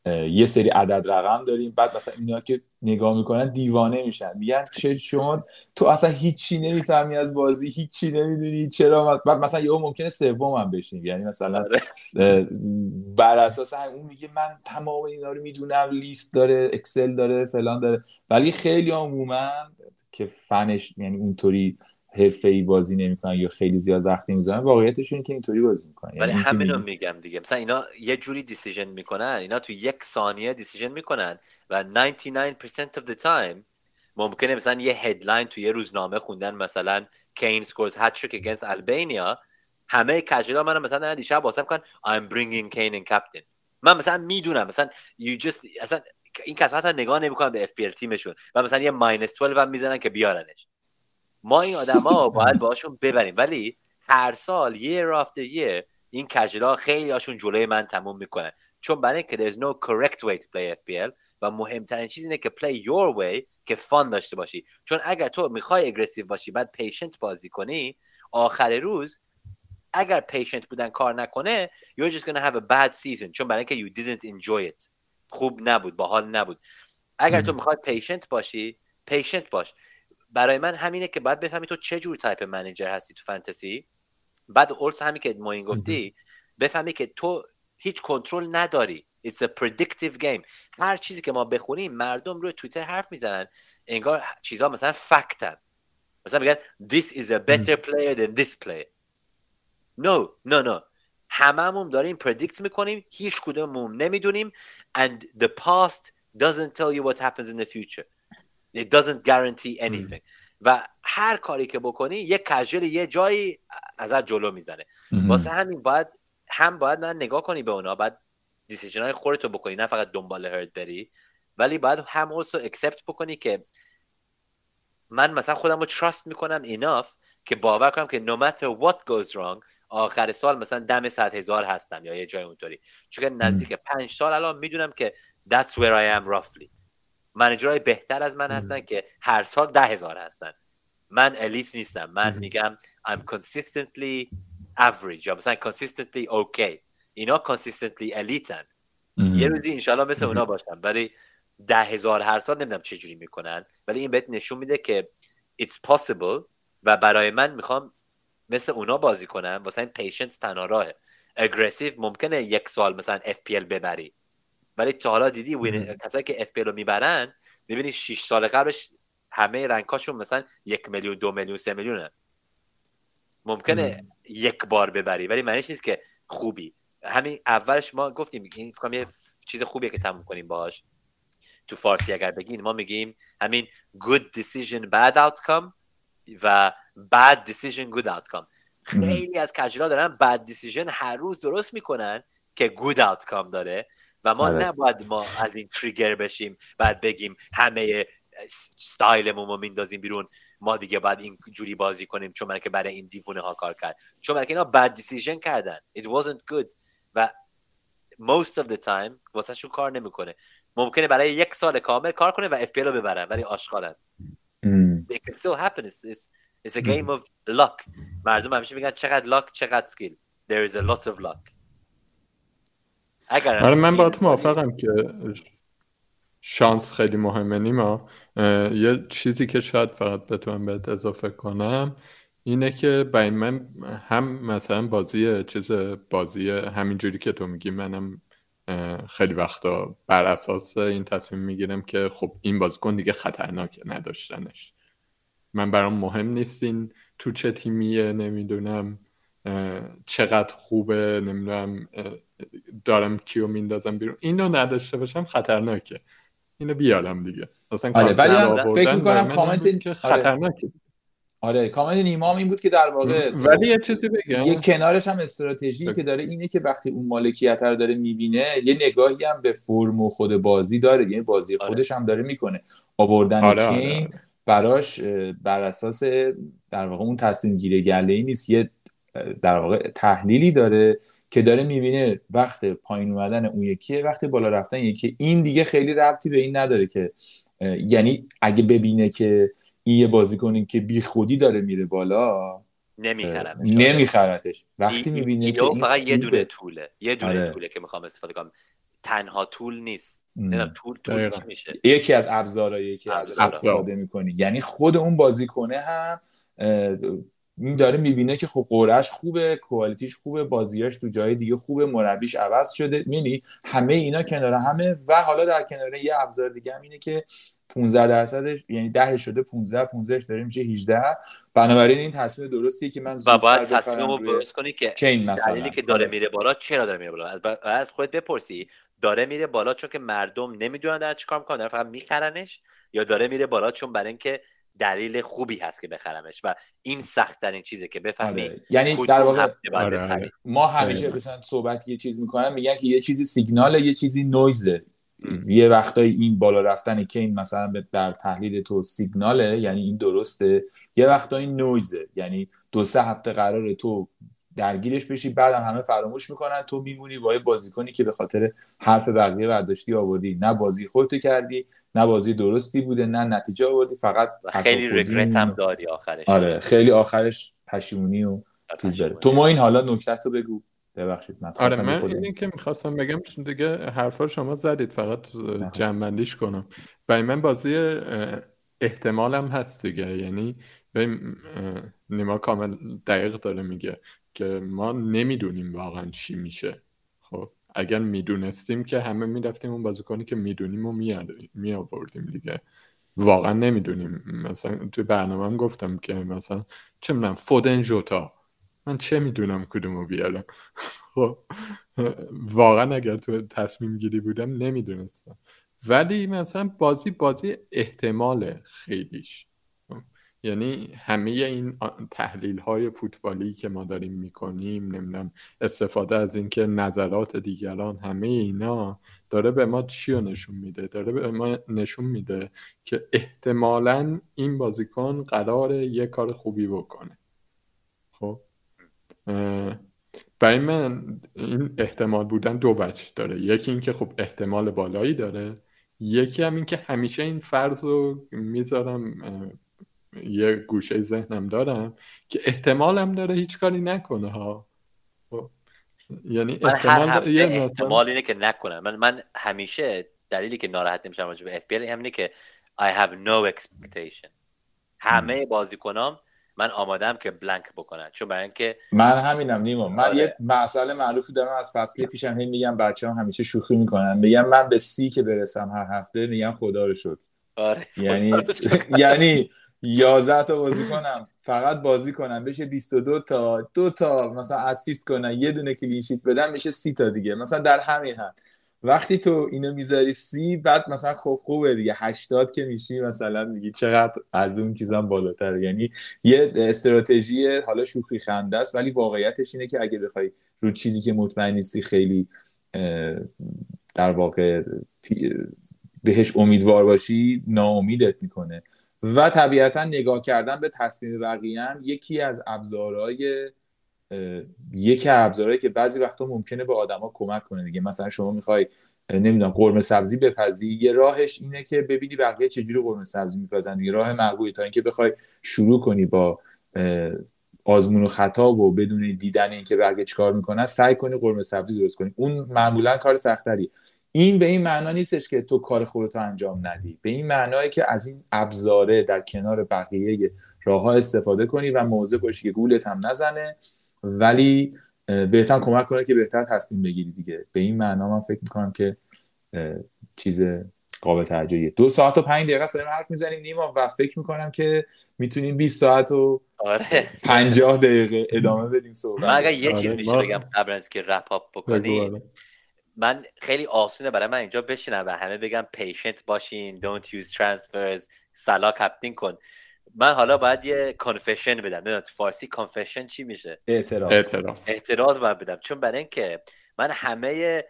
یه سری عدد رقم داریم. بعد مثلا اینا که نگاه می‌کنن دیوانه میشن. میگن چه شما تو اصلا هیچی نمی‌فهمی از بازی هیچی نمی‌دونی چرا بعد مثلا یهو ممکنه سوم هم بشیم. یعنی مثلا آره. بر اساس اون میگه من تمام اینا رو می‌دونم. لیست داره اکسل داره فلان داره. ولی خیلی عموما که فنش یعنی اونطوری حرفه ای بازی نمی‌کنن یا خیلی زیاد وقت نمی‌ذارن واقعیتش اینه که اینطوری بازی می‌کنن. ولی یعنی همین رو میگم دیگه. مثلا اینا یه جوری decision می‌کنن اینا تو یک ثانیه decision می‌کنن و 99% of the time ممکنه مثلا یه headline تو یه روزنامه خوندن مثلا Kane scores hat-trick against Albania همه casual ا من مثلا دیشب واسه کین I'm bringing Kane in captain. من مثلا می‌دونم مثلا you just اصلا این کسا حتی نگاه نمی‌کنن به FPL تیمشون و مثلا یه minus 12 هم می‌زنن که بیارنش. ما این آدما باید باشون ببریم. ولی هر سال یه raft of این casual ا خیلی هاشون جلوی من تموم می‌کنن چون برای اینکه there's no correct way to play FPL و مهمترین چیز اینه که play your way که fun داشته باشی. چون اگر تو می‌خوای aggressive باشی بعد patient بازی کنی آخر روز اگر patient بودن کار نکنه you're just gonna have a bad season. چون برای اینکه you didn't enjoy it. خوب نبود باحال نبود. اگر تو می‌خوای patient باشی patient باش. برای من همینه که باید بفهمی تو چه جور type manager هستی تو فانتزی. بعد اولش همین که ما این گفتی بفهمی که تو هیچ کنترل نداری. It's a predictive game. هر چیزی که ما بخونیم مردم روی توییتر حرف می‌زنن. انگار چیزها مثلا fact ن. مثلا میگن this is a better player than this player. No no no. هممون داریم predict می‌کنیم. هیچ کدوممون نمی‌دونیم. And the past doesn't tell you what happens in the future. It doesn't guarantee anything. و هر کاری که بکنی یه کژل یه جایی ازت جلو می‌زنه. واسه همین باید هم باید نه نگاه کنی به اونا باید دیسیژن های خودتو بکنی نه فقط دنبال هرد بری. ولی باید هم also اکسپت بکنی که من مثلا خودم رو trust می‌کنم enough که باور کنم که no matter what goes wrong آخر سال مثلا دم صد هزار هستم یا یه جای اونطوری. چون نزدیک پنج سال الان می‌دونم که that's where I am roughly. منجرهای بهتر از من هستن که هر سال ده هزار هستن. من الیت نیستم. من میگم I'm consistently average. یا مثلا consistently okay. اینا consistently الیتن یه روزی انشالله مثل اونا باشم. ولی ده هزار هر سال نمی‌دونم چه جوری می‌کنن. ولی این بهت نشون میده که it's possible و برای من می‌خوام مثل اونا بازی کنم. واسه این پیشنس تنها راهه. اگریسیو ممکنه یک سال مثلا FPL ببری. ولی تا حالا دیدی وین کسایی که FPL رو می‌برن می‌بینی 6 سال قبلش همه رنگاشون مثلا یک میلیون دو میلیون سه میلیونه. ممکنه یک بار ببری ولی معنیش نیست که خوبی. همین اولش ما گفتیم این فکر یه چیز خوبیه که تموم کنیم باش تو فارسی اگر بگین ما میگیم همین good decision bad outcome و bad decision good outcome. خیلی از کجلا دارن bad decision هر روز درست می‌کنن که good outcome داره. و ما آره. نباید ما از این تریگر بشیم بعد بگیم همه ستایلمون رو میندازیم بیرون. ما دیگه باید این جوری بازی کنیم چون که برای این دیوونه ها کار کرد. چون که اینا bad decision کردن. It wasn't good. و most of the time واسه شون کار نمی‌کنه. ممکنه برای یک سال کامل کار کنه و FPL رو ببرن ولی آشغالن. it can still happen. It's, it's, it's a game of luck. مردم همیشه میگن چقدر luck چقدر skill. There is a lot of luck. اگر آره من با تو موافقم که شانس خیلی مهمه نیما. یه چیزی که شاید فقط بتونم بهت اضافه کنم اینه که برای من هم مثلا بازی چیز بازی همینجوری که تو میگی منم خیلی وقتا بر اساس این تصمیم می‌گیرم که خب این بازیکن دیگه خطرناکه نداشتنش. من برام مهم نیستین تو چه تیمیه نمی‌دونم چقدر خوبه نمی‌دونم دارم کیو میندازم بیرون. اینو نداشته باشم خطرناکه. اینو بیارم دیگه. مثلا آره ولی فکر می‌کنم کامنت که خطرناکه. آره کامنت نیما این بود که در واقع ولی یه چیزی بگم. یه کنارش هم استراتژی که داره اینه که وقتی اون مالکیت رو داره می‌بینه یه نگاهی هم به فرم و خود بازی داره. یعنی بازی آره. خودش هم داره می‌کنه. آوردن آره کین آره. براش بر اساس در واقع اون تصمیم گیره گله ای نیست. یه در واقع تحلیلی داره. که داره می‌بینه وقت پایین اومدن اون یکیه وقتی بالا رفتن یکی این دیگه خیلی ربطی به این نداره که یعنی اگه ببینه که این یه بازیکنی که بی خودی داره میره بالا نمیخرمش. نمیخرتش وقتی می‌بینه که این فقط یه دونه طوله. یه دونه آره. طوله که می‌خوام استفاده کنم. تنها طول نیست. طول طول میشه؟ یکی از ابزارهایی یکی از استفاده می‌کنی. یعنی خود اون بازیکنه هم این داره می‌بینه که خب قرعش خوبه کوالیتیش خوبه بازیاش تو جای دیگه خوبه مربیش عوض شده. می‌بینی همه اینا کنار همه و حالا در کنار یه ابزار دیگه هم اینه که 15 درصدش یعنی 10 شده 15 15 داره میشه 18 بنابراین این تصمیم درستیه که من و باید تصمیم رو درست کنی که دلیلی که داره میره بالا چرا داره میره بالا؟ از, از خودت بپرسی داره میره بالا چون که مردم نمی‌دونن دارن چیکار می‌کنن دارن فقط میخرنش یا داره میره بالا چون برای اینکه دلیل خوبی هست که بخرمش و این سخت ترین چیزه که بفهمی آره. یعنی در واقع آره، آره. ما همیشه مثلا صحبت یه چیز می‌کنن میگن که یه چیزی سیگناله یه چیزی نویزه. یه وقتایی این بالا رفتن که این مثلا در تحلیل تو سیگناله یعنی این درسته. یه وقتایی نویزه یعنی دو سه هفته قرار تو درگیرش بشی بعدم همه فراموش می‌کنن تو میمونی با یه بازیکنی که به خاطر حرف بقیه برداشتی آوردی. نه بازی خودتو کردی نه بازی درستی بوده نه نتیجه آوردی فقط خیلی رگرت هم داری آخرش. آره خیلی آخرش پشیمونی و چیز داره. تو ما این حالا نکته تو بگو. ببخشید من آره من این که می‌خواستم بگم دیگه حرفا شما زدید فقط جنبندیش کنم. برای من بازی احتمالم هست دیگه. یعنی نیما کامل دقیق داره میگه که ما نمی‌دونیم واقعا چی میشه. اگر می‌دونستیم که همه می‌رفتیم اون بازیکنی که می‌دونیم و می آوردیم دیگه. واقعا نمی‌دونیم. مثلا توی برنامه هم گفتم که مثلا چه می‌دونم فودن جوتا. من چه می‌دونم کدومو بیارم. خب. واقعا اگر تو تصمیم گیری بودم نمی‌دونستم. ولی مثلا بازی بازی احتمال خیلیش. یعنی همه این تحلیل های فوتبالی که ما داریم می‌کنیم نمی‌دونم استفاده از اینکه نظرات دیگران همه اینا داره به ما چی رو نشون میده؟ داره به ما نشون میده که احتمالا این بازیکن قرار یه کار خوبی بکنه. خب؟ برای من این احتمال بودن دو وجه داره. یکی اینکه خب احتمال بالایی داره. یکی هم اینکه همیشه این فرض رو می‌ذارم یه گوشه ذهنم دارم که احتمالم داره هیچ کاری نکنه ها. خب، یعنی احتمال یه احتمال اینه که نکنه من من همیشه دلیلی که ناراحت نمیشم راجع به اف بی اینه که I have no expectation. همه بازیکنام من آمادم که بلنک بکنن. چون برای اینکه من همینم نیما. من آره. یه مسئله معروفی دارم از فصل پیشم. هی میگم بچه هم همیشه شوخی می‌کنن. میگم من به سی که برسم هر هفته میگم خدا رو شد آره یعنی یعنی 11 تا بازی کنم. فقط بازی کنم. بشه 22 تا دو تا مثلا اسیست کنم یه دونه کلین شیت بدم میشه 30 تا دیگه. مثلا در همین حد. وقتی تو اینو می‌ذاری سی بعد مثلا خوب خوبه دیگه. 80 که میشی مثلا میگی چقدر از اون چیزام بالاتر. یعنی یه استراتژی حالا شوخی خنده است ولی واقعیتش اینه که اگه بخوای رو چیزی که مطمئن نیستی خیلی در واقع بهش امیدوار باشی ناامیدت می‌کنه. و طبیعتا نگاه کردن به تصمیم بقیه یکی از ابزارهای یکی ابزارهایی که بعضی وقتا ممکنه به آدما کمک کنه دیگه. مثلا شما می‌خوای نمی‌دونم قرمه سبزی بپزی یه راهش اینه که ببینی بقیه چجوری قرمه سبزی میپزن. یه راه مقبولی تا اینکه بخوای شروع کنی با آزمون و خطا و بدون دیدن اینکه بقیه چیکار می‌کنن سعی کنی قرمه سبزی درست کنی. اون معمولا کار سختری این به این معنا نیستش که تو کار خودتو انجام ندی. به این معنایی که از این ابزاره در کنار بقیه راه استفاده کنی و موضع باشی که گولت هم نزنه ولی بهتر کمک کنه که بهتر تصمیم بگیری دیگه. به این معنا من فکر می‌کنم که چیز قابل توجهیه. دو ساعت و پنج دقیقه داریم حرف می‌زنیم نیما و فکر می‌کنم که می‌تونیم 20 ساعت و آره. 50 دقیقه ادامه بدیم صحبت. من اگر یه چیز آره، میشه بگم قبل از که رپ اپ بکنی من خیلی آسونه برای من اینجا بشینم و همه بگم پیشنت باشین don't use transfers مثلا captain کن. من حالا باید یه confession بدم. نه تو فارسی confession چی میشه؟ اعتراض. اعتراض, اعتراض باید بدم. چون برای اینکه من همه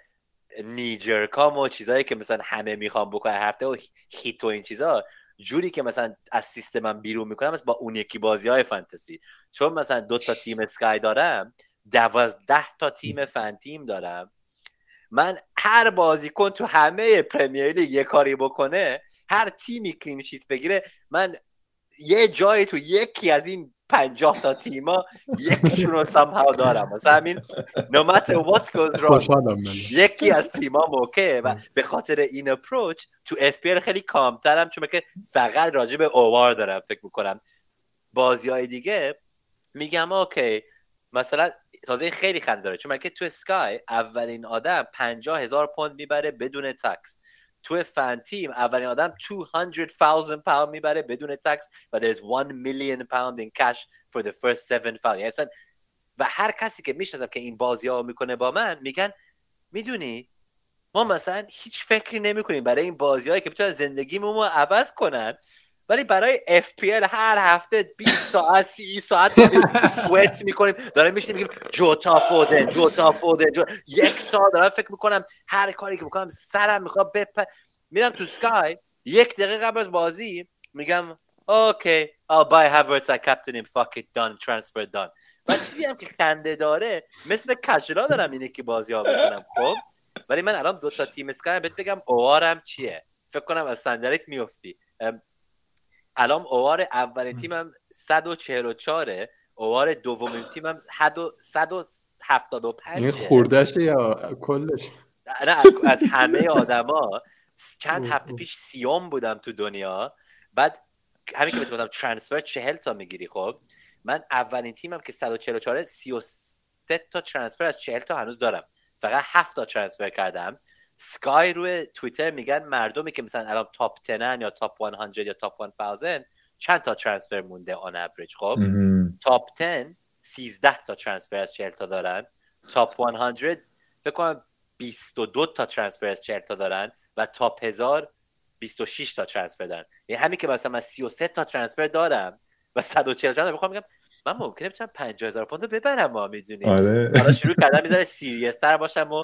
knee-jerk هام و چیزهایی که مثلا همه می‌خوام بکنن هفته و hit و این چیزا جوری که مثلا از سیستمم بیرون می‌کنم با اون یکی بازی های فانتزی. چون مثلا دو تا تیم اسکای دارم دوازده تا تیم FanTeam دارم. من هر بازیکن تو همه Premier League یه کاری بکنه هر تیمی clean sheet بگیره من یه جایی تو یکی از این پنجاه تا تیما یکیشون رو somehow دارم. مثلا همین no matter what goes wrong یکی از تیما موقعه و به خاطر این approach تو FPL خیلی calm ترم چون که فقط راجع به OR دارم فکر می‌کنم. بازی های دیگه میگم OK مثلا تازه خیلی خنده داره چون که تو اسکای اولین آدم پنجاه هزار پوند می‌بره بدون tax تو فن تیم اولین آدم 200,000 پوند می‌بره بدون تکس و there's 1 million pound in cash for the first seven فقط یعنی و هر کسی که می‌شناسم که این بازی ها می‌کنه با من میگن می‌دونی ما مثلا هیچ فکری نمی‌کنیم برای این بازی هایی که بتونن زندگیمون رو عوض کنن. ولی برای FPL هر هفته 20 ساعت 30 ساعت سویت می‌کنیم. داریم میشیم میگیم جوتا فودن جوتا فودن جو... یک سال دارم فکر می‌کنم هر کاری که بکنم سرم می‌خواد بپ میرم تو سکای. یک دقیقه قبل از بازی میگم اوکی I'll buy Havertz I captain him fuck it done transfer done. و چیزی هم که خنده داره مثل کشلا دارم اینه که بازی ها می‌کنم خب؟ ولی من الان دو تا تیم اسکای بهت بگم اوارم چیه؟ فکر کنم از صندلیت میفتی الان اوار اولین تیمم 144 اوار دومین تیمم 175 این خوردش یا کلش؟ نه از همه آدما. چند هفته پیش سیوم بودم تو دنیا. بعد همین که بهت transfer 40 تا می‌گیری خب؟ من اولین تیمم که 144 33 تا transfer از 40 تا هنوز دارم. فقط 7 تا transfer کردم. Sky روی توییتر میگن مردمی که مثلا الان top 10 یا top 100 یا top 1000 چند تا transfer مونده on average خب؟ top 10 13 تا transfer از 40 تا دارن top 100 فکر کنم 22 تا transfer از 40 تا دارن و top 1000 26 تا transfer دارن. یعنی همین که مثلا من 33 تا transfer دارم و 140 تا می‌خوام میگم من ممکنه بتونم 50000 پوند ببرم ما می‌دونی. آره. حالا شروع کردم می‌ذاره serious تر باشم و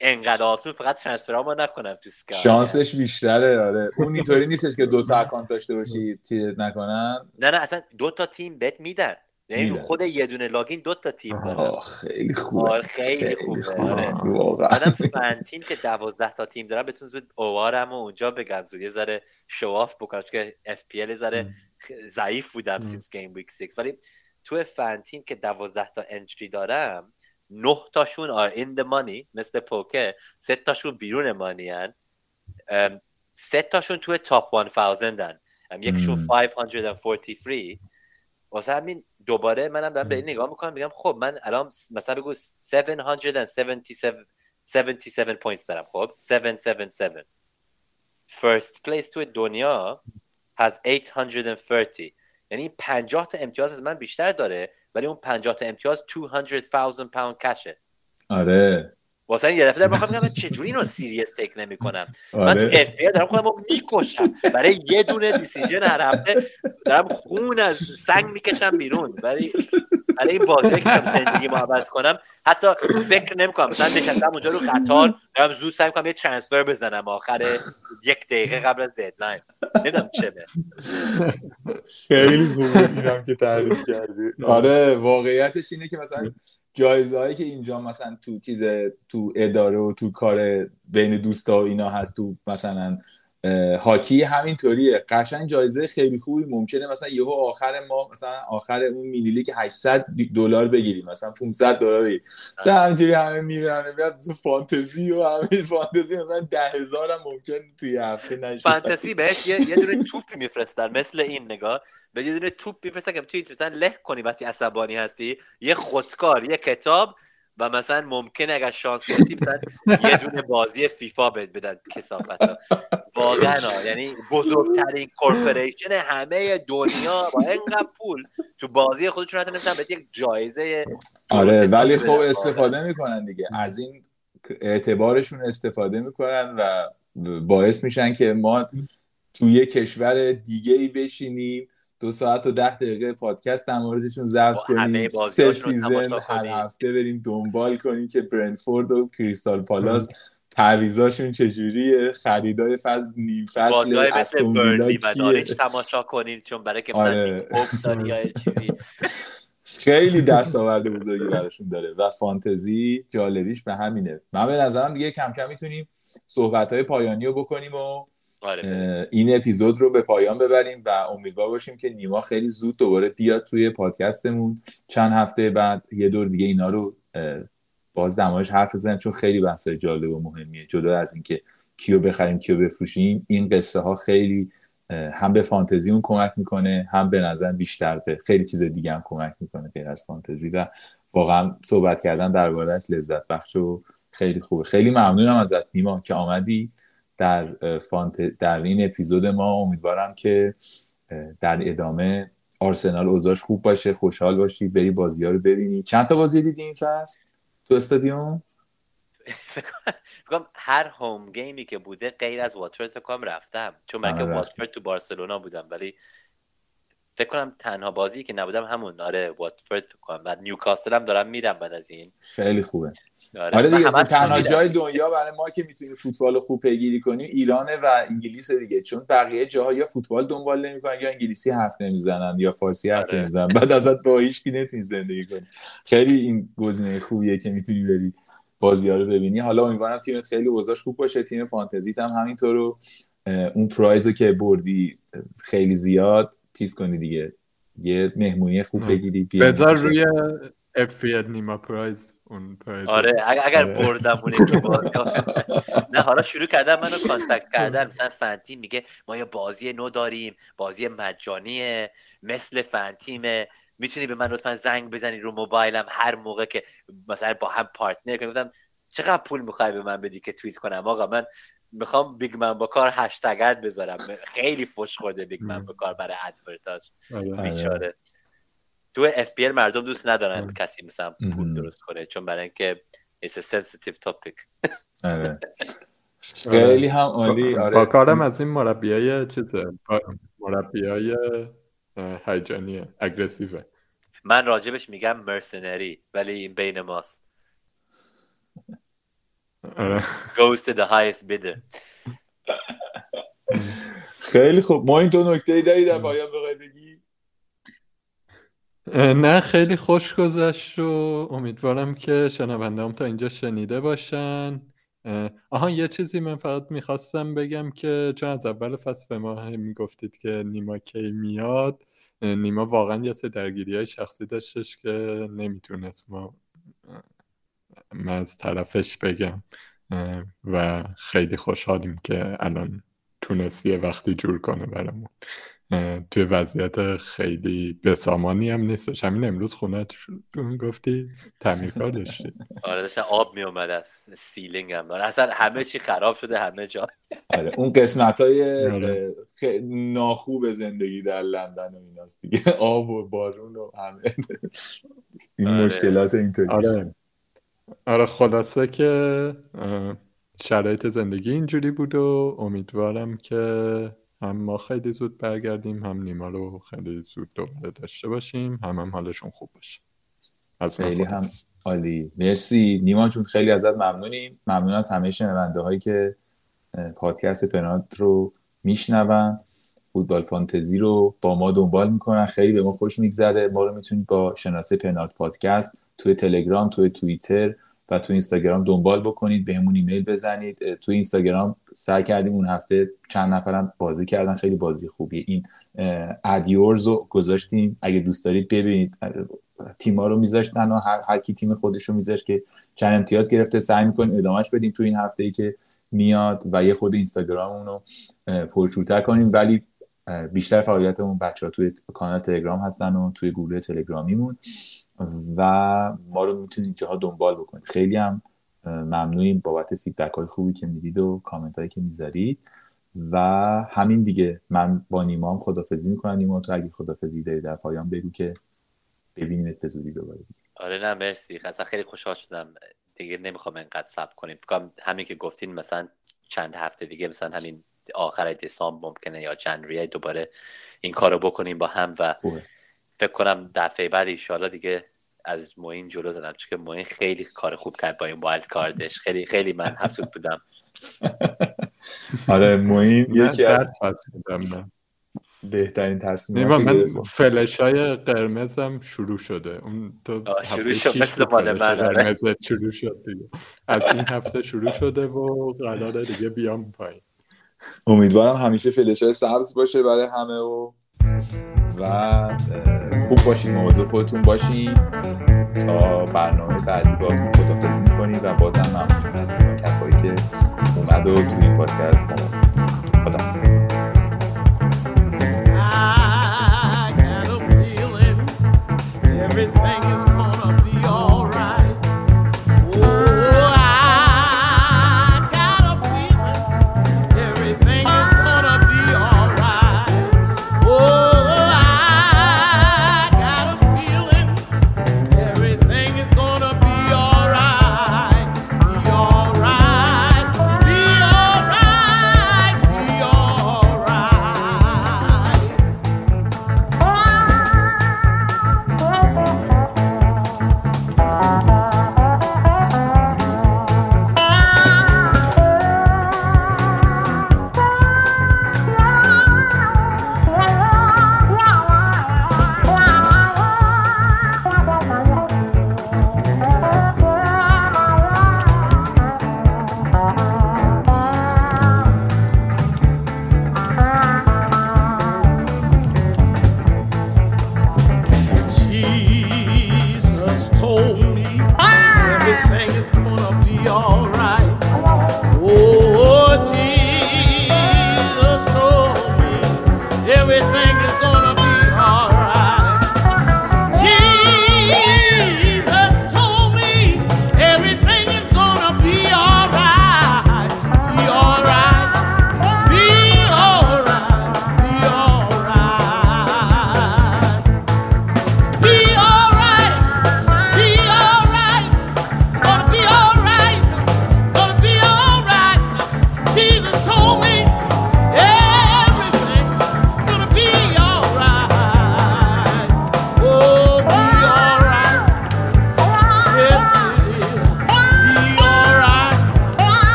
انقدر آسون فقط transfer امو نکنم تو Sky شانسش بیشتره آره. اون اینطوری نیستش که دو تا اکانت داشته باشی چی نکنن. نه نه اصلا دو تا تیم بت میدن. یعنی خود یه دونه لاگین دو تا تیم داره خیلی خوبه. آره خیلی, خوبه. آره. واقعا. فن تیم که 12 تا تیم دارن بتون زود اوارم و اونجا بگم. زود یه ذره شواف بکنم. که اف پی ال ذره ضعیف بودم سینس گیم ویک 6 ولی تو فن تیم که 12 تا انتری دارم نه تاشون آر این د مانی مثل پوکر. سه تاشون بیرون مانی هن. سه تاشون تو تاپ 1000 هن. یکیشون 543 واسه همین دوباره منم دارم به این نگاه می‌کنم میگم خب من الان مثلا بگو 777 77 points دارم خب؟ 777 first place تو دنیا has 830 یعنی 50 تا امتیاز از من بیشتر داره. ولی اون 50 تا امتیاز 200,000 پوند کشه آره. واسه یه دفعه دارم میگم چجوری اینو serious take نمی‌کنم. آره. من تو اف دارم خودم می‌کشم. برای یه دونه decision هر هفته دارم خون از سنگ می‌کشم بیرون. برای برای این بازی که زندگی ما عوض کنم حتی فکر نمی‌کنم. مثلا نشستم اونجا رو قطار دارم زود سعی کنم یه transfer بزنم آخر یک دقیقه قبل از deadline نمی‌دونم چه خیلی خوبه که تعریف کردی. آره واقعیتش اینه که مثلا جایزه هایی که اینجا مثلا تو چیز تو اداره و تو کار بین دوستا و اینا هست تو مثلا هاکی همینطوریه. قشنگ جایزه خیلی خوبی ممکنه مثلا یهو آخر ما مثلا آخر اون مینیلی که 800 دلار بگیریم مثلا 500 دلار بگیریم. مثلا همینجوری همه میرن بیاد فانتزی و همین فانتزی مثلا 10000 هم ممکن توی هفته نشه. فانتزی بهش یه, یه دونه توپ میفرستن مثل این نگاه. به یه دونه توپ میفرستن که توی مثلا له کنی وقتی عصبانی هستی. یه خودکار یه کتاب و مثلا ممکنه اگر شانس کنی مثلا یه دونه بازی فیفا بهت بدن کسافت واقعا یعنی بزرگترین کورپوریشن همه دنیا با اینقدر پول تو بازی خودشون حتی نمی‌تونن بهت یک جایزه آره ولی خب استفاده می‌کنن دیگه. از این اعتبارشون استفاده می‌کنن و باعث میشن که ما توی کشور دیگه ای بشینیم دو ساعت و ده دقیقه پادکست در موردشون ضبط کنیم. سه season هر هفته بریم دنبال کنیم که برنتفورد و کریستال پالاس تعویزاشون چجوریه خریدای فصل نیم فصل استون ویلا تماشا کنیم چون برای که آره. یا چیزی. خیلی دستاورد بزرگی براشون داره و فانتزی جالبیش به همینه. من به نظرم دیگه کم کم می‌تونیم صحبت های پایانی رو بکنیم و آره. این اپیزود رو به پایان ببریم و امیدوار باشیم که نیما خیلی زود دوباره بیاد توی پادکستمون. چند هفته بعد یه دور دیگه اینا رو باز دمایش حرف بزنیم چون خیلی بحث جالب و مهمیه. جدا از اینکه کیو بخریم کیو بفروشیم این قصه ها خیلی هم به فانتزی کمک می‌کنه هم به نظر بیشتر به خیلی چیز دیگه هم کمک می‌کنه غیر از فانتزی. و واقعا صحبت کردن دربارهش لذت بخش و خیلی خوبه. خیلی ممنونم ازت نیما که آمدی. در فانت در این اپیزود ما امیدوارم که در ادامه آرسنال اوضاعش خوب باشه خوشحال باشی بری بازی ها رو ببینی. چند تا بازی دیدی این فصل؟ تو استادیوم؟ فکر هر هوم گیمی که بوده غیر از واتفورد فکر کنم رفتم. چون من که آره، واتفورد تو بارسلونا بودم ولی فکر کنم تنها بازی که نبودم همون. آره واتفورد فکر کنم. بعد نیوکاسل هم دارم میرم بعد از این. خیلی خوبه. آره, آره دیگه تنها جای دنیا برای ما که می‌تونیم فوتبال خوب پیگیری کنیم ایرانه و انگلیس دیگه. چون بقیه جاها یا فوتبال دنبال نمی‌کنن یا انگلیسی حرف نمی‌زنن یا فارسی حرف آره. نمی‌زنن. بعد ازت با هیچ کی نمی‌تونی زندگی کنی. خیلی این گزینه خوبیه که می‌تونی بری بازی ها رو ببینی. حالا امیدوارم تیمت خیلی اوضاعش خوب باشه. تیم فانتزیت هم همینطور رو اون پرایزو که بردی خیلی زیاد تیز کنی دیگه. یه مهمونی خوب بگیری بذار روی اف نیما پرایز اون آره اگر. بردم اون نه حالا شروع کردم منو کانتکت کردن. مثلا فنتیم میگه ما یه بازی نو داریم بازی مجانیه مثل فنتیمه. می‌تونی به من لطفا زنگ بزنی رو موبایلم هر موقع که مثلا با هم پارتنر کنیم. چقدر پول می‌خوای به من بدی که توییت کنم؟ آقا من می‌خوام بیگ من با کار هشتگت بذارم. خیلی فش خورده Big Man Bakar برای advertise آره. بیچاره. تو FP مردم دوست ندارن آره. کسی مثلا پول درست کنه چون برای اینکه it's a sensitive topic. آره. خیلی هم عالی. Bakar م از این مربیای چیزه. مربیای هیجانی aggressive ه من راجبش میگم mercenary ولی این بین ماست. goes to the highest bidder. خیلی خوب. ما این تو نکته ای داری در پایان بخوای بگی؟ نه خیلی خوش گذشت و امیدوارم که شنوندهام تا اینجا شنیده باشن. آها یه چیزی من فقط می‌خواستم بگم که چون از اول فصل به ما می‌گفتید که نیما کی میاد نیما واقعا یه سه درگیری های شخصی داشتش که نمی‌تونست ما من از طرفش بگم. و خیلی خوشحالیم که الان تونست یه وقتی جور کنه برامون. توی وضعیت خیلی بسامانی هم نیستش. همین امروز خونه گفتی تعمیر کار داشتی. آره داشتن آب می اومد از سیلینگ هم. داره اصلا همه چی خراب شده همه جا. آره اون قسمت های آره. ناخوب زندگی در لندن و ایناست دیگه. آب و بارون و همه. این آره. مشکلات اینطوری. آره. آره خلاصه که شرایط زندگی اینجوری بود و امیدوارم که هم ما خیلی زود برگردیم هم نیما رو خیلی زود دوباره داشته باشیم. هم هم حالشون خوب باشه. از خیلی هم عالی. مرسی. نیما جون خیلی ازت ممنونیم. ممنون از همه شنونده هایی که پادکست پنالت رو میشنون. فوتبال فانتزی رو با ما دنبال می‌کنن. خیلی به ما خوش میگذره. ما رو می‌تونید با شناسه پنالت پادکست توی تلگرام توی توییتر و تو اینستاگرام دنبال بکنید بهمون ایمیل بزنید. تو اینستاگرام سعی کردیم اون هفته چند نفرم بازی کردن خیلی بازی خوبیه. این ادیورز رو گذاشتیم. اگه دوست دارید ببینید. تیما رو میذاشتن و هر, هر کی تیم خودش رو میذاشت که چند امتیاز گرفته. سعی می‌کنیم ادامهش بدیم تو این هفته ای که میاد و یه خود اینستاگرام رو پرشورتر کنیم. ولی بیشتر فعالیتمون بچه ها توی کانال تلگرام هستن و توی گروه تلگرامیمون. و ما رو می‌تونید اینجاها دنبال بکنید. خیلی هم ممنونیم بابت فیدبک های خوبی که می‌دید و کامنت هایی که می‌ذارید. و همین دیگه من با نیما هم خدافزی می‌کنم. نیما تو اگه خدافزی داری در پایان بگو که ببینیم به زودی دوباره. آره نه مرسی. اصلا خیلی خوشحال شدم. دیگه نمی‌خوام انقدر صبر کنیم. فکر همین که گفتین مثلا چند هفته دیگه مثلا همین آخر دسامبر ممکنه یا جنوریه دوباره این کارو بکنیم با هم و فکر کنم دفعه بعد ایشالا دیگه از موین جلو زدم چون که موین خیلی کار خوب کرد با این وایلد کاردش خیلی خیلی من حسود بودم. آره موین یکی از بهترین تصمیم من فلش های قرمزم شروع شده. اون تو شروع شد مثل مال من آره. شروع شد دیگه. از این هفته شروع شده و قراره دیگه بیام پایین. امیدوارم همیشه فلش های سبز باشه برای همه و و خوب باشین موضوع خودتون باشین. تا برنامه بعدی باتون خدافزی می‌کنیم و بازم ممنون از کفایی که اومد و توی این پادکست